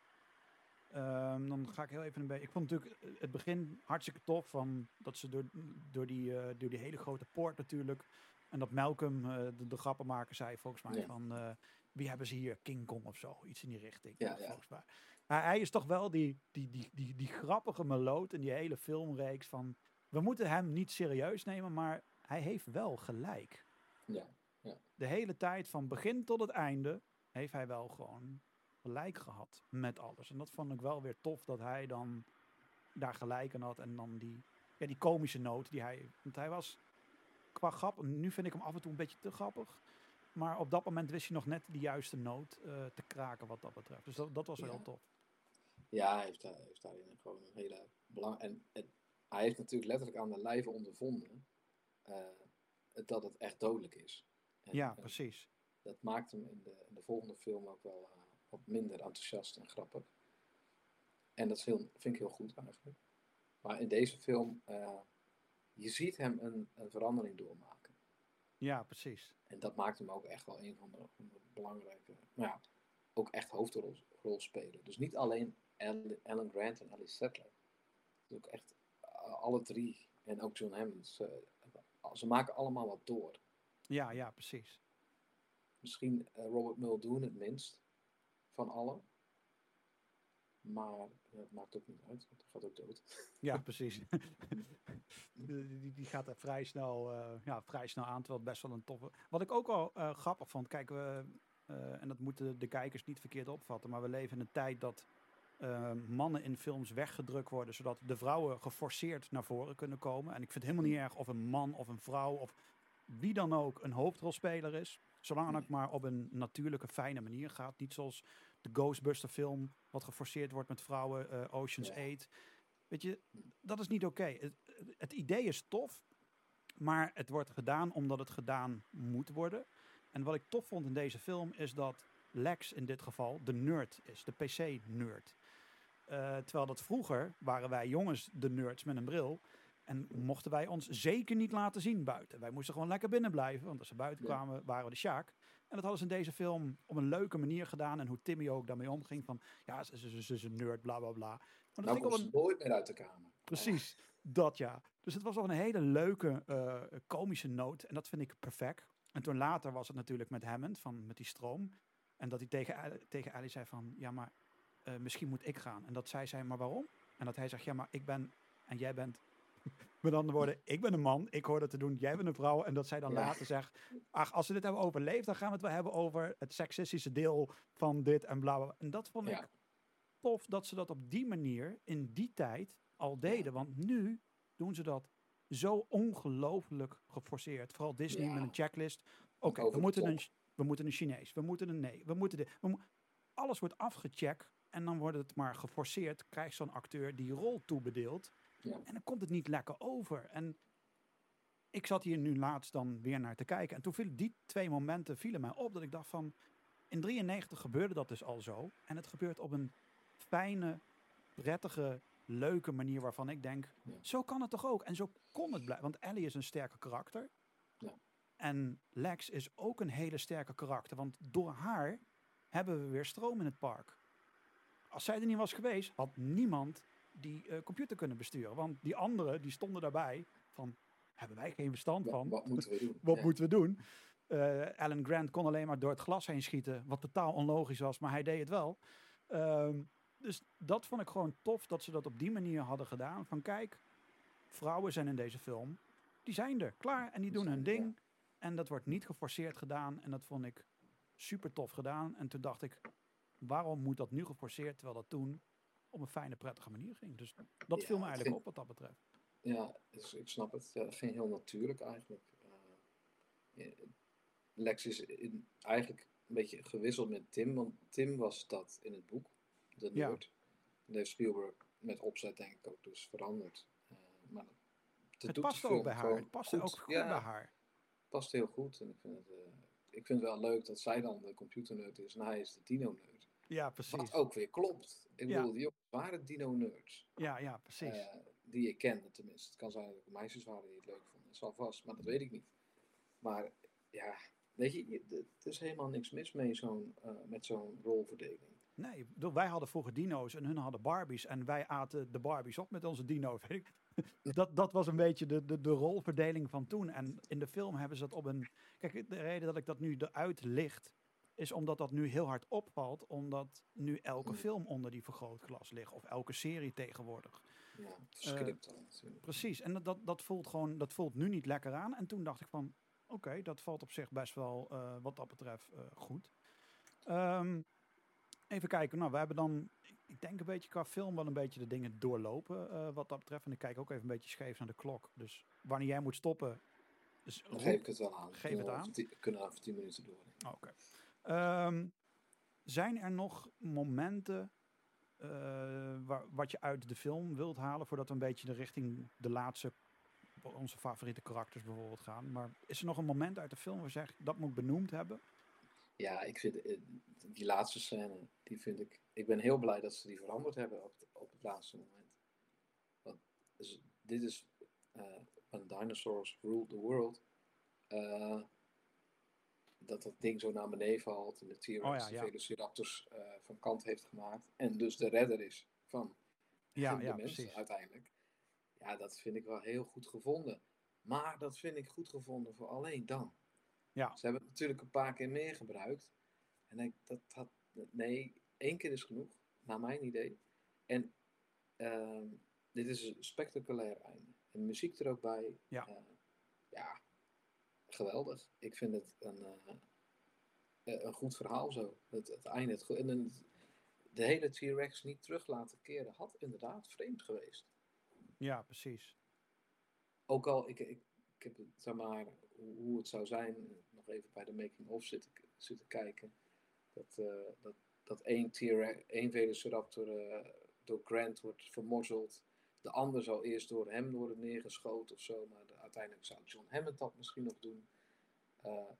S1: Ehm, dan ga ik heel even een beetje. Ik vond natuurlijk eh, het begin hartstikke tof van dat ze door, door, die, eh, door die hele grote poort natuurlijk. En dat Malcolm, eh, de, de grappenmaker, zei volgens mij
S2: Ja.
S1: van wie hebben ze hier? King Kong of zo, iets in die richting.
S2: Ja, ja.
S1: Volgens mij. Maar hij is toch wel die, die, die, die, die grappige meloot in die hele filmreeks van we moeten hem niet serieus nemen, maar hij heeft wel gelijk.
S2: Ja,
S1: De hele tijd van begin tot het einde heeft hij wel gewoon gelijk gehad met alles. En dat vond ik wel weer tof dat hij dan daar gelijk aan had. En dan die, ja, die komische noot die hij... Want hij was qua grap... Nu vind ik hem af en toe een beetje te grappig. Maar op dat moment wist hij nog net de juiste noot eh, te kraken wat dat betreft. Dus dat, dat was wel
S2: Ja.
S1: tof.
S2: ja hij heeft, daar, heeft daarin gewoon een hele belang. En, en hij heeft natuurlijk letterlijk aan de lijve ondervonden eh, dat het echt dodelijk is. En,
S1: Ja, precies.
S2: dat maakt hem in de, in de volgende film ook wel eh, wat minder enthousiast en grappig. En dat heel, vind ik heel goed eigenlijk. Maar in deze film, eh, je ziet hem een, een verandering doormaken.
S1: Ja, precies.
S2: En dat maakt hem ook echt wel een van de, van de belangrijke, nou ja, ook echt hoofdrol rol spelen. Dus niet alleen Alan Grant en Alice Settler. Dus ook echt eh, alle drie. En ook John Hammond. Ze, ze maken allemaal wat door.
S1: Ja, ja, precies.
S2: Misschien eh, Robert Muldoon het minst van allen. Maar het maakt ook niet uit, want hij gaat ook dood.
S1: Ja, precies. die, die- gaat er vrij snel, eh, ja, vrij snel aan, terwijl het best wel een toffe... Wat ik ook wel eh, grappig vond, kijk, we, eh, en dat moeten de kijkers niet verkeerd opvatten, maar we leven in een tijd dat mannen in films weggedrukt worden, zodat de vrouwen geforceerd naar voren kunnen komen. En ik vind het helemaal niet erg of een man of een vrouw of wie dan ook een hoofdrolspeler is. Zolang het maar op een natuurlijke, fijne manier gaat. Niet zoals de Ghostbuster film, wat geforceerd wordt met vrouwen, eh, Ocean's
S2: Ja.
S1: 8. Weet je, dat is niet oké. Het, het idee is tof, maar het wordt gedaan omdat het gedaan moet worden. En wat ik tof vond in deze film is dat Lex in dit geval de nerd is, de PC-nerd. Eh, terwijl dat vroeger waren wij jongens de nerds met een bril. En mochten wij ons zeker niet laten zien buiten. Wij moesten gewoon lekker binnen blijven. Want als ze buiten kwamen, waren we de Sjaak. En dat hadden ze in deze film op een leuke manier gedaan. En hoe Timmy ook daarmee omging. Van ja, ze, is een nerd, bla bla bla. Maar dat
S2: Nou komt
S1: een,
S2: nooit meer uit de kamer.
S1: Precies, dat ja. Dus het was al een hele leuke, eh, komische noot. En dat vind ik perfect. En toen later was het natuurlijk met Hammond, van, met die stroom. En dat hij tegen, tegen Ali zei van, ja maar eh, misschien moet ik gaan. En dat zij zei, maar waarom? En dat hij zegt, ja maar ik ben en jij bent... Met andere woorden, ik ben een man, ik hoor dat te doen, jij bent een vrouw. En dat zij dan
S2: Ja.
S1: later zegt, ach, als we dit hebben overleefd, dan gaan we het wel hebben over het seksistische deel van dit en bla bla. bla. En dat vond ik tof dat ze dat op die manier in die tijd al deden. Want nu doen ze dat zo ongelooflijk geforceerd. Vooral Disney
S2: Ja.
S1: met een checklist. Oké, we, moeten een, we moeten een Chinees. We moeten een nee. We moeten dit. We mo- alles wordt afgecheckt. En dan wordt het maar geforceerd. Krijgt zo'n acteur die rol toebedeeld.
S2: Ja.
S1: En dan komt het niet lekker over. En ik zat hier nu laatst dan weer naar te kijken. En toen vielen die twee momenten vielen mij op. Dat ik dacht van... In 93 gebeurde dat dus al zo. En het gebeurt op een fijne, prettige, leuke manier waarvan ik denk,
S2: Ja.
S1: zo kan het toch ook? En zo kon het blijven. Want Ellie is een sterke karakter.
S2: Ja.
S1: En Lex is ook een hele sterke karakter. Want door haar hebben we weer stroom in het park. Als zij er niet was geweest, had niemand die eh, computer kunnen besturen. Want die anderen, die stonden daarbij van, hebben wij geen verstand
S2: Wat,
S1: van.
S2: wat moeten we doen?
S1: Wat
S2: Ja.
S1: moeten we doen? Eh, Alan Grant kon alleen maar door het glas heen schieten, wat totaal onlogisch was, maar hij deed het wel. Ehm, dus dat vond ik gewoon tof dat ze dat op die manier hadden gedaan. Van kijk, vrouwen zijn in deze film, die zijn er, klaar en die doen hun ding. En dat wordt niet geforceerd gedaan en dat vond ik super tof gedaan. En toen dacht ik, waarom moet dat nu geforceerd, terwijl dat toen op een fijne, prettige manier ging. Dus dat
S2: Ja,
S1: viel me
S2: het
S1: eigenlijk
S2: ging-
S1: op wat dat betreft.
S2: Ja, dus ik snap het. Ja, het ging heel natuurlijk eigenlijk. Eh, ja, Lex is in, eigenlijk een beetje gewisseld met Tim, want Tim was dat in het boek, de
S1: Ja.
S2: Dat heeft Spielberg met opzet denk ik ook dus veranderd. Eh, maar
S1: Het
S2: film
S1: ook bij haar. Het
S2: goed.
S1: ook goed
S2: ja,
S1: bij haar.
S2: past heel goed. En ik vind, het, eh, ik vind het wel leuk dat zij dan de computernerd is en hij is de dino-nerd.
S1: Ja, precies.
S2: Wat ook weer klopt. Ik
S1: Ja.
S2: bedoel, die jongens waren dino-nerds.
S1: Ja, ja, precies.
S2: Eh, die ik kende tenminste. Het kan zijn dat er meisjes waren die het leuk vonden. Dat zal vast, maar dat weet ik niet. Maar ja, weet je, er is helemaal niks mis mee zo'n, eh, met zo'n rolverdeling.
S1: Nee, wij hadden vroeger dino's en hun hadden Barbies. En wij aten de Barbies op met onze dino's. weet ik. Dat, dat was een beetje de, de, de rolverdeling van toen. En in de film hebben ze dat op een... Kijk, de reden dat ik dat nu eruit licht... is omdat dat nu heel hard opvalt. Omdat nu elke
S2: Hmm.
S1: film onder die vergrootglas ligt. Of elke serie tegenwoordig.
S2: Ja, dan natuurlijk.
S1: Precies. En dat, dat, voelt gewoon, dat voelt nu niet lekker aan. En toen dacht ik van... Oké, dat valt op zich best wel eh, wat dat betreft eh, goed. Ehm, even kijken. Nou, we hebben dan... Ik denk een beetje qua film wel een beetje de dingen doorlopen eh, wat dat betreft. En ik kijk ook even een beetje scheef naar de klok. Dus wanneer jij moet stoppen... Dus
S2: geef ik het wel aan.
S1: Geef het
S2: we
S1: aan.
S2: tien- kunnen we over tien minuten door.
S1: Oké. Ehm, zijn er nog momenten eh, waar, wat je uit de film wilt halen voordat we een beetje de richting de laatste, onze favoriete karakters bijvoorbeeld gaan? Maar is er nog een moment uit de film waar je zegt dat moet benoemd hebben?
S2: Ja, ik vind eh, die laatste scène, die vind ik... Ik ben heel blij dat ze die veranderd hebben op, het- op het laatste moment. Want dus, dit is eh when dinosaurs ruled the world. Dat dat ding zo naar beneden valt en de T-Rex
S1: Oh ja,
S2: de
S1: ja.
S2: Velociraptors eh, van kant heeft gemaakt. En dus de redder is van
S1: Ja,
S2: de
S1: ja,
S2: mensen
S1: precies.
S2: uiteindelijk. Ja, dat vind ik wel heel goed gevonden. Maar dat vind ik goed gevonden voor alleen dan.
S1: Ja.
S2: Ze hebben het natuurlijk een paar keer meer gebruikt. En ik, dat had, nee, één keer is genoeg, naar mijn idee. En ehm, dit is een spectaculair einde. En muziek er ook bij.
S1: Ja.
S2: Eh, ja, geweldig. Ik vind het een, eh, eh, een goed verhaal zo. Het, het einde. Het, en een- de hele T-Rex niet terug laten keren had inderdaad vreemd geweest.
S1: Ja, precies.
S2: Ook al, ik, ik, ik heb het, zeg maar, hoe, het zou zijn, nog even bij de making-of zitten, zitten kijken. Dat, eh, dat dat één, T-Rex- één Velociraptor door Grant wordt vermorzeld. De ander zou eerst door hem worden neergeschoten of zo. Maar uiteindelijk zou John Hammond dat misschien nog doen. Eh,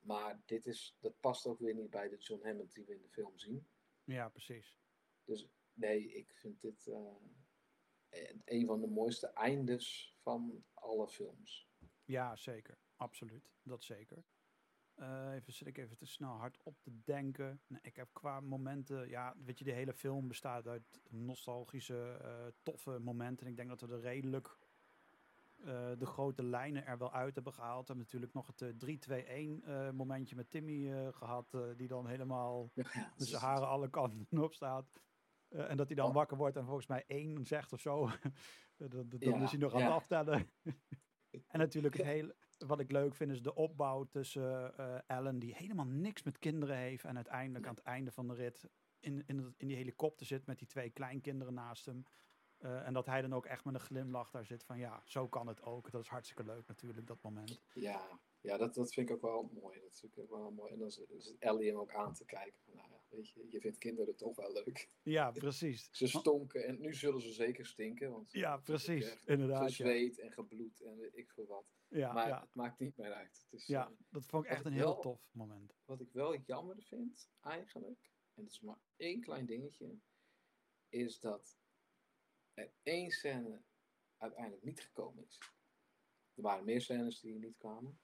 S2: maar dit is, dat past ook weer niet bij de John Hammond die we in de film zien.
S1: Ja, precies.
S2: Dus nee, ik vind dit eh, een van de mooiste eindes van alle films.
S1: Ja, zeker. Absoluut. Dat zeker. Eh, even zit ik even te snel hard op te denken. Nee, ik heb qua momenten, ja, weet je, de hele film bestaat uit nostalgische, toffe momenten. En ik denk dat we er redelijk de grote lijnen er wel uit hebben gehaald. Hebben natuurlijk nog het eh, 3-2-1 eh, momentje met Timmy eh, gehad, eh, die dan helemaal
S2: Ja,
S1: zijn haren alle kanten op staat. Eh, en dat hij dan
S2: Oh.
S1: wakker wordt en volgens mij één zegt of zo. dan dan,
S2: Ja,
S1: is hij nog aan het
S2: ja.
S1: aftellen. en natuurlijk het
S2: Ja.
S1: hele, wat ik leuk vind is de opbouw tussen eh Ellen, die helemaal niks met kinderen heeft. En uiteindelijk aan het einde van de rit in, in, in die helikopter zit met die twee kleinkinderen naast hem. Eh, en dat hij dan ook echt met een glimlach daar zit van ja, zo kan het ook. Dat is hartstikke leuk natuurlijk, dat moment.
S2: Ja, ja dat, dat vind ik ook wel mooi. Dat vind ik ook wel mooi. En dan zit Ellie hem ook aan te kijken. Van, nou ja, weet je, je vindt kinderen toch wel leuk.
S1: Ja, precies.
S2: Ze stonken en nu zullen ze zeker stinken. Want
S1: Ja,
S2: het is
S1: precies.
S2: echt
S1: Inderdaad. Ja,
S2: Gezweet en gebloed en ik veel wat.
S1: ja,
S2: maar
S1: ja.
S2: het maakt niet meer uit. Het is,
S1: ja,
S2: eh,
S1: dat vond ik echt een heel
S2: wel-
S1: tof moment.
S2: wat ik wel jammer vind, eigenlijk, en dat is maar één klein dingetje, is dat er één scène uiteindelijk niet gekomen is. Er waren meer scènes die niet kwamen.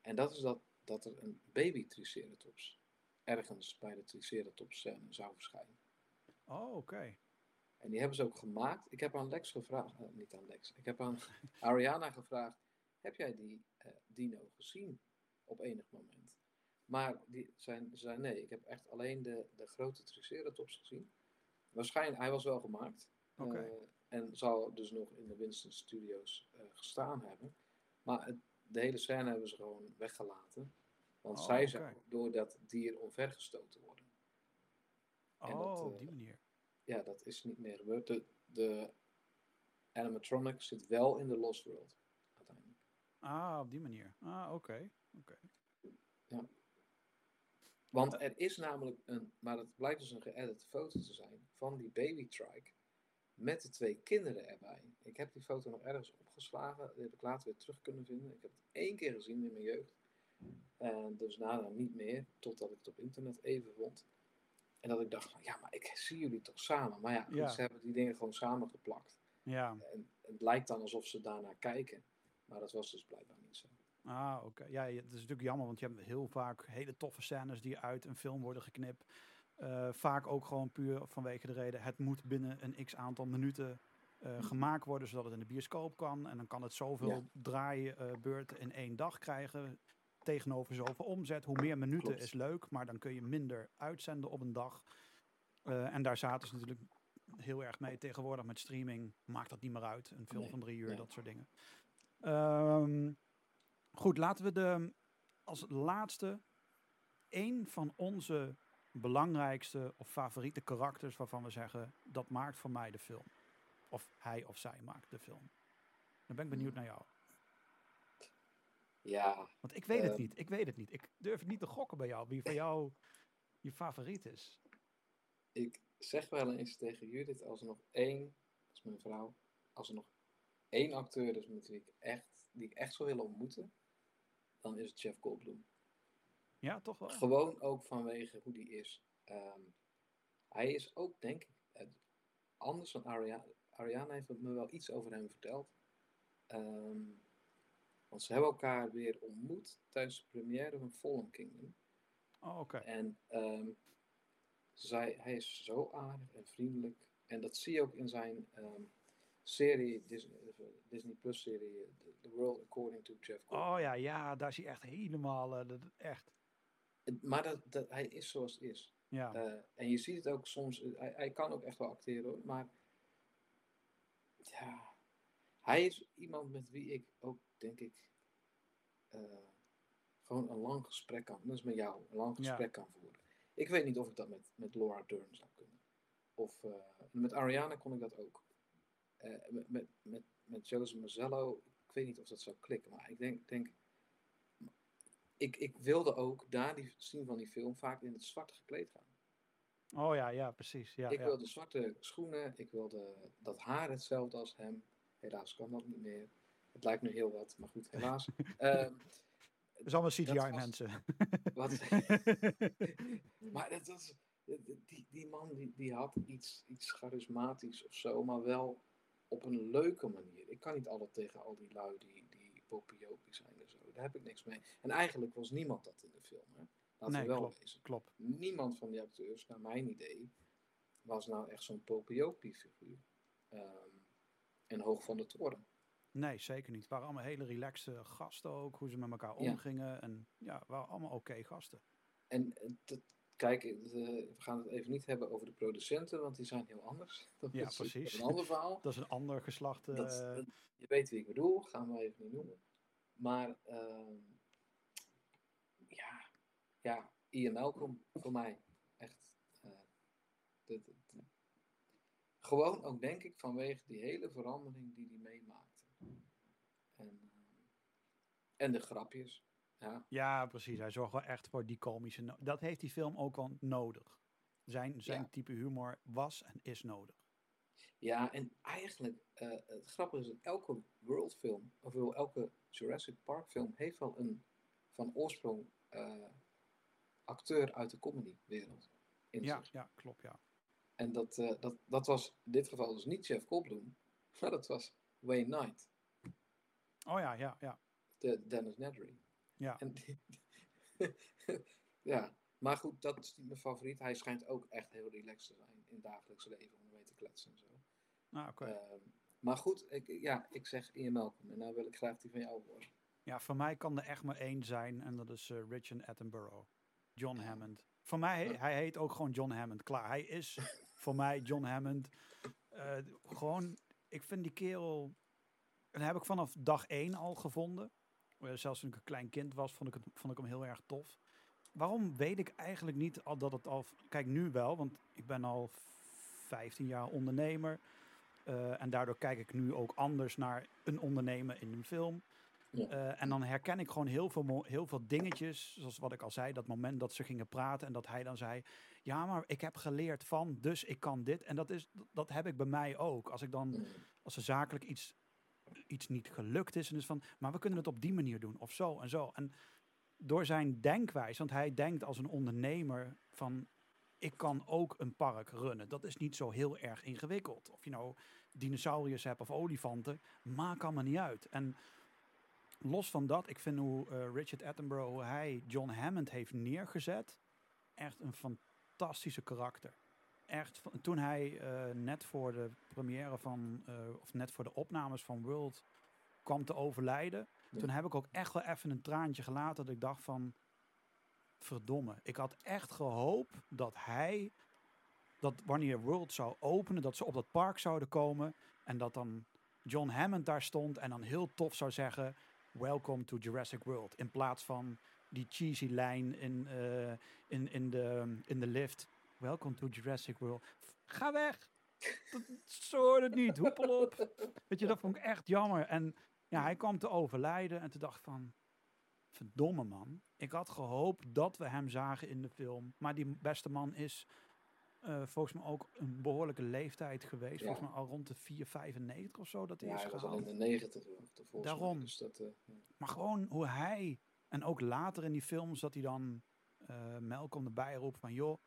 S2: En dat is dat, dat er een baby Triceratops ergens bij de Triceratops scène zou verschijnen.
S1: Oh, oké.
S2: En die hebben ze ook gemaakt. Ik heb aan Lex gevraagd, eh, niet aan Lex, ik heb aan Ariana gevraagd, heb jij die eh, dino gezien op enig moment? Maar die zijn, ze zei nee, ik heb echt alleen de, de grote Triceratops gezien. Waarschijnlijk, hij was wel gemaakt. Eh, en zou dus nog in de Winston Studios eh, gestaan hebben. Maar het, de hele scène hebben ze gewoon weggelaten. Want
S1: Oh,
S2: zij zou door dat dier omvergestoten worden. En
S1: Oh,
S2: dat,
S1: op
S2: eh,
S1: die manier.
S2: Ja, dat is niet meer gebeurd. De, de animatronic zit wel in de Lost World, uiteindelijk.
S1: Ah, op die manier. Ah, oké. Oké.
S2: Want er is namelijk een, maar het blijkt dus een geëdit foto te zijn, van die baby trike met de twee kinderen erbij. Ik heb die foto nog ergens opgeslagen, die heb ik later weer terug kunnen vinden. Ik heb het één keer gezien in mijn jeugd. En dus daarna niet meer, totdat ik het op internet even vond. En dat ik dacht van, ja, maar ik zie jullie toch samen. Maar ja, goed,
S1: Ja.
S2: ze hebben die dingen gewoon samengeplakt.
S1: Ja.
S2: En het lijkt dan alsof ze daarnaar kijken. Maar dat was dus blijkbaar niet zo.
S1: Ah, oké. Ja, het is natuurlijk jammer, want je hebt heel vaak hele toffe scènes die uit een film worden geknipt. Eh, vaak ook gewoon puur vanwege de reden, het moet binnen een x aantal minuten eh,
S2: Mhm.
S1: gemaakt worden, zodat het in de bioscoop kan. En dan kan het zoveel
S2: Ja.
S1: draaibeurten in één dag krijgen, tegenover zoveel omzet. Hoe meer minuten
S2: Klopt.
S1: is leuk, maar dan kun je minder uitzenden op een dag. Eh, en daar zaten ze natuurlijk heel erg mee. Tegenwoordig met streaming maakt dat niet meer uit. Een film
S2: Nee,
S1: van drie uur, dat soort dingen. Ehm, goed, laten we de, als laatste één van onze belangrijkste of favoriete karakters waarvan we zeggen dat maakt voor mij de film. Of hij of zij maakt de film. Dan ben ik benieuwd naar jou.
S2: Ja,
S1: Want ik weet het
S2: Ehm.
S1: niet. Ik weet het niet. Ik durf het niet te gokken bij jou. Wie voor jou je favoriet is.
S2: ik zeg wel eens tegen Judith, als er nog één, dat is mijn vrouw, als er nog één acteur is met wie ik echt, die ik echt zou willen ontmoeten, dan is het Jeff Goldblum.
S1: Ja, toch wel?
S2: Gewoon ook vanwege hoe die is. Ehm, hij is ook, denk ik, anders dan Ariana. Ariana heeft me wel iets over hem verteld. Ehm, want ze hebben elkaar weer ontmoet tijdens de première van Fallen Kingdom.
S1: Oh, oké.
S2: En ehm, zij, hij is zo aardig en vriendelijk. En dat zie je ook in zijn serie, Disney, Disney Plus serie, The, World According to Jeff Goldblum.
S1: Oh ja, ja, daar is hij echt helemaal, eh, echt.
S2: Het- Maar dat, dat, hij is zoals hij is.
S1: Ja,
S2: Eh, en je ziet het ook soms, eh, hij, hij kan ook echt wel acteren hoor, maar ja, hij is iemand met wie ik ook, denk ik, eh, gewoon een lang gesprek kan, dat is met jou, een lang
S1: Ja.
S2: gesprek kan voeren. Ik weet niet of ik dat met, met Laura Dern zou kunnen. Of met Ariana kon ik dat ook. Met, met, met, met Joseph Mazzello, ik weet niet of dat zou klikken, maar ik denk, denk ik, ik wilde ook na die zien van die film vaak in het zwart gekleed gaan.
S1: Oh ja, ja, precies. Ja,
S2: ik
S1: ja.
S2: wilde zwarte schoenen, ik wilde dat haar hetzelfde als hem. Helaas kan dat niet meer. Het lijkt nu heel wat, maar goed, helaas. Ehm,
S1: Het is allemaal
S2: dat
S1: CGI
S2: was-
S1: mensen.
S2: wat, maar dat was, die, die man die, die had iets, iets charismatisch of zo, maar wel op een leuke manier. Ik kan niet altijd tegen al die lui die, die zijn. Daar heb ik niks mee. En eigenlijk was niemand dat in de film. Hè? Laten
S1: Nee,
S2: we wel
S1: klopt.
S2: wezen.
S1: Klopt.
S2: Niemand van die acteurs, naar mijn idee, was nou echt zo'n popiopie figuur. Ehm, en hoog van de toren.
S1: Nee, zeker niet. Het waren allemaal hele relaxte gasten ook, hoe ze met elkaar
S2: Ja.
S1: omgingen. En ja, waren allemaal oké gasten.
S2: En eh, dat, kijk, eh, we gaan het even niet hebben over de producenten, want die zijn heel anders. Dat
S1: Ja,
S2: is
S1: precies.
S2: Een ander verhaal.
S1: Dat is een ander geslacht. eh,
S2: Dat, dat- je weet wie ik bedoel, gaan we even niet noemen. Maar ehm, ja, ja, Ian Malcolm voor mij. Echt. eh, de- de- de- gewoon ook denk ik vanwege die hele verandering die hij meemaakte. En, eh, en de grapjes. Ja,
S1: ja, precies. Hij zorgt wel echt voor die komische... no- Dat heeft die film ook wel nodig. Zijn, zijn
S2: Ja.
S1: type humor was en is nodig.
S2: Ja, en eigenlijk, eh, het grappige is dat elke World film, of wel elke Jurassic Park film, heeft wel een van oorsprong eh, acteur uit de comedywereld in
S1: Ja,
S2: zich.
S1: ja, klopt, ja.
S2: En dat, eh, dat, dat was in dit geval dus niet Jeff Goldblum, maar dat was Wayne Knight,
S1: Oh ja, ja, ja.
S2: de Dennis Nedry.
S1: Ja,
S2: En die- ja, maar goed, dat is niet mijn favoriet. Hij schijnt ook echt heel relaxed te zijn in het dagelijks leven om mee te kletsen en zo.
S1: oké.
S2: Ehm, maar goed, ik, ja, ik zeg Ian Malcolm en nou wil ik graag die van jou horen.
S1: Ja, voor mij kan er echt maar één zijn en dat is eh, Richard Attenborough. John Hammond. Voor mij, he- hij heet ook gewoon John Hammond. Klaar, hij is voor mij John Hammond. Eh, gewoon, ik vind die kerel... En heb ik vanaf dag één al gevonden. Eh, zelfs toen ik een klein kind was, vond ik, het, vond ik hem heel erg tof. Waarom weet ik eigenlijk niet al dat het al... Kijk, nu wel, want ik ben al 15 jaar ondernemer. Eh, en daardoor kijk ik nu ook anders naar een ondernemer in een film.
S2: Ja.
S1: Eh, en dan herken ik gewoon heel veel, heel veel dingetjes. Zoals wat ik al zei, dat moment dat ze gingen praten en dat hij dan zei: Ja, maar ik heb geleerd van, dus ik kan dit. En dat, is, dat heb ik bij mij ook. Als ik dan,
S2: Mm.
S1: als er zakelijk iets, iets niet gelukt is, en is van, maar we kunnen het op die manier doen, of zo en zo. En door zijn denkwijze, want hij denkt als een ondernemer van. Ik kan ook een park runnen. Dat is niet zo heel erg ingewikkeld. Of je nou dinosauriërs hebt of olifanten, maakt allemaal niet uit. En los van dat, ik vind hoe eh, Richard Attenborough, hij John Hammond heeft neergezet, echt een fantastische karakter. Echt, toen hij eh, net voor de première van, eh, of net voor de opnames van World kwam te overlijden, Toen heb ik ook echt wel even een traantje gelaten dat ik dacht van, verdomme, ik had echt gehoopt dat hij, dat wanneer World zou openen, dat ze op dat park zouden komen en dat dan John Hammond daar stond en dan heel tof zou zeggen, Welcome to Jurassic World. In plaats van die cheesy lijn in, eh, in, in, de, in de lift. Welcome to Jurassic World. Ga weg! Dat, zo hoort het niet. Hoepel op. Weet je, dat vond ik echt jammer. En ja, hij kwam te overlijden. En toen dacht van... Verdomme man. Ik had gehoopt dat we hem zagen in de film. Maar die beste man is eh, volgens mij ook een behoorlijke leeftijd geweest.
S2: Ja.
S1: Volgens mij al rond de 4,95 of zo dat hij
S2: Ja,
S1: is
S2: hij
S1: gehaald.
S2: in de negentig volgens mij.
S1: Daarom.
S2: Dus dat, eh, ja.
S1: Maar gewoon hoe hij, en ook later in die films, dat hij dan eh Malcolm erbij roept van, joh,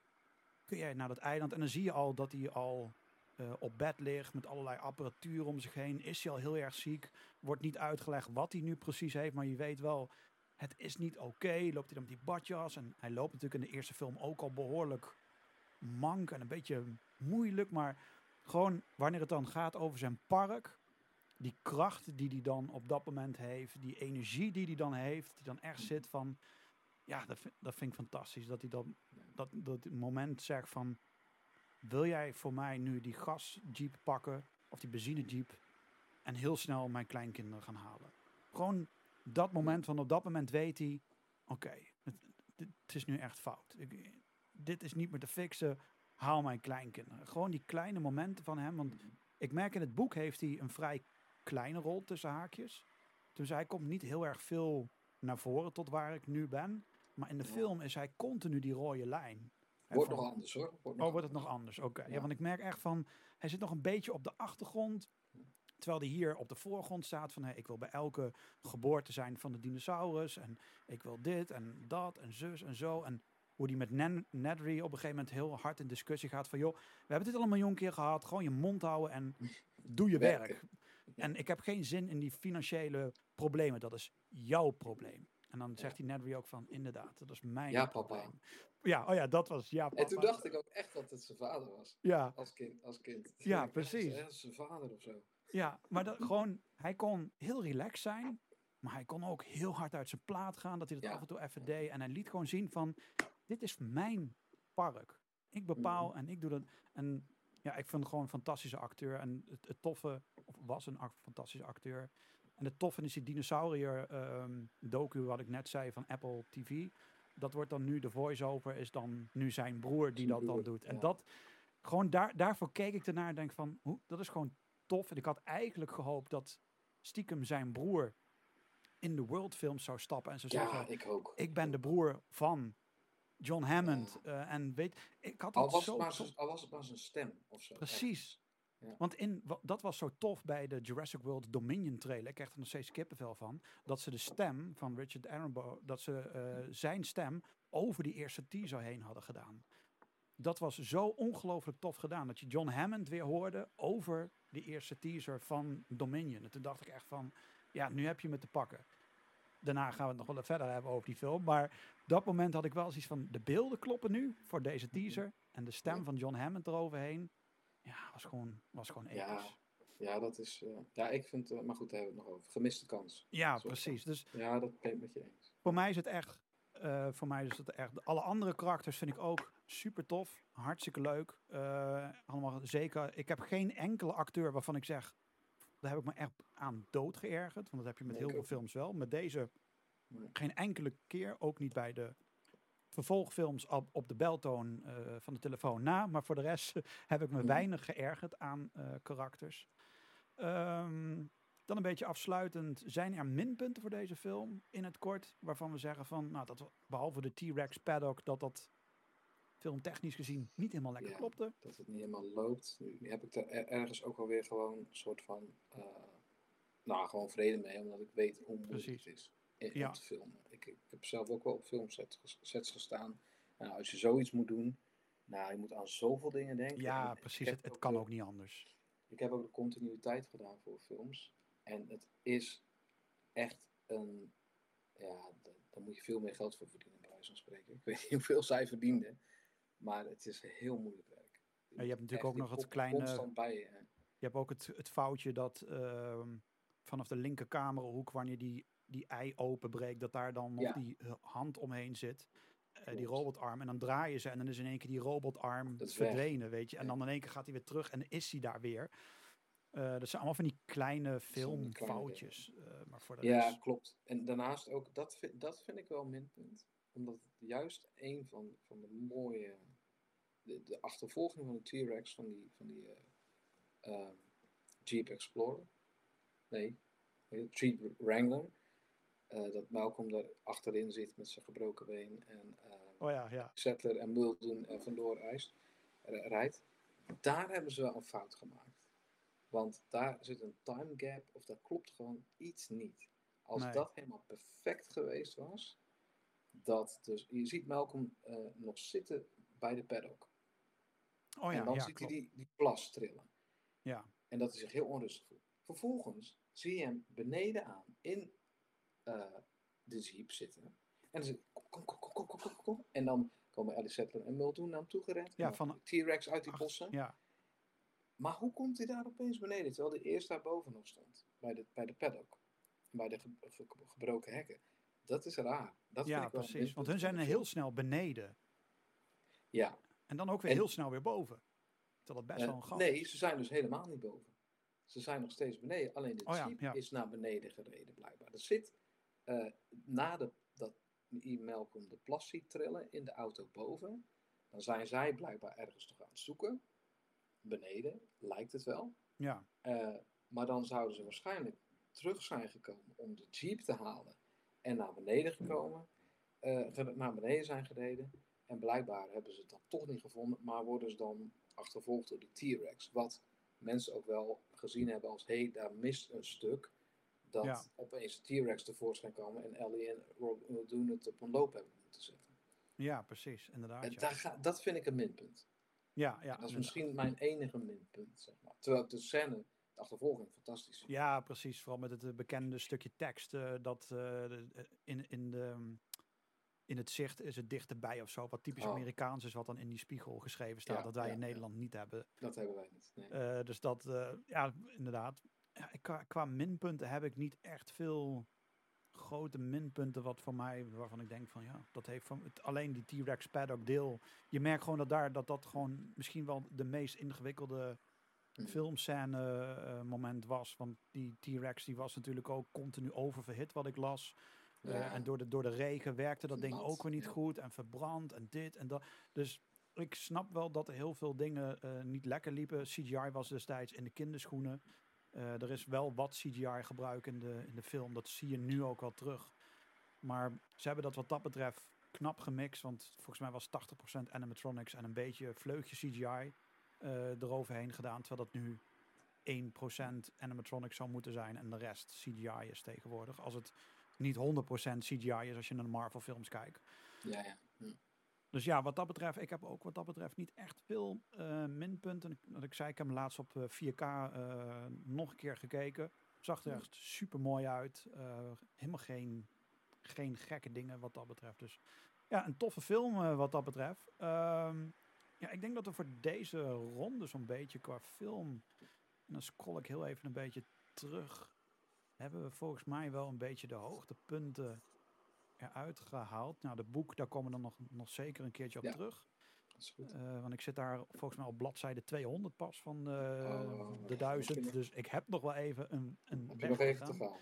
S1: kun jij naar dat eiland? En dan zie je al dat hij al eh, op bed ligt met allerlei apparatuur om zich heen. Is hij al heel erg ziek? Wordt niet uitgelegd wat hij nu precies heeft, maar je weet wel, het is niet oké. Loopt hij dan met die badjas? En hij loopt natuurlijk in de eerste film ook al behoorlijk mank en een beetje moeilijk, maar gewoon wanneer het dan gaat over zijn park, die kracht die hij dan op dat moment heeft, die energie die hij dan heeft, die dan echt zit van, ja, dat vind, dat vind ik fantastisch. Dat hij dan dat, dat moment zegt van, wil jij voor mij nu die gasjeep pakken, of die benzinejeep, en heel snel mijn kleinkinderen gaan halen. Gewoon dat moment van, op dat moment weet hij, oké, het, is nu echt fout. Ik, dit is niet meer te fixen, haal mijn kleinkinderen. Gewoon die kleine momenten van hem, want ik merk in het boek heeft hij een vrij kleine rol tussen haakjes. Dus hij komt niet heel erg veel naar voren tot waar ik nu ben. Maar in de film is hij continu die rode lijn. Hij
S2: Wordt
S1: vond-
S2: nog anders hoor. Wordt
S1: Oh, wordt het nog anders? Oké. Ja.
S2: Ja.
S1: want ik merk echt van, hij zit nog een beetje op de achtergrond. Terwijl hij hier op de voorgrond staat van, hey, ik wil bij elke geboorte zijn van de dinosaurus. En ik wil dit en dat en zus en zo. En hoe die met Nedry op een gegeven moment heel hard in discussie gaat van, joh, we hebben dit al een miljoen keer gehad. Gewoon je mond houden en doe je werk. En ik heb geen zin in die financiële problemen. Dat is jouw probleem. En dan zegt die Nedry ook van, inderdaad, dat is mijn
S2: Ja, papa.
S1: Ja, oh ja, dat was ja, papa.
S2: En toen dacht ik ook echt dat het zijn vader was.
S1: Ja,
S2: Als kind. Als kind. Toen
S1: Ja,
S2: echt,
S1: precies.
S2: "Eh, zijn vader of zo.
S1: Ja, maar dat, gewoon, hij kon heel relaxed zijn, maar hij kon ook heel hard uit zijn plaat gaan, dat hij dat
S2: Ja.
S1: af en toe even deed. En hij liet gewoon zien van, dit is mijn park. Ik bepaal
S2: Mhm.
S1: en ik doe dat. En ja, ik vind gewoon een fantastische acteur. En het, het toffe, of was een fantastische acteur. En het toffe is die dinosaurier ehm, docu, wat ik net zei, van Apple TV. Dat wordt dan nu, de voice-over is dan nu zijn broer die dat dan doet. En dat, gewoon daar, daarvoor keek ik ernaar en denk van, hoe, dat is gewoon tof. En ik had eigenlijk gehoopt dat stiekem zijn broer in de World Films zou stappen en zou
S2: Ja,
S1: zeggen,
S2: ik ook.
S1: ik ben de broer van John Hammond. eh, en weet, ik had
S2: Al was,
S1: zo
S2: maar al was het maar zijn stem of zo.
S1: Precies.
S2: Ja.
S1: Want in, dat was zo tof bij de Jurassic World Dominion trailer. Ik krijg er nog steeds kippenvel van. Dat ze de stem van Richard Attenborough, dat ze eh, zijn stem over die eerste teaser heen hadden gedaan. Dat was zo ongelooflijk tof gedaan. Dat je John Hammond weer hoorde over die eerste teaser van Dominion. En toen dacht ik echt van, ja, nu heb je me te pakken. Daarna gaan we het nog wel verder hebben over die film. Maar dat moment had ik wel zoiets van, de beelden kloppen nu voor deze teaser. En de stem van John Hammond eroverheen. Ja, was gewoon, was gewoon episch.
S2: Ja,
S1: Ja,
S2: Ja, dat is. eh, ja, ik vind. eh, maar goed, daar hebben we het nog over. Gemiste kans. Soort
S1: precies. Dus
S2: Ja, dat ben ik met je eens.
S1: voor mij is het echt, eh, voor mij is het echt, alle andere karakters vind ik ook super tof. Hartstikke leuk. Allemaal zeker. Ik heb geen enkele acteur waarvan ik zeg, daar heb ik me echt aan dood geërgerd. Want dat heb je met heel veel films wel. Met deze
S2: Nee.
S1: geen enkele keer, ook niet bij de vervolgfilms op, op de beltoon eh, van de telefoon na. Maar voor de rest heb ik me
S2: Mhm.
S1: weinig geërgerd aan eh, karakters. Ehm, dan een beetje afsluitend. Zijn er minpunten voor deze film in het kort? Waarvan we zeggen van, nou, dat we- behalve de T-Rex paddock, dat dat filmtechnisch gezien niet helemaal lekker
S2: Ja.
S1: klopte.
S2: Dat het niet helemaal loopt. Nu heb ik er er- ergens ook alweer gewoon een soort van. eh, nou, gewoon vrede mee, omdat ik weet hoe moeilijk
S1: Precies.
S2: het is
S1: Ja.
S2: om te filmen. Ik, ik heb zelf ook wel op filmsets sets gestaan. Nou, als je zoiets moet doen, nou, je moet aan zoveel dingen denken.
S1: Ja,
S2: En
S1: precies. Het, het kan ook niet anders.
S2: Ik heb ook de continuïteit gedaan voor films. En het is echt een. Ja, daar moet je veel meer geld voor verdienen, bij wijze van spreken. Ik weet niet hoeveel zij verdienden. Maar het is heel moeilijk werk.
S1: Ja, je hebt natuurlijk ook nog het kleine-
S2: bij je.
S1: Je hebt ook het, het foutje dat ehm, vanaf de linker wanneer die, die ei openbreekt, dat daar dan nog
S2: Ja.
S1: die eh, hand omheen zit. eh, die robotarm. En dan draai je ze en dan is in één keer die robotarm
S2: weg.
S1: verdwenen, weet je. En dan in één keer gaat hij weer terug en is hij daar weer. Eh, dat zijn allemaal van die kleine filmfoutjes. maar voor de
S2: Ja,
S1: rest...
S2: klopt. En daarnaast ook, dat vind, dat vind ik wel een minpunt. Omdat juist een van, van de mooie. De, de achtervolging van de T-Rex, van die, van die Jeep Explorer. Nee, Jeep Wrangler. Eh, dat Malcolm er achterin zit met zijn gebroken been. En eh,
S1: Oh ja, ja.
S2: Settler en Muldoon er vandoor reist, r- rijdt. Daar hebben ze wel een fout gemaakt. Want daar zit een time gap, of daar klopt gewoon iets niet. Als
S1: Nee.
S2: dat helemaal perfect geweest was, dat dus, je ziet Malcolm eh, nog zitten bij de paddock.
S1: Oh ja,
S2: en dan
S1: ja,
S2: ziet
S1: klopt.
S2: hij die, die plas trillen.
S1: Ja.
S2: En dat hij zich heel onrustig voelt. Vervolgens zie je hem beneden aan in eh, de jeep zitten. En dan kom, kom, kom, kom, kom. En dan komen Alice Settler en Muldoon naar hem toe gerend.
S1: Ja, van-
S2: T-Rex uit die bossen.
S1: ja.
S2: Maar hoe komt hij daar opeens beneden? Terwijl hij eerst daar boven nog stond. Bij de, bij de paddock. Bij de ge- ge- gebroken hekken. Dat is raar. Dat
S1: ja,
S2: vind ik wel
S1: precies. Want hun zijn
S2: de
S1: heel snel beneden.
S2: Ja.
S1: En dan ook weer
S2: En-
S1: heel snel weer boven. Terwijl het best
S2: Eh,
S1: wel een gat
S2: nee, ze zijn dus helemaal niet boven. Ze zijn nog steeds beneden. Alleen de
S1: Oh ja,
S2: jeep
S1: ja.
S2: is naar beneden gereden blijkbaar. Dat zit eh, na de, dat Malcolm de plas ziet trillen in de auto boven. Dan zijn zij blijkbaar ergens toch aan het zoeken. Beneden, lijkt het wel.
S1: Ja,
S2: Eh, maar dan zouden ze waarschijnlijk terug zijn gekomen om de jeep te halen. En naar beneden gekomen. ge- naar beneden zijn gereden. En blijkbaar hebben ze het dan toch niet gevonden, maar worden ze dan achtervolgd door de T-Rex. Wat mensen ook wel gezien hebben als, hé, hey, daar mist een stuk. Dat
S1: Ja.
S2: opeens T-Rex tevoorschijn komen en Ellie en Robin doen het op een loop hebben moeten zetten.
S1: Ja, precies, inderdaad.
S2: En
S1: ja.
S2: daar ga, dat vind ik een minpunt.
S1: Ja, ja,
S2: dat is
S1: inderdaad.
S2: misschien mijn enige minpunt, zeg maar. Terwijl de scène, de achtervolging, fantastisch.
S1: Ja, precies. Vooral met het eh, bekende stukje tekst eh, dat eh, in, in, de, mm, in het zicht is het dichterbij of zo. Wat typisch
S2: Oh.
S1: Amerikaans is, wat dan in die spiegel geschreven staat.
S2: Ja,
S1: dat wij
S2: ja,
S1: in
S2: ja.
S1: Nederland niet hebben.
S2: Dat hebben wij niet. Nee.
S1: Dus dat, ja, inderdaad. Ja, ik- qua, qua minpunten heb ik niet echt veel grote minpunten wat voor mij, waarvan ik denk van ja, dat heeft van het, alleen die T-Rex paddock deel. Je merkt gewoon dat daar, dat dat gewoon misschien wel de meest ingewikkelde
S2: Mhm.
S1: filmscène eh, moment was. Want die T-Rex die was natuurlijk ook continu oververhit wat ik las. Eh, en door de, door de regen werkte dat ding ook weer niet goed. En verbrand en dit en dat. Dus ik snap wel dat er heel veel dingen eh, niet lekker liepen. CGI was destijds in de kinderschoenen. Eh, er is wel wat CGI gebruik in de, in de film. Dat zie je nu ook wel terug. Maar ze hebben dat wat dat betreft knap gemixt. Want volgens mij was 80% animatronics en een beetje vleugje CGI eh, eroverheen gedaan. Terwijl dat nu 1% animatronics zou moeten zijn. En de rest CGI is tegenwoordig. Als het niet 100% CGI is als je naar de Marvel films kijkt.
S2: Ja, ja. Hm.
S1: Dus ja, wat dat betreft, ik heb ook wat dat betreft niet echt veel eh, minpunten. Wat ik zei, ik heb hem laatst op eh, 4K eh, nog een keer gekeken. Zag er echt super mooi uit. Eh, helemaal geen, geen gekke dingen wat dat betreft. Dus ja, een toffe film eh, wat dat betreft. Ehm, ja, ik denk dat we voor deze ronde zo'n beetje qua film. En dan scroll ik heel even een beetje terug. Hebben we volgens mij wel een beetje de hoogtepunten eruit gehaald. Nou, de boek, daar komen we dan nog, nog zeker een keertje op
S2: Ja.
S1: terug.
S2: Dat is goed.
S1: Eh, want ik zit daar volgens mij op bladzijde 200 pas van eh,
S2: Oh,
S1: de
S2: ja,
S1: 1000.
S2: heb je
S1: Dus ik heb nog wel even een, een
S2: Heb je nog even te
S1: gaan.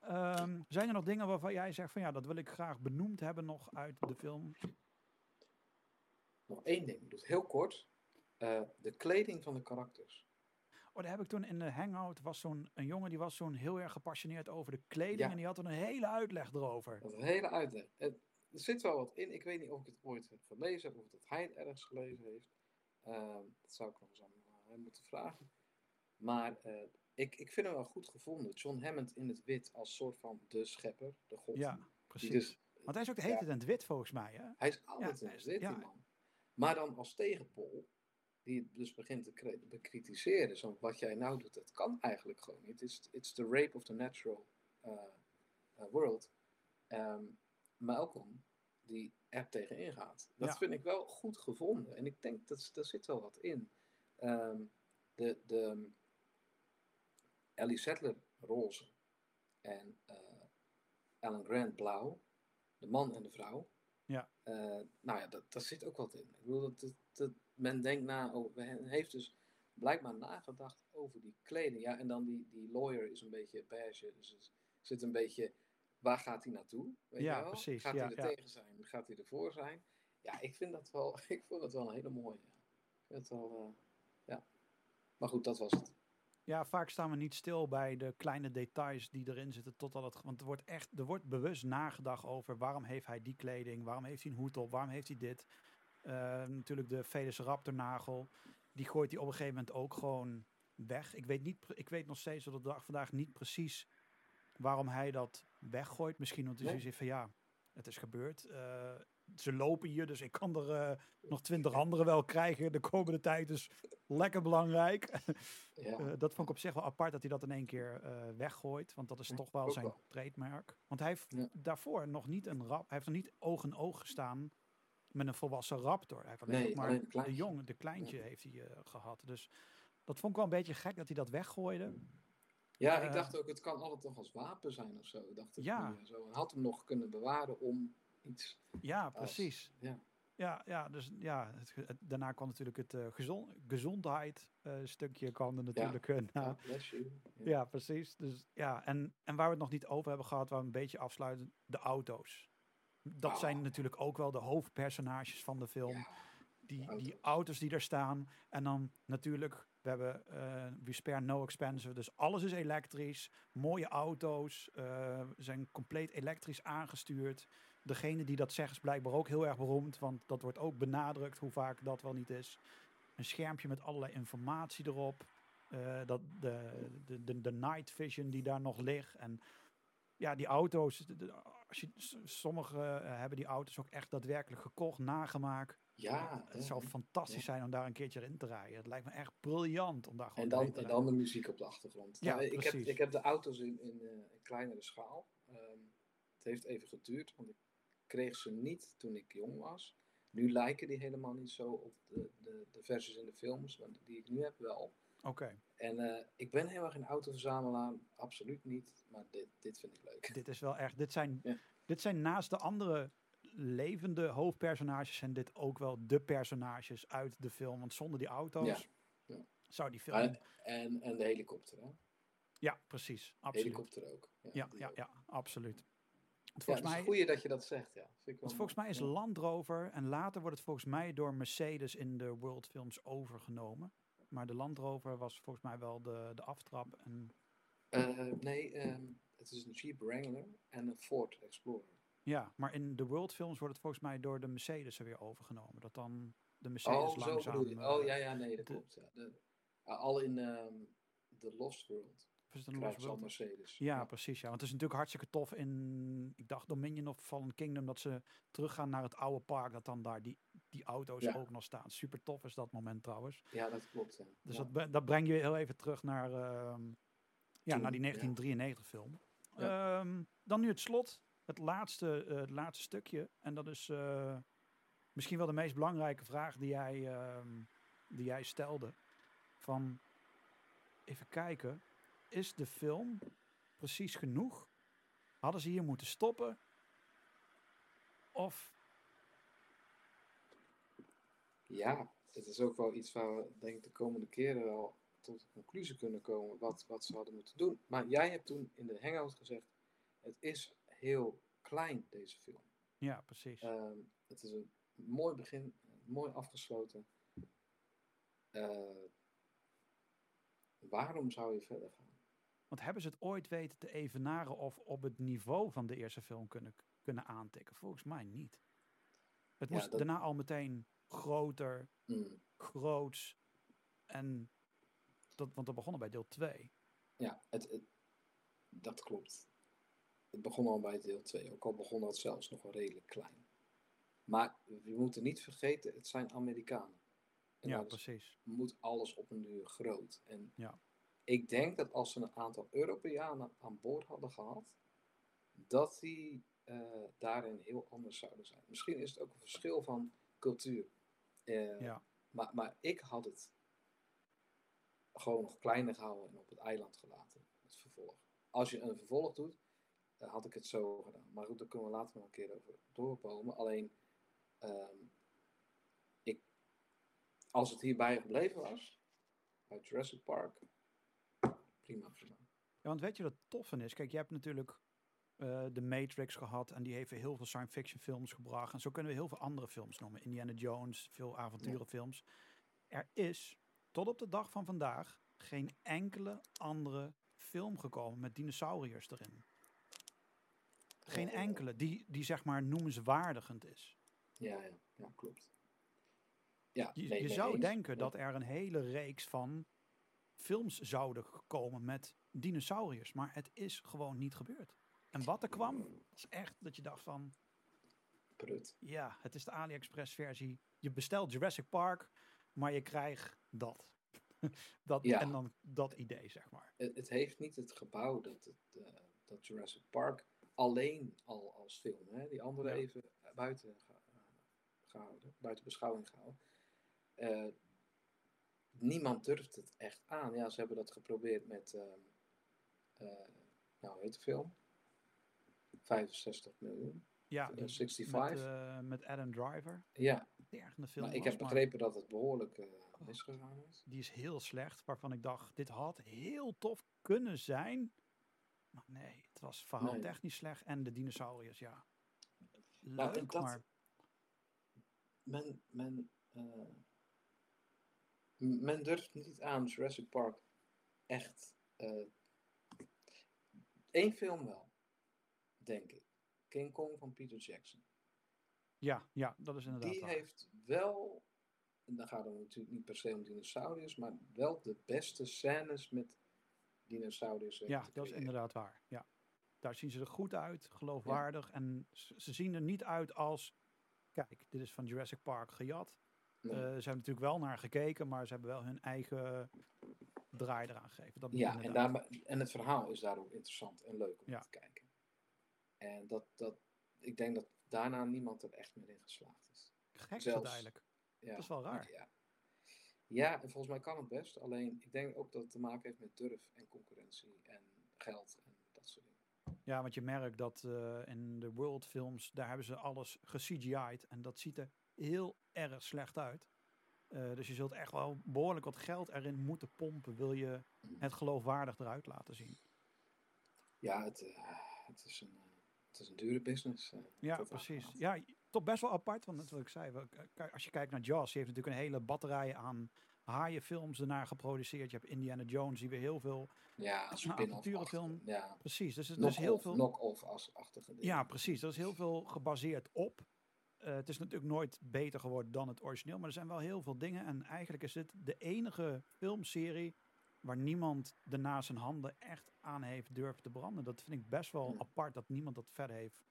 S1: Ehm, zijn er nog dingen waarvan jij zegt van ja, dat wil ik graag benoemd hebben nog uit de film?
S2: Nog één ding, dus heel kort. Eh, de kleding van de karakters.
S1: Oh, daar heb ik toen in de hangout, was zo'n een jongen die was zo'n heel erg gepassioneerd over de kleding.
S2: Ja.
S1: En die had een hele uitleg erover.
S2: Dat hele uitleg. Het- er zit wel wat in. Ik weet niet of ik het ooit heb gelezen heb of dat hij het ergens gelezen heeft. Ehm, dat zou ik nog eens aan hem moeten vragen. Maar eh, ik, ik vind hem wel goed gevonden. John Hammond in het wit als soort van de schepper, de god.
S1: Ja, precies.
S2: dus,
S1: Want hij is ook de hele
S2: ja.
S1: in het wit volgens mij, hè?
S2: hij is altijd
S1: Ja,
S2: in het wit,
S1: ja.
S2: die man. Maar dan als tegenpol, die het dus begint te kri- bekritiseren. Zo, wat jij nou doet, dat kan eigenlijk gewoon niet. It's, it's the rape of the natural uh, uh, world. Ehm, Malcolm, die er tegenin gaat. Dat
S1: Ja.
S2: vind ik wel goed gevonden. En ik denk, dat daar zit wel wat in. Ehm, de, de Ellie Sattler roze en eh, Alan Grant blauw. De man en de vrouw.
S1: Ja.
S2: Eh, nou ja, dat, daar zit ook wat in. Ik bedoel, dat, dat, dat- men denkt na, over, men heeft dus blijkbaar nagedacht over die kleding. Ja, en dan die, die lawyer is een beetje beige, dus het zit een beetje, waar gaat hij naartoe? Weet
S1: Ja,
S2: je wel?
S1: precies,
S2: Gaat
S1: ja,
S2: hij er
S1: ja.
S2: tegen zijn? Gaat hij ervoor zijn? Ja, ik vind dat wel, ik vond dat wel een hele mooie. Ik vind het wel, eh, ja. Maar goed, dat was het.
S1: Ja, vaak staan we niet stil bij de kleine details die erin zitten. Totdat het, want er wordt echt, er wordt bewust nagedacht over waarom heeft hij die kleding, waarom heeft hij een hoed op, waarom heeft hij dit. Eh, natuurlijk de Velociraptor nagel, die gooit hij op een gegeven moment ook gewoon weg. Ik weet, niet, ik weet nog steeds tot de dag vandaag niet precies waarom hij dat weggooit. Misschien omdat hij
S2: Nee.
S1: zoiets heeft van ja, het is gebeurd. Eh, ze lopen hier, dus ik kan er eh, nog twintig andere wel krijgen de komende tijd. Dus lekker belangrijk.
S2: Ja,
S1: Eh, dat vond ik op zich wel apart dat hij dat in één keer eh, weggooit. Want dat is
S2: Ja,
S1: toch wel zijn
S2: wel.
S1: trademark. Want hij heeft
S2: Ja.
S1: daarvoor nog niet een rap. Hij heeft nog niet oog in oog gestaan met een volwassen raptor. Hij heeft alleen
S2: Nee,
S1: maar
S2: alleen de
S1: jongen, de kleintje heeft hij eh, gehad. Dus dat vond ik wel een beetje gek dat hij dat weggooide.
S2: ja ik dacht ook, het kan altijd nog als wapen zijn of zo. Dacht ik
S1: Ja.
S2: zo. En had hem nog kunnen bewaren om iets.
S1: Ja,
S2: als-
S1: precies.
S2: Ja.
S1: Ja, ja, dus ja, het, daarna kwam natuurlijk het eh, gezond, gezondheid eh, stukje kwam er natuurlijk eh.
S2: Ja. Ja.
S1: Ja, precies. Dus, ja, en, en waar we het nog niet over hebben gehad, waar we een beetje afsluiten, de auto's. Dat zijn
S2: Ah.
S1: natuurlijk ook wel de hoofdpersonages van de film.
S2: Ja,
S1: die,
S2: auto's.
S1: die auto's die er staan. En dan natuurlijk We hebben We Spare No Expensive, dus alles is elektrisch. Mooie auto's zijn compleet elektrisch aangestuurd. Degene die dat zegt is blijkbaar ook heel erg beroemd, want dat wordt ook benadrukt hoe vaak dat wel niet is. Een schermpje met allerlei informatie erop. Uh, dat de, de, de, de night vision die daar nog ligt. En ja, die auto's, de, als je, sommigen hebben die auto's ook echt daadwerkelijk gekocht, nagemaakt.
S2: Ja,
S1: het zou fantastisch zijn om daar een keertje in te rijden. Het lijkt me echt briljant om daar gewoon
S2: en dan,
S1: te
S2: En dan de muziek op de achtergrond.
S1: Ja,
S2: nou, ik, heb, ik heb de auto's in, in, uh, in kleinere schaal. Um, het heeft even geduurd, want ik kreeg ze niet toen ik jong was. Nu lijken die helemaal niet zo op de, de, de versies in de films, want die ik nu heb wel.
S1: Oké. Okay.
S2: En uh, ik ben heel erg een autoverzamelaar, absoluut niet, maar dit, dit vind ik leuk.
S1: Dit is wel echt, dit zijn,
S2: Ja.
S1: dit zijn naast de andere levende hoofdpersonages zijn dit ook wel de personages uit de film. Want zonder die auto's
S2: Ja, ja.
S1: zou die film...
S2: En, en, en de helikopter, hè?
S1: Ja, precies. Absoluut.
S2: Helikopter ook. Ja,
S1: Ja, ja,
S2: ook.
S1: ja, absoluut.
S2: Ja, het is
S1: mij,
S2: goeie dat je dat zegt, ja. Vind ik wel
S1: want volgens mij is. Land Rover en later wordt het volgens mij door Mercedes in de World Films overgenomen. Maar de Land Rover was volgens mij wel de, de aftrap. En
S2: Eh, nee, ehm, het is een Jeep Wrangler en een Ford Explorer.
S1: ja, maar in de World Films wordt het volgens mij door de Mercedes er weer overgenomen. Dat dan de Mercedes
S2: Oh, zo
S1: langzaam...
S2: bedoel je.
S1: eh,
S2: Oh, ja, ja, nee, dat
S1: de-
S2: klopt. Ja. De, uh, al in ehm The Lost World
S1: is het een?
S2: Mercedes.
S1: Ja, precies. Ja. Want het is natuurlijk hartstikke tof in, ik dacht Dominion of Fallen Kingdom, dat ze teruggaan naar het oude park, dat dan daar die, die auto's
S2: Ja.
S1: ook nog staan. Super tof is dat moment trouwens.
S2: Ja, dat klopt. Ja.
S1: Dus dat, dat brengt je heel even terug naar, ehm, ja,
S2: Toen,
S1: naar die
S2: ja.
S1: 1993 film. Ehm, dan nu het slot, het laatste, eh, het laatste stukje. En dat is eh, misschien wel de meest belangrijke vraag die jij, ehm, die jij stelde. Van, even kijken, is de film precies genoeg? Hadden ze hier moeten stoppen? Of,
S2: ja, het is ook wel iets waar we denk ik de komende keren wel tot de conclusie kunnen komen wat, wat ze hadden moeten doen. Maar jij hebt toen in de hangout gezegd, het is heel klein deze film.
S1: ja, precies.
S2: Ehm, het is een mooi begin, mooi afgesloten. Eh, waarom zou je verder gaan?
S1: Want hebben ze het ooit weten te evenaren of op het niveau van de eerste film kunnen, kunnen aantikken? Volgens mij niet. Het
S2: Ja,
S1: moest
S2: dat-
S1: daarna al meteen groter,
S2: Mm,
S1: groots. En dat, want we begonnen bij deel 2.
S2: ja, het, het- dat klopt. Het begon al bij deel 2, ook al begon dat zelfs nog wel redelijk klein. Maar we moeten niet vergeten, het zijn Amerikanen. En
S1: Ja, precies.
S2: moet alles op een duur groot. En
S1: Ja.
S2: Ik denk dat als ze een aantal Europeanen aan boord hadden gehad, dat die eh, daarin heel anders zouden zijn. Misschien is het ook een verschil van cultuur. Eh,
S1: Ja.
S2: maar, maar ik had het gewoon nog kleiner gehouden en op het eiland gelaten, het vervolg. Als je een vervolg doet, dan had ik het zo gedaan. Maar goed, daar kunnen we later nog een keer over doorkomen. Alleen, ehm, ik, als het hierbij gebleven was, bij Jurassic Park, prima, prima.
S1: Ja, want weet je wat tof van is? Kijk, je hebt natuurlijk eh, de Matrix gehad en die heeft heel veel science fiction films gebracht. En zo kunnen we heel veel andere films noemen. Indiana Jones, veel avonturenfilms. Er is tot op de dag van vandaag geen enkele andere film gekomen met dinosauriërs erin. Geen
S2: Oh.
S1: enkele die, die zeg maar noemenswaardigend is.
S2: Ja, ja, ja klopt. Ja,
S1: Je, zou denken dat er een hele reeks van films zouden komen met dinosauriërs, maar het is gewoon niet gebeurd. En wat er kwam, was echt dat je dacht van,
S2: Prut.
S1: ja, het is de AliExpress versie. Je bestelt Jurassic Park, maar je krijgt dat. dat
S2: Ja.
S1: En dan dat idee, zeg maar.
S2: Het, het heeft niet het gebouw dat, het, eh, dat Jurassic Park alleen al als film, hè, die andere
S1: Ja.
S2: even buiten eh, gehouden, buiten beschouwing gehouden. Eh, niemand durft het echt aan. Ja, ze hebben dat geprobeerd met, ehm, eh, nou de film? 65 miljoen.
S1: Ja,
S2: Eh,
S1: die-
S2: 65.
S1: met, eh, met Adam Driver.
S2: Ja,
S1: Tergende film
S2: maar ik heb
S1: maar
S2: begrepen dat het behoorlijk eh misgegaan is.
S1: die is heel slecht, waarvan ik dacht, dit had heel tof kunnen zijn. Maar nee, het was verhaaltechnisch slecht en de dinosauriërs, ja.
S2: Nou,
S1: Leuk,
S2: dat-
S1: maar
S2: men, men, eh, men durft niet aan Jurassic Park echt. Uh, Eén film wel, denk ik. King Kong van Peter Jackson.
S1: Ja, ja, dat is inderdaad.
S2: Die heeft wel, en dan gaat het natuurlijk niet per se om dinosauriërs, maar wel de beste scènes met dinosauriërs.
S1: Ja, dat is inderdaad waar. Ja. Daar zien ze er goed uit, geloofwaardig. En ze zien er niet uit als, kijk, dit is van Jurassic Park gejat. Nee. Uh, ze hebben natuurlijk wel naar gekeken, maar ze hebben wel hun eigen draai eraan gegeven. Dat
S2: ja, en, daar, en het verhaal is daarom interessant en leuk om te kijken. En dat, dat, ik denk dat daarna niemand er echt meer in geslaagd is.
S1: Gek Zelfs, eigenlijk. Ja, dat is wel raar.
S2: Ja. ja, en volgens mij kan het best. Alleen ik denk ook dat het te maken heeft met durf en concurrentie en geld en dat soort dingen.
S1: Ja, want je merkt dat uh, in de World films, daar hebben ze alles ge-CGI'd. En dat ziet er heel erg slecht uit. Uh, dus je zult echt wel behoorlijk wat geld erin moeten pompen. Wil je het geloofwaardig eruit laten zien.
S2: Ja, het, uh, het is een het is een dure business. Uh,
S1: ja, precies. Ja, toch best wel apart, want net wat ik zei, als je kijkt naar Jaws, die heeft natuurlijk een hele batterij aan haaienfilms ernaar geproduceerd. Je hebt Indiana Jones, die weer heel veel
S2: ja,
S1: avonturenfilm.
S2: Ja.
S1: Precies, dus er is heel veel...
S2: Knock-off-achtige
S1: Ja, precies. Er is heel veel gebaseerd op. Uh, het is natuurlijk nooit beter geworden dan het origineel, maar er zijn wel heel veel dingen. En eigenlijk is dit de enige filmserie waar niemand daarna zijn handen echt aan heeft durven te branden. Dat vind ik best wel apart dat niemand dat verder heeft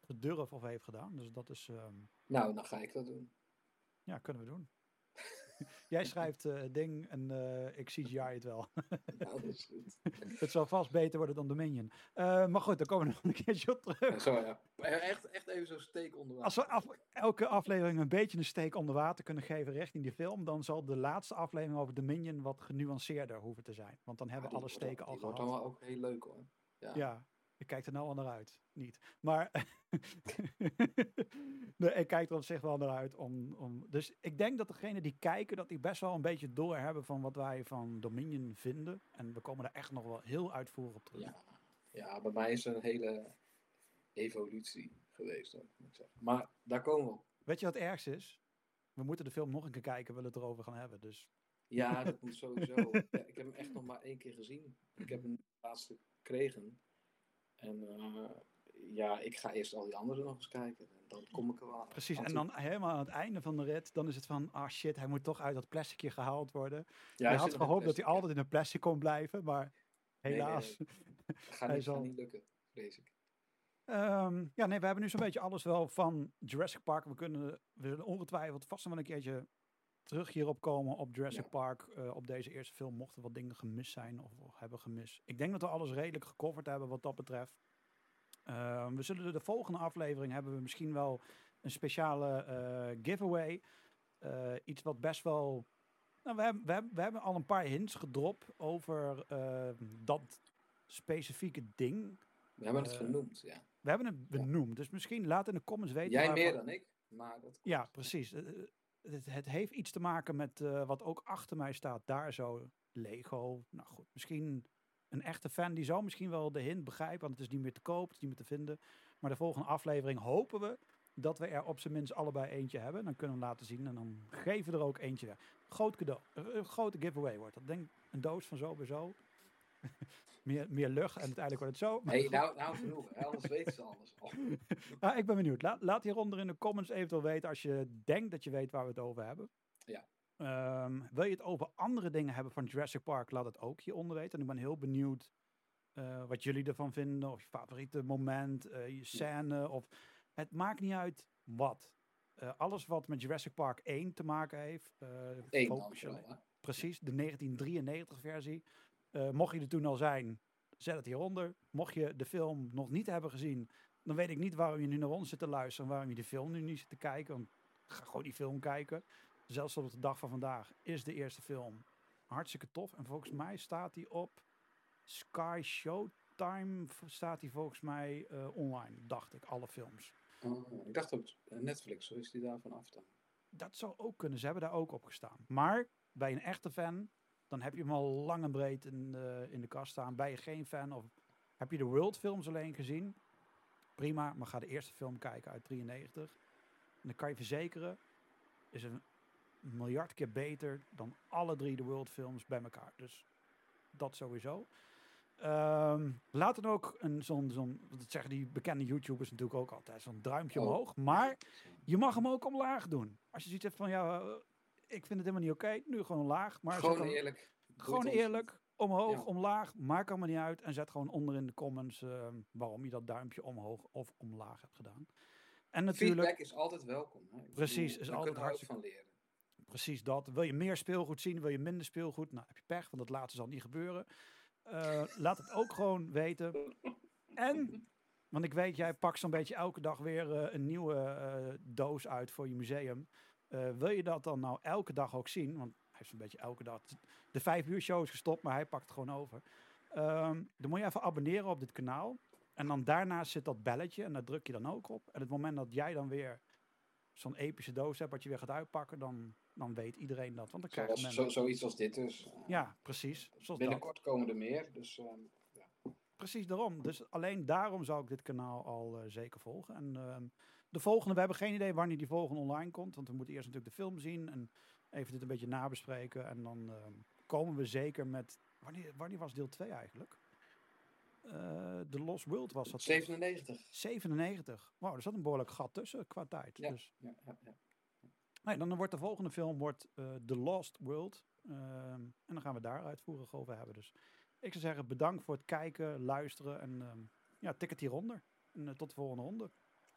S1: gedurfd of heeft gedaan. Dus dat is. Um...
S2: Nou, dan ga ik dat doen.
S1: Ja, kunnen we doen. Jij schrijft het uh, ding en uh, ik CGI het wel.
S2: nou, dat is goed.
S1: het zal vast beter worden dan Dominion. Uh, maar goed, dan komen we nog een keertje op terug.
S2: Zo, ja. Echt, echt even zo'n steek onder water.
S1: Als we af, elke aflevering een beetje een steek onder water kunnen geven richting die film, dan zal de laatste aflevering over Dominion wat genuanceerder hoeven te zijn. Want dan hebben we alle steken al gehad.
S2: Dat wordt dan ook heel leuk hoor.
S1: Ja. ja. Ik kijk er nou al naar uit. Niet. Maar nee, ik kijk er op zich wel naar uit. Om, om, dus ik denk dat degenen die kijken, dat die best wel een beetje door hebben van wat wij van Dominion vinden. En we komen daar echt nog wel heel uitvoerig op terug.
S2: Ja, ja bij mij is er een hele evolutie geweest. Ook, moet ik zeggen. Maar daar komen we op.
S1: Weet je wat het ergste is? We moeten de film nog een keer kijken, willen het erover gaan hebben. Dus.
S2: Ja, dat moet sowieso. ja, ik heb hem echt nog maar één keer gezien. Ik heb hem laatste gekregen. En uh, ja, ik ga eerst al die anderen nog eens kijken. En dan kom ik er wel aan.
S1: Precies, en dan helemaal aan het einde van de rit, dan is het van, ah shit, hij moet toch uit dat plasticje gehaald worden. Ja, je had gehoopt dat hij altijd in een plastic kon blijven, maar helaas.
S2: Nee, nee, Gaat, niet, zal... niet lukken, vrees ik.
S1: Um, ja, nee, we hebben nu zo'n beetje alles wel van Jurassic Park. We kunnen, we zullen ongetwijfeld vast wel een keertje terug hierop komen op Jurassic ja. Park. Uh, op deze eerste film mochten wat dingen gemist zijn of, hebben gemist. Ik denk dat we alles redelijk gecoverd hebben wat dat betreft. Uh, we zullen de volgende aflevering hebben we misschien wel een speciale uh, giveaway. Uh, iets wat best wel. Nou, we, hebben, we, hebben, we hebben al een paar hints gedropt over dat specifieke ding.
S2: We hebben het genoemd, ja.
S1: We hebben het benoemd. Dus misschien laat in de comments weten.
S2: Jij meer dan ik, maar dat.
S1: Ja, precies het, heeft iets te maken met uh, wat ook achter mij staat. Daar zo Lego. Nou goed, misschien een echte fan die zou misschien wel de hint begrijpen. Want het is niet meer te koop, het is niet meer te vinden. Maar de volgende aflevering hopen we dat we er op zijn minst allebei eentje hebben. Dan kunnen we laten zien en dan geven we er ook eentje weg. Groot cadeau, een grote giveaway wordt dat. Denk een doos van zo bij zo. Meer, meer lucht en uiteindelijk wordt het zo.
S2: Nee, nou, nou genoeg. Anders weten ze alles al.
S1: nou, ik ben benieuwd. Laat, laat hieronder in de comments eventueel weten als je denkt dat je weet waar we het over hebben.
S2: Ja.
S1: Um, wil je het over andere dingen hebben van Jurassic Park, laat het ook hieronder weten. En ik ben heel benieuwd uh, wat jullie ervan vinden. Of je favoriete moment, uh, je scène. Ja. Of het maakt niet uit wat. Uh, alles wat met Jurassic Park 1 te maken heeft.
S2: Eén
S1: Precies, de 1993 versie. Uh, mocht je er toen al zijn, zet het hieronder. Mocht je de film nog niet hebben gezien, dan weet ik niet waarom je nu naar ons zit te luisteren. Waarom je de film nu niet zit te kijken. Want ga gewoon die film kijken. Zelfs op de dag van vandaag is de eerste film hartstikke tof. En volgens mij staat die op Sky Showtime. Staat die volgens mij uh, online, dacht ik, alle films.
S2: Oh, ik dacht op Netflix, zo is die daar vanaf dan.
S1: Dat zou ook kunnen, ze hebben daar ook op gestaan. Maar bij een echte fan dan heb je hem al lang en breed in de, in de kast staan. Ben je geen fan of heb je de World films alleen gezien? Prima, maar ga de eerste film kijken uit 93. En dan kan je verzekeren, is een miljard keer beter dan alle drie de World films bij elkaar. Dus dat sowieso. Ehm, laat dan ook een zo'n, zo'n, dat zeggen die bekende YouTubers natuurlijk ook altijd, zo'n duimpje
S2: Oh.
S1: omhoog. Maar je mag hem ook omlaag doen. Als je zoiets hebt van, ja, eh, ik vind het helemaal niet oké, nu gewoon laag. Maar
S2: Gewoon eerlijk.
S1: Gewoon eerlijk, omhoog,
S2: Ja.
S1: omlaag, maakt allemaal niet uit. En zet gewoon onder in de comments ehm, waarom je dat duimpje omhoog of omlaag hebt gedaan. En natuurlijk,
S2: Feedback is altijd welkom. Hè?
S1: Precies,
S2: bedoel,
S1: is altijd hartstikke-
S2: van leren.
S1: precies dat. Wil je meer speelgoed zien, wil je minder speelgoed? Nou, heb je pech, want dat laatste zal niet gebeuren. Eh, laat het ook gewoon weten. En, want ik weet, jij pakt zo'n beetje elke dag weer eh, een nieuwe eh, doos uit voor je museum. Eh, wil je dat dan nou elke dag ook zien? Want hij heeft zo'n beetje elke dag. De vijf uur show is gestopt, maar hij pakt het gewoon over. Ehm, dan moet je even abonneren op dit kanaal. En dan daarnaast zit dat belletje en daar druk je dan ook op. En het moment dat jij dan weer zo'n epische doos hebt wat je weer gaat uitpakken, dan, dan weet iedereen dat. Want dan krijgt
S2: Zoals,
S1: men...
S2: zo, zoiets als dit dus.
S1: Ja, precies. Zoals dat.
S2: Binnenkort komen er meer. Dus ehm,
S1: Precies daarom. Dus alleen daarom zou ik dit kanaal al eh, zeker volgen. En ehm, de volgende, we hebben geen idee wanneer die volgende online komt. Want we moeten eerst natuurlijk de film zien en even dit een beetje nabespreken. En dan ehm, komen we zeker met... Wanneer, wanneer was deel 2 eigenlijk? Eh The Lost World was dat.
S2: 97.
S1: 97. Wauw, er zat een behoorlijk gat tussen qua tijd.
S2: Ja.
S1: Dus,
S2: Ja, ja, ja.
S1: nee, dan wordt de volgende film wordt, eh, The Lost World. Ehm, en dan gaan we daar uitvoerig over hebben. Dus ik zou zeggen, bedankt voor het kijken, luisteren en ehm, ja, tik het hieronder. En eh, tot de volgende ronde.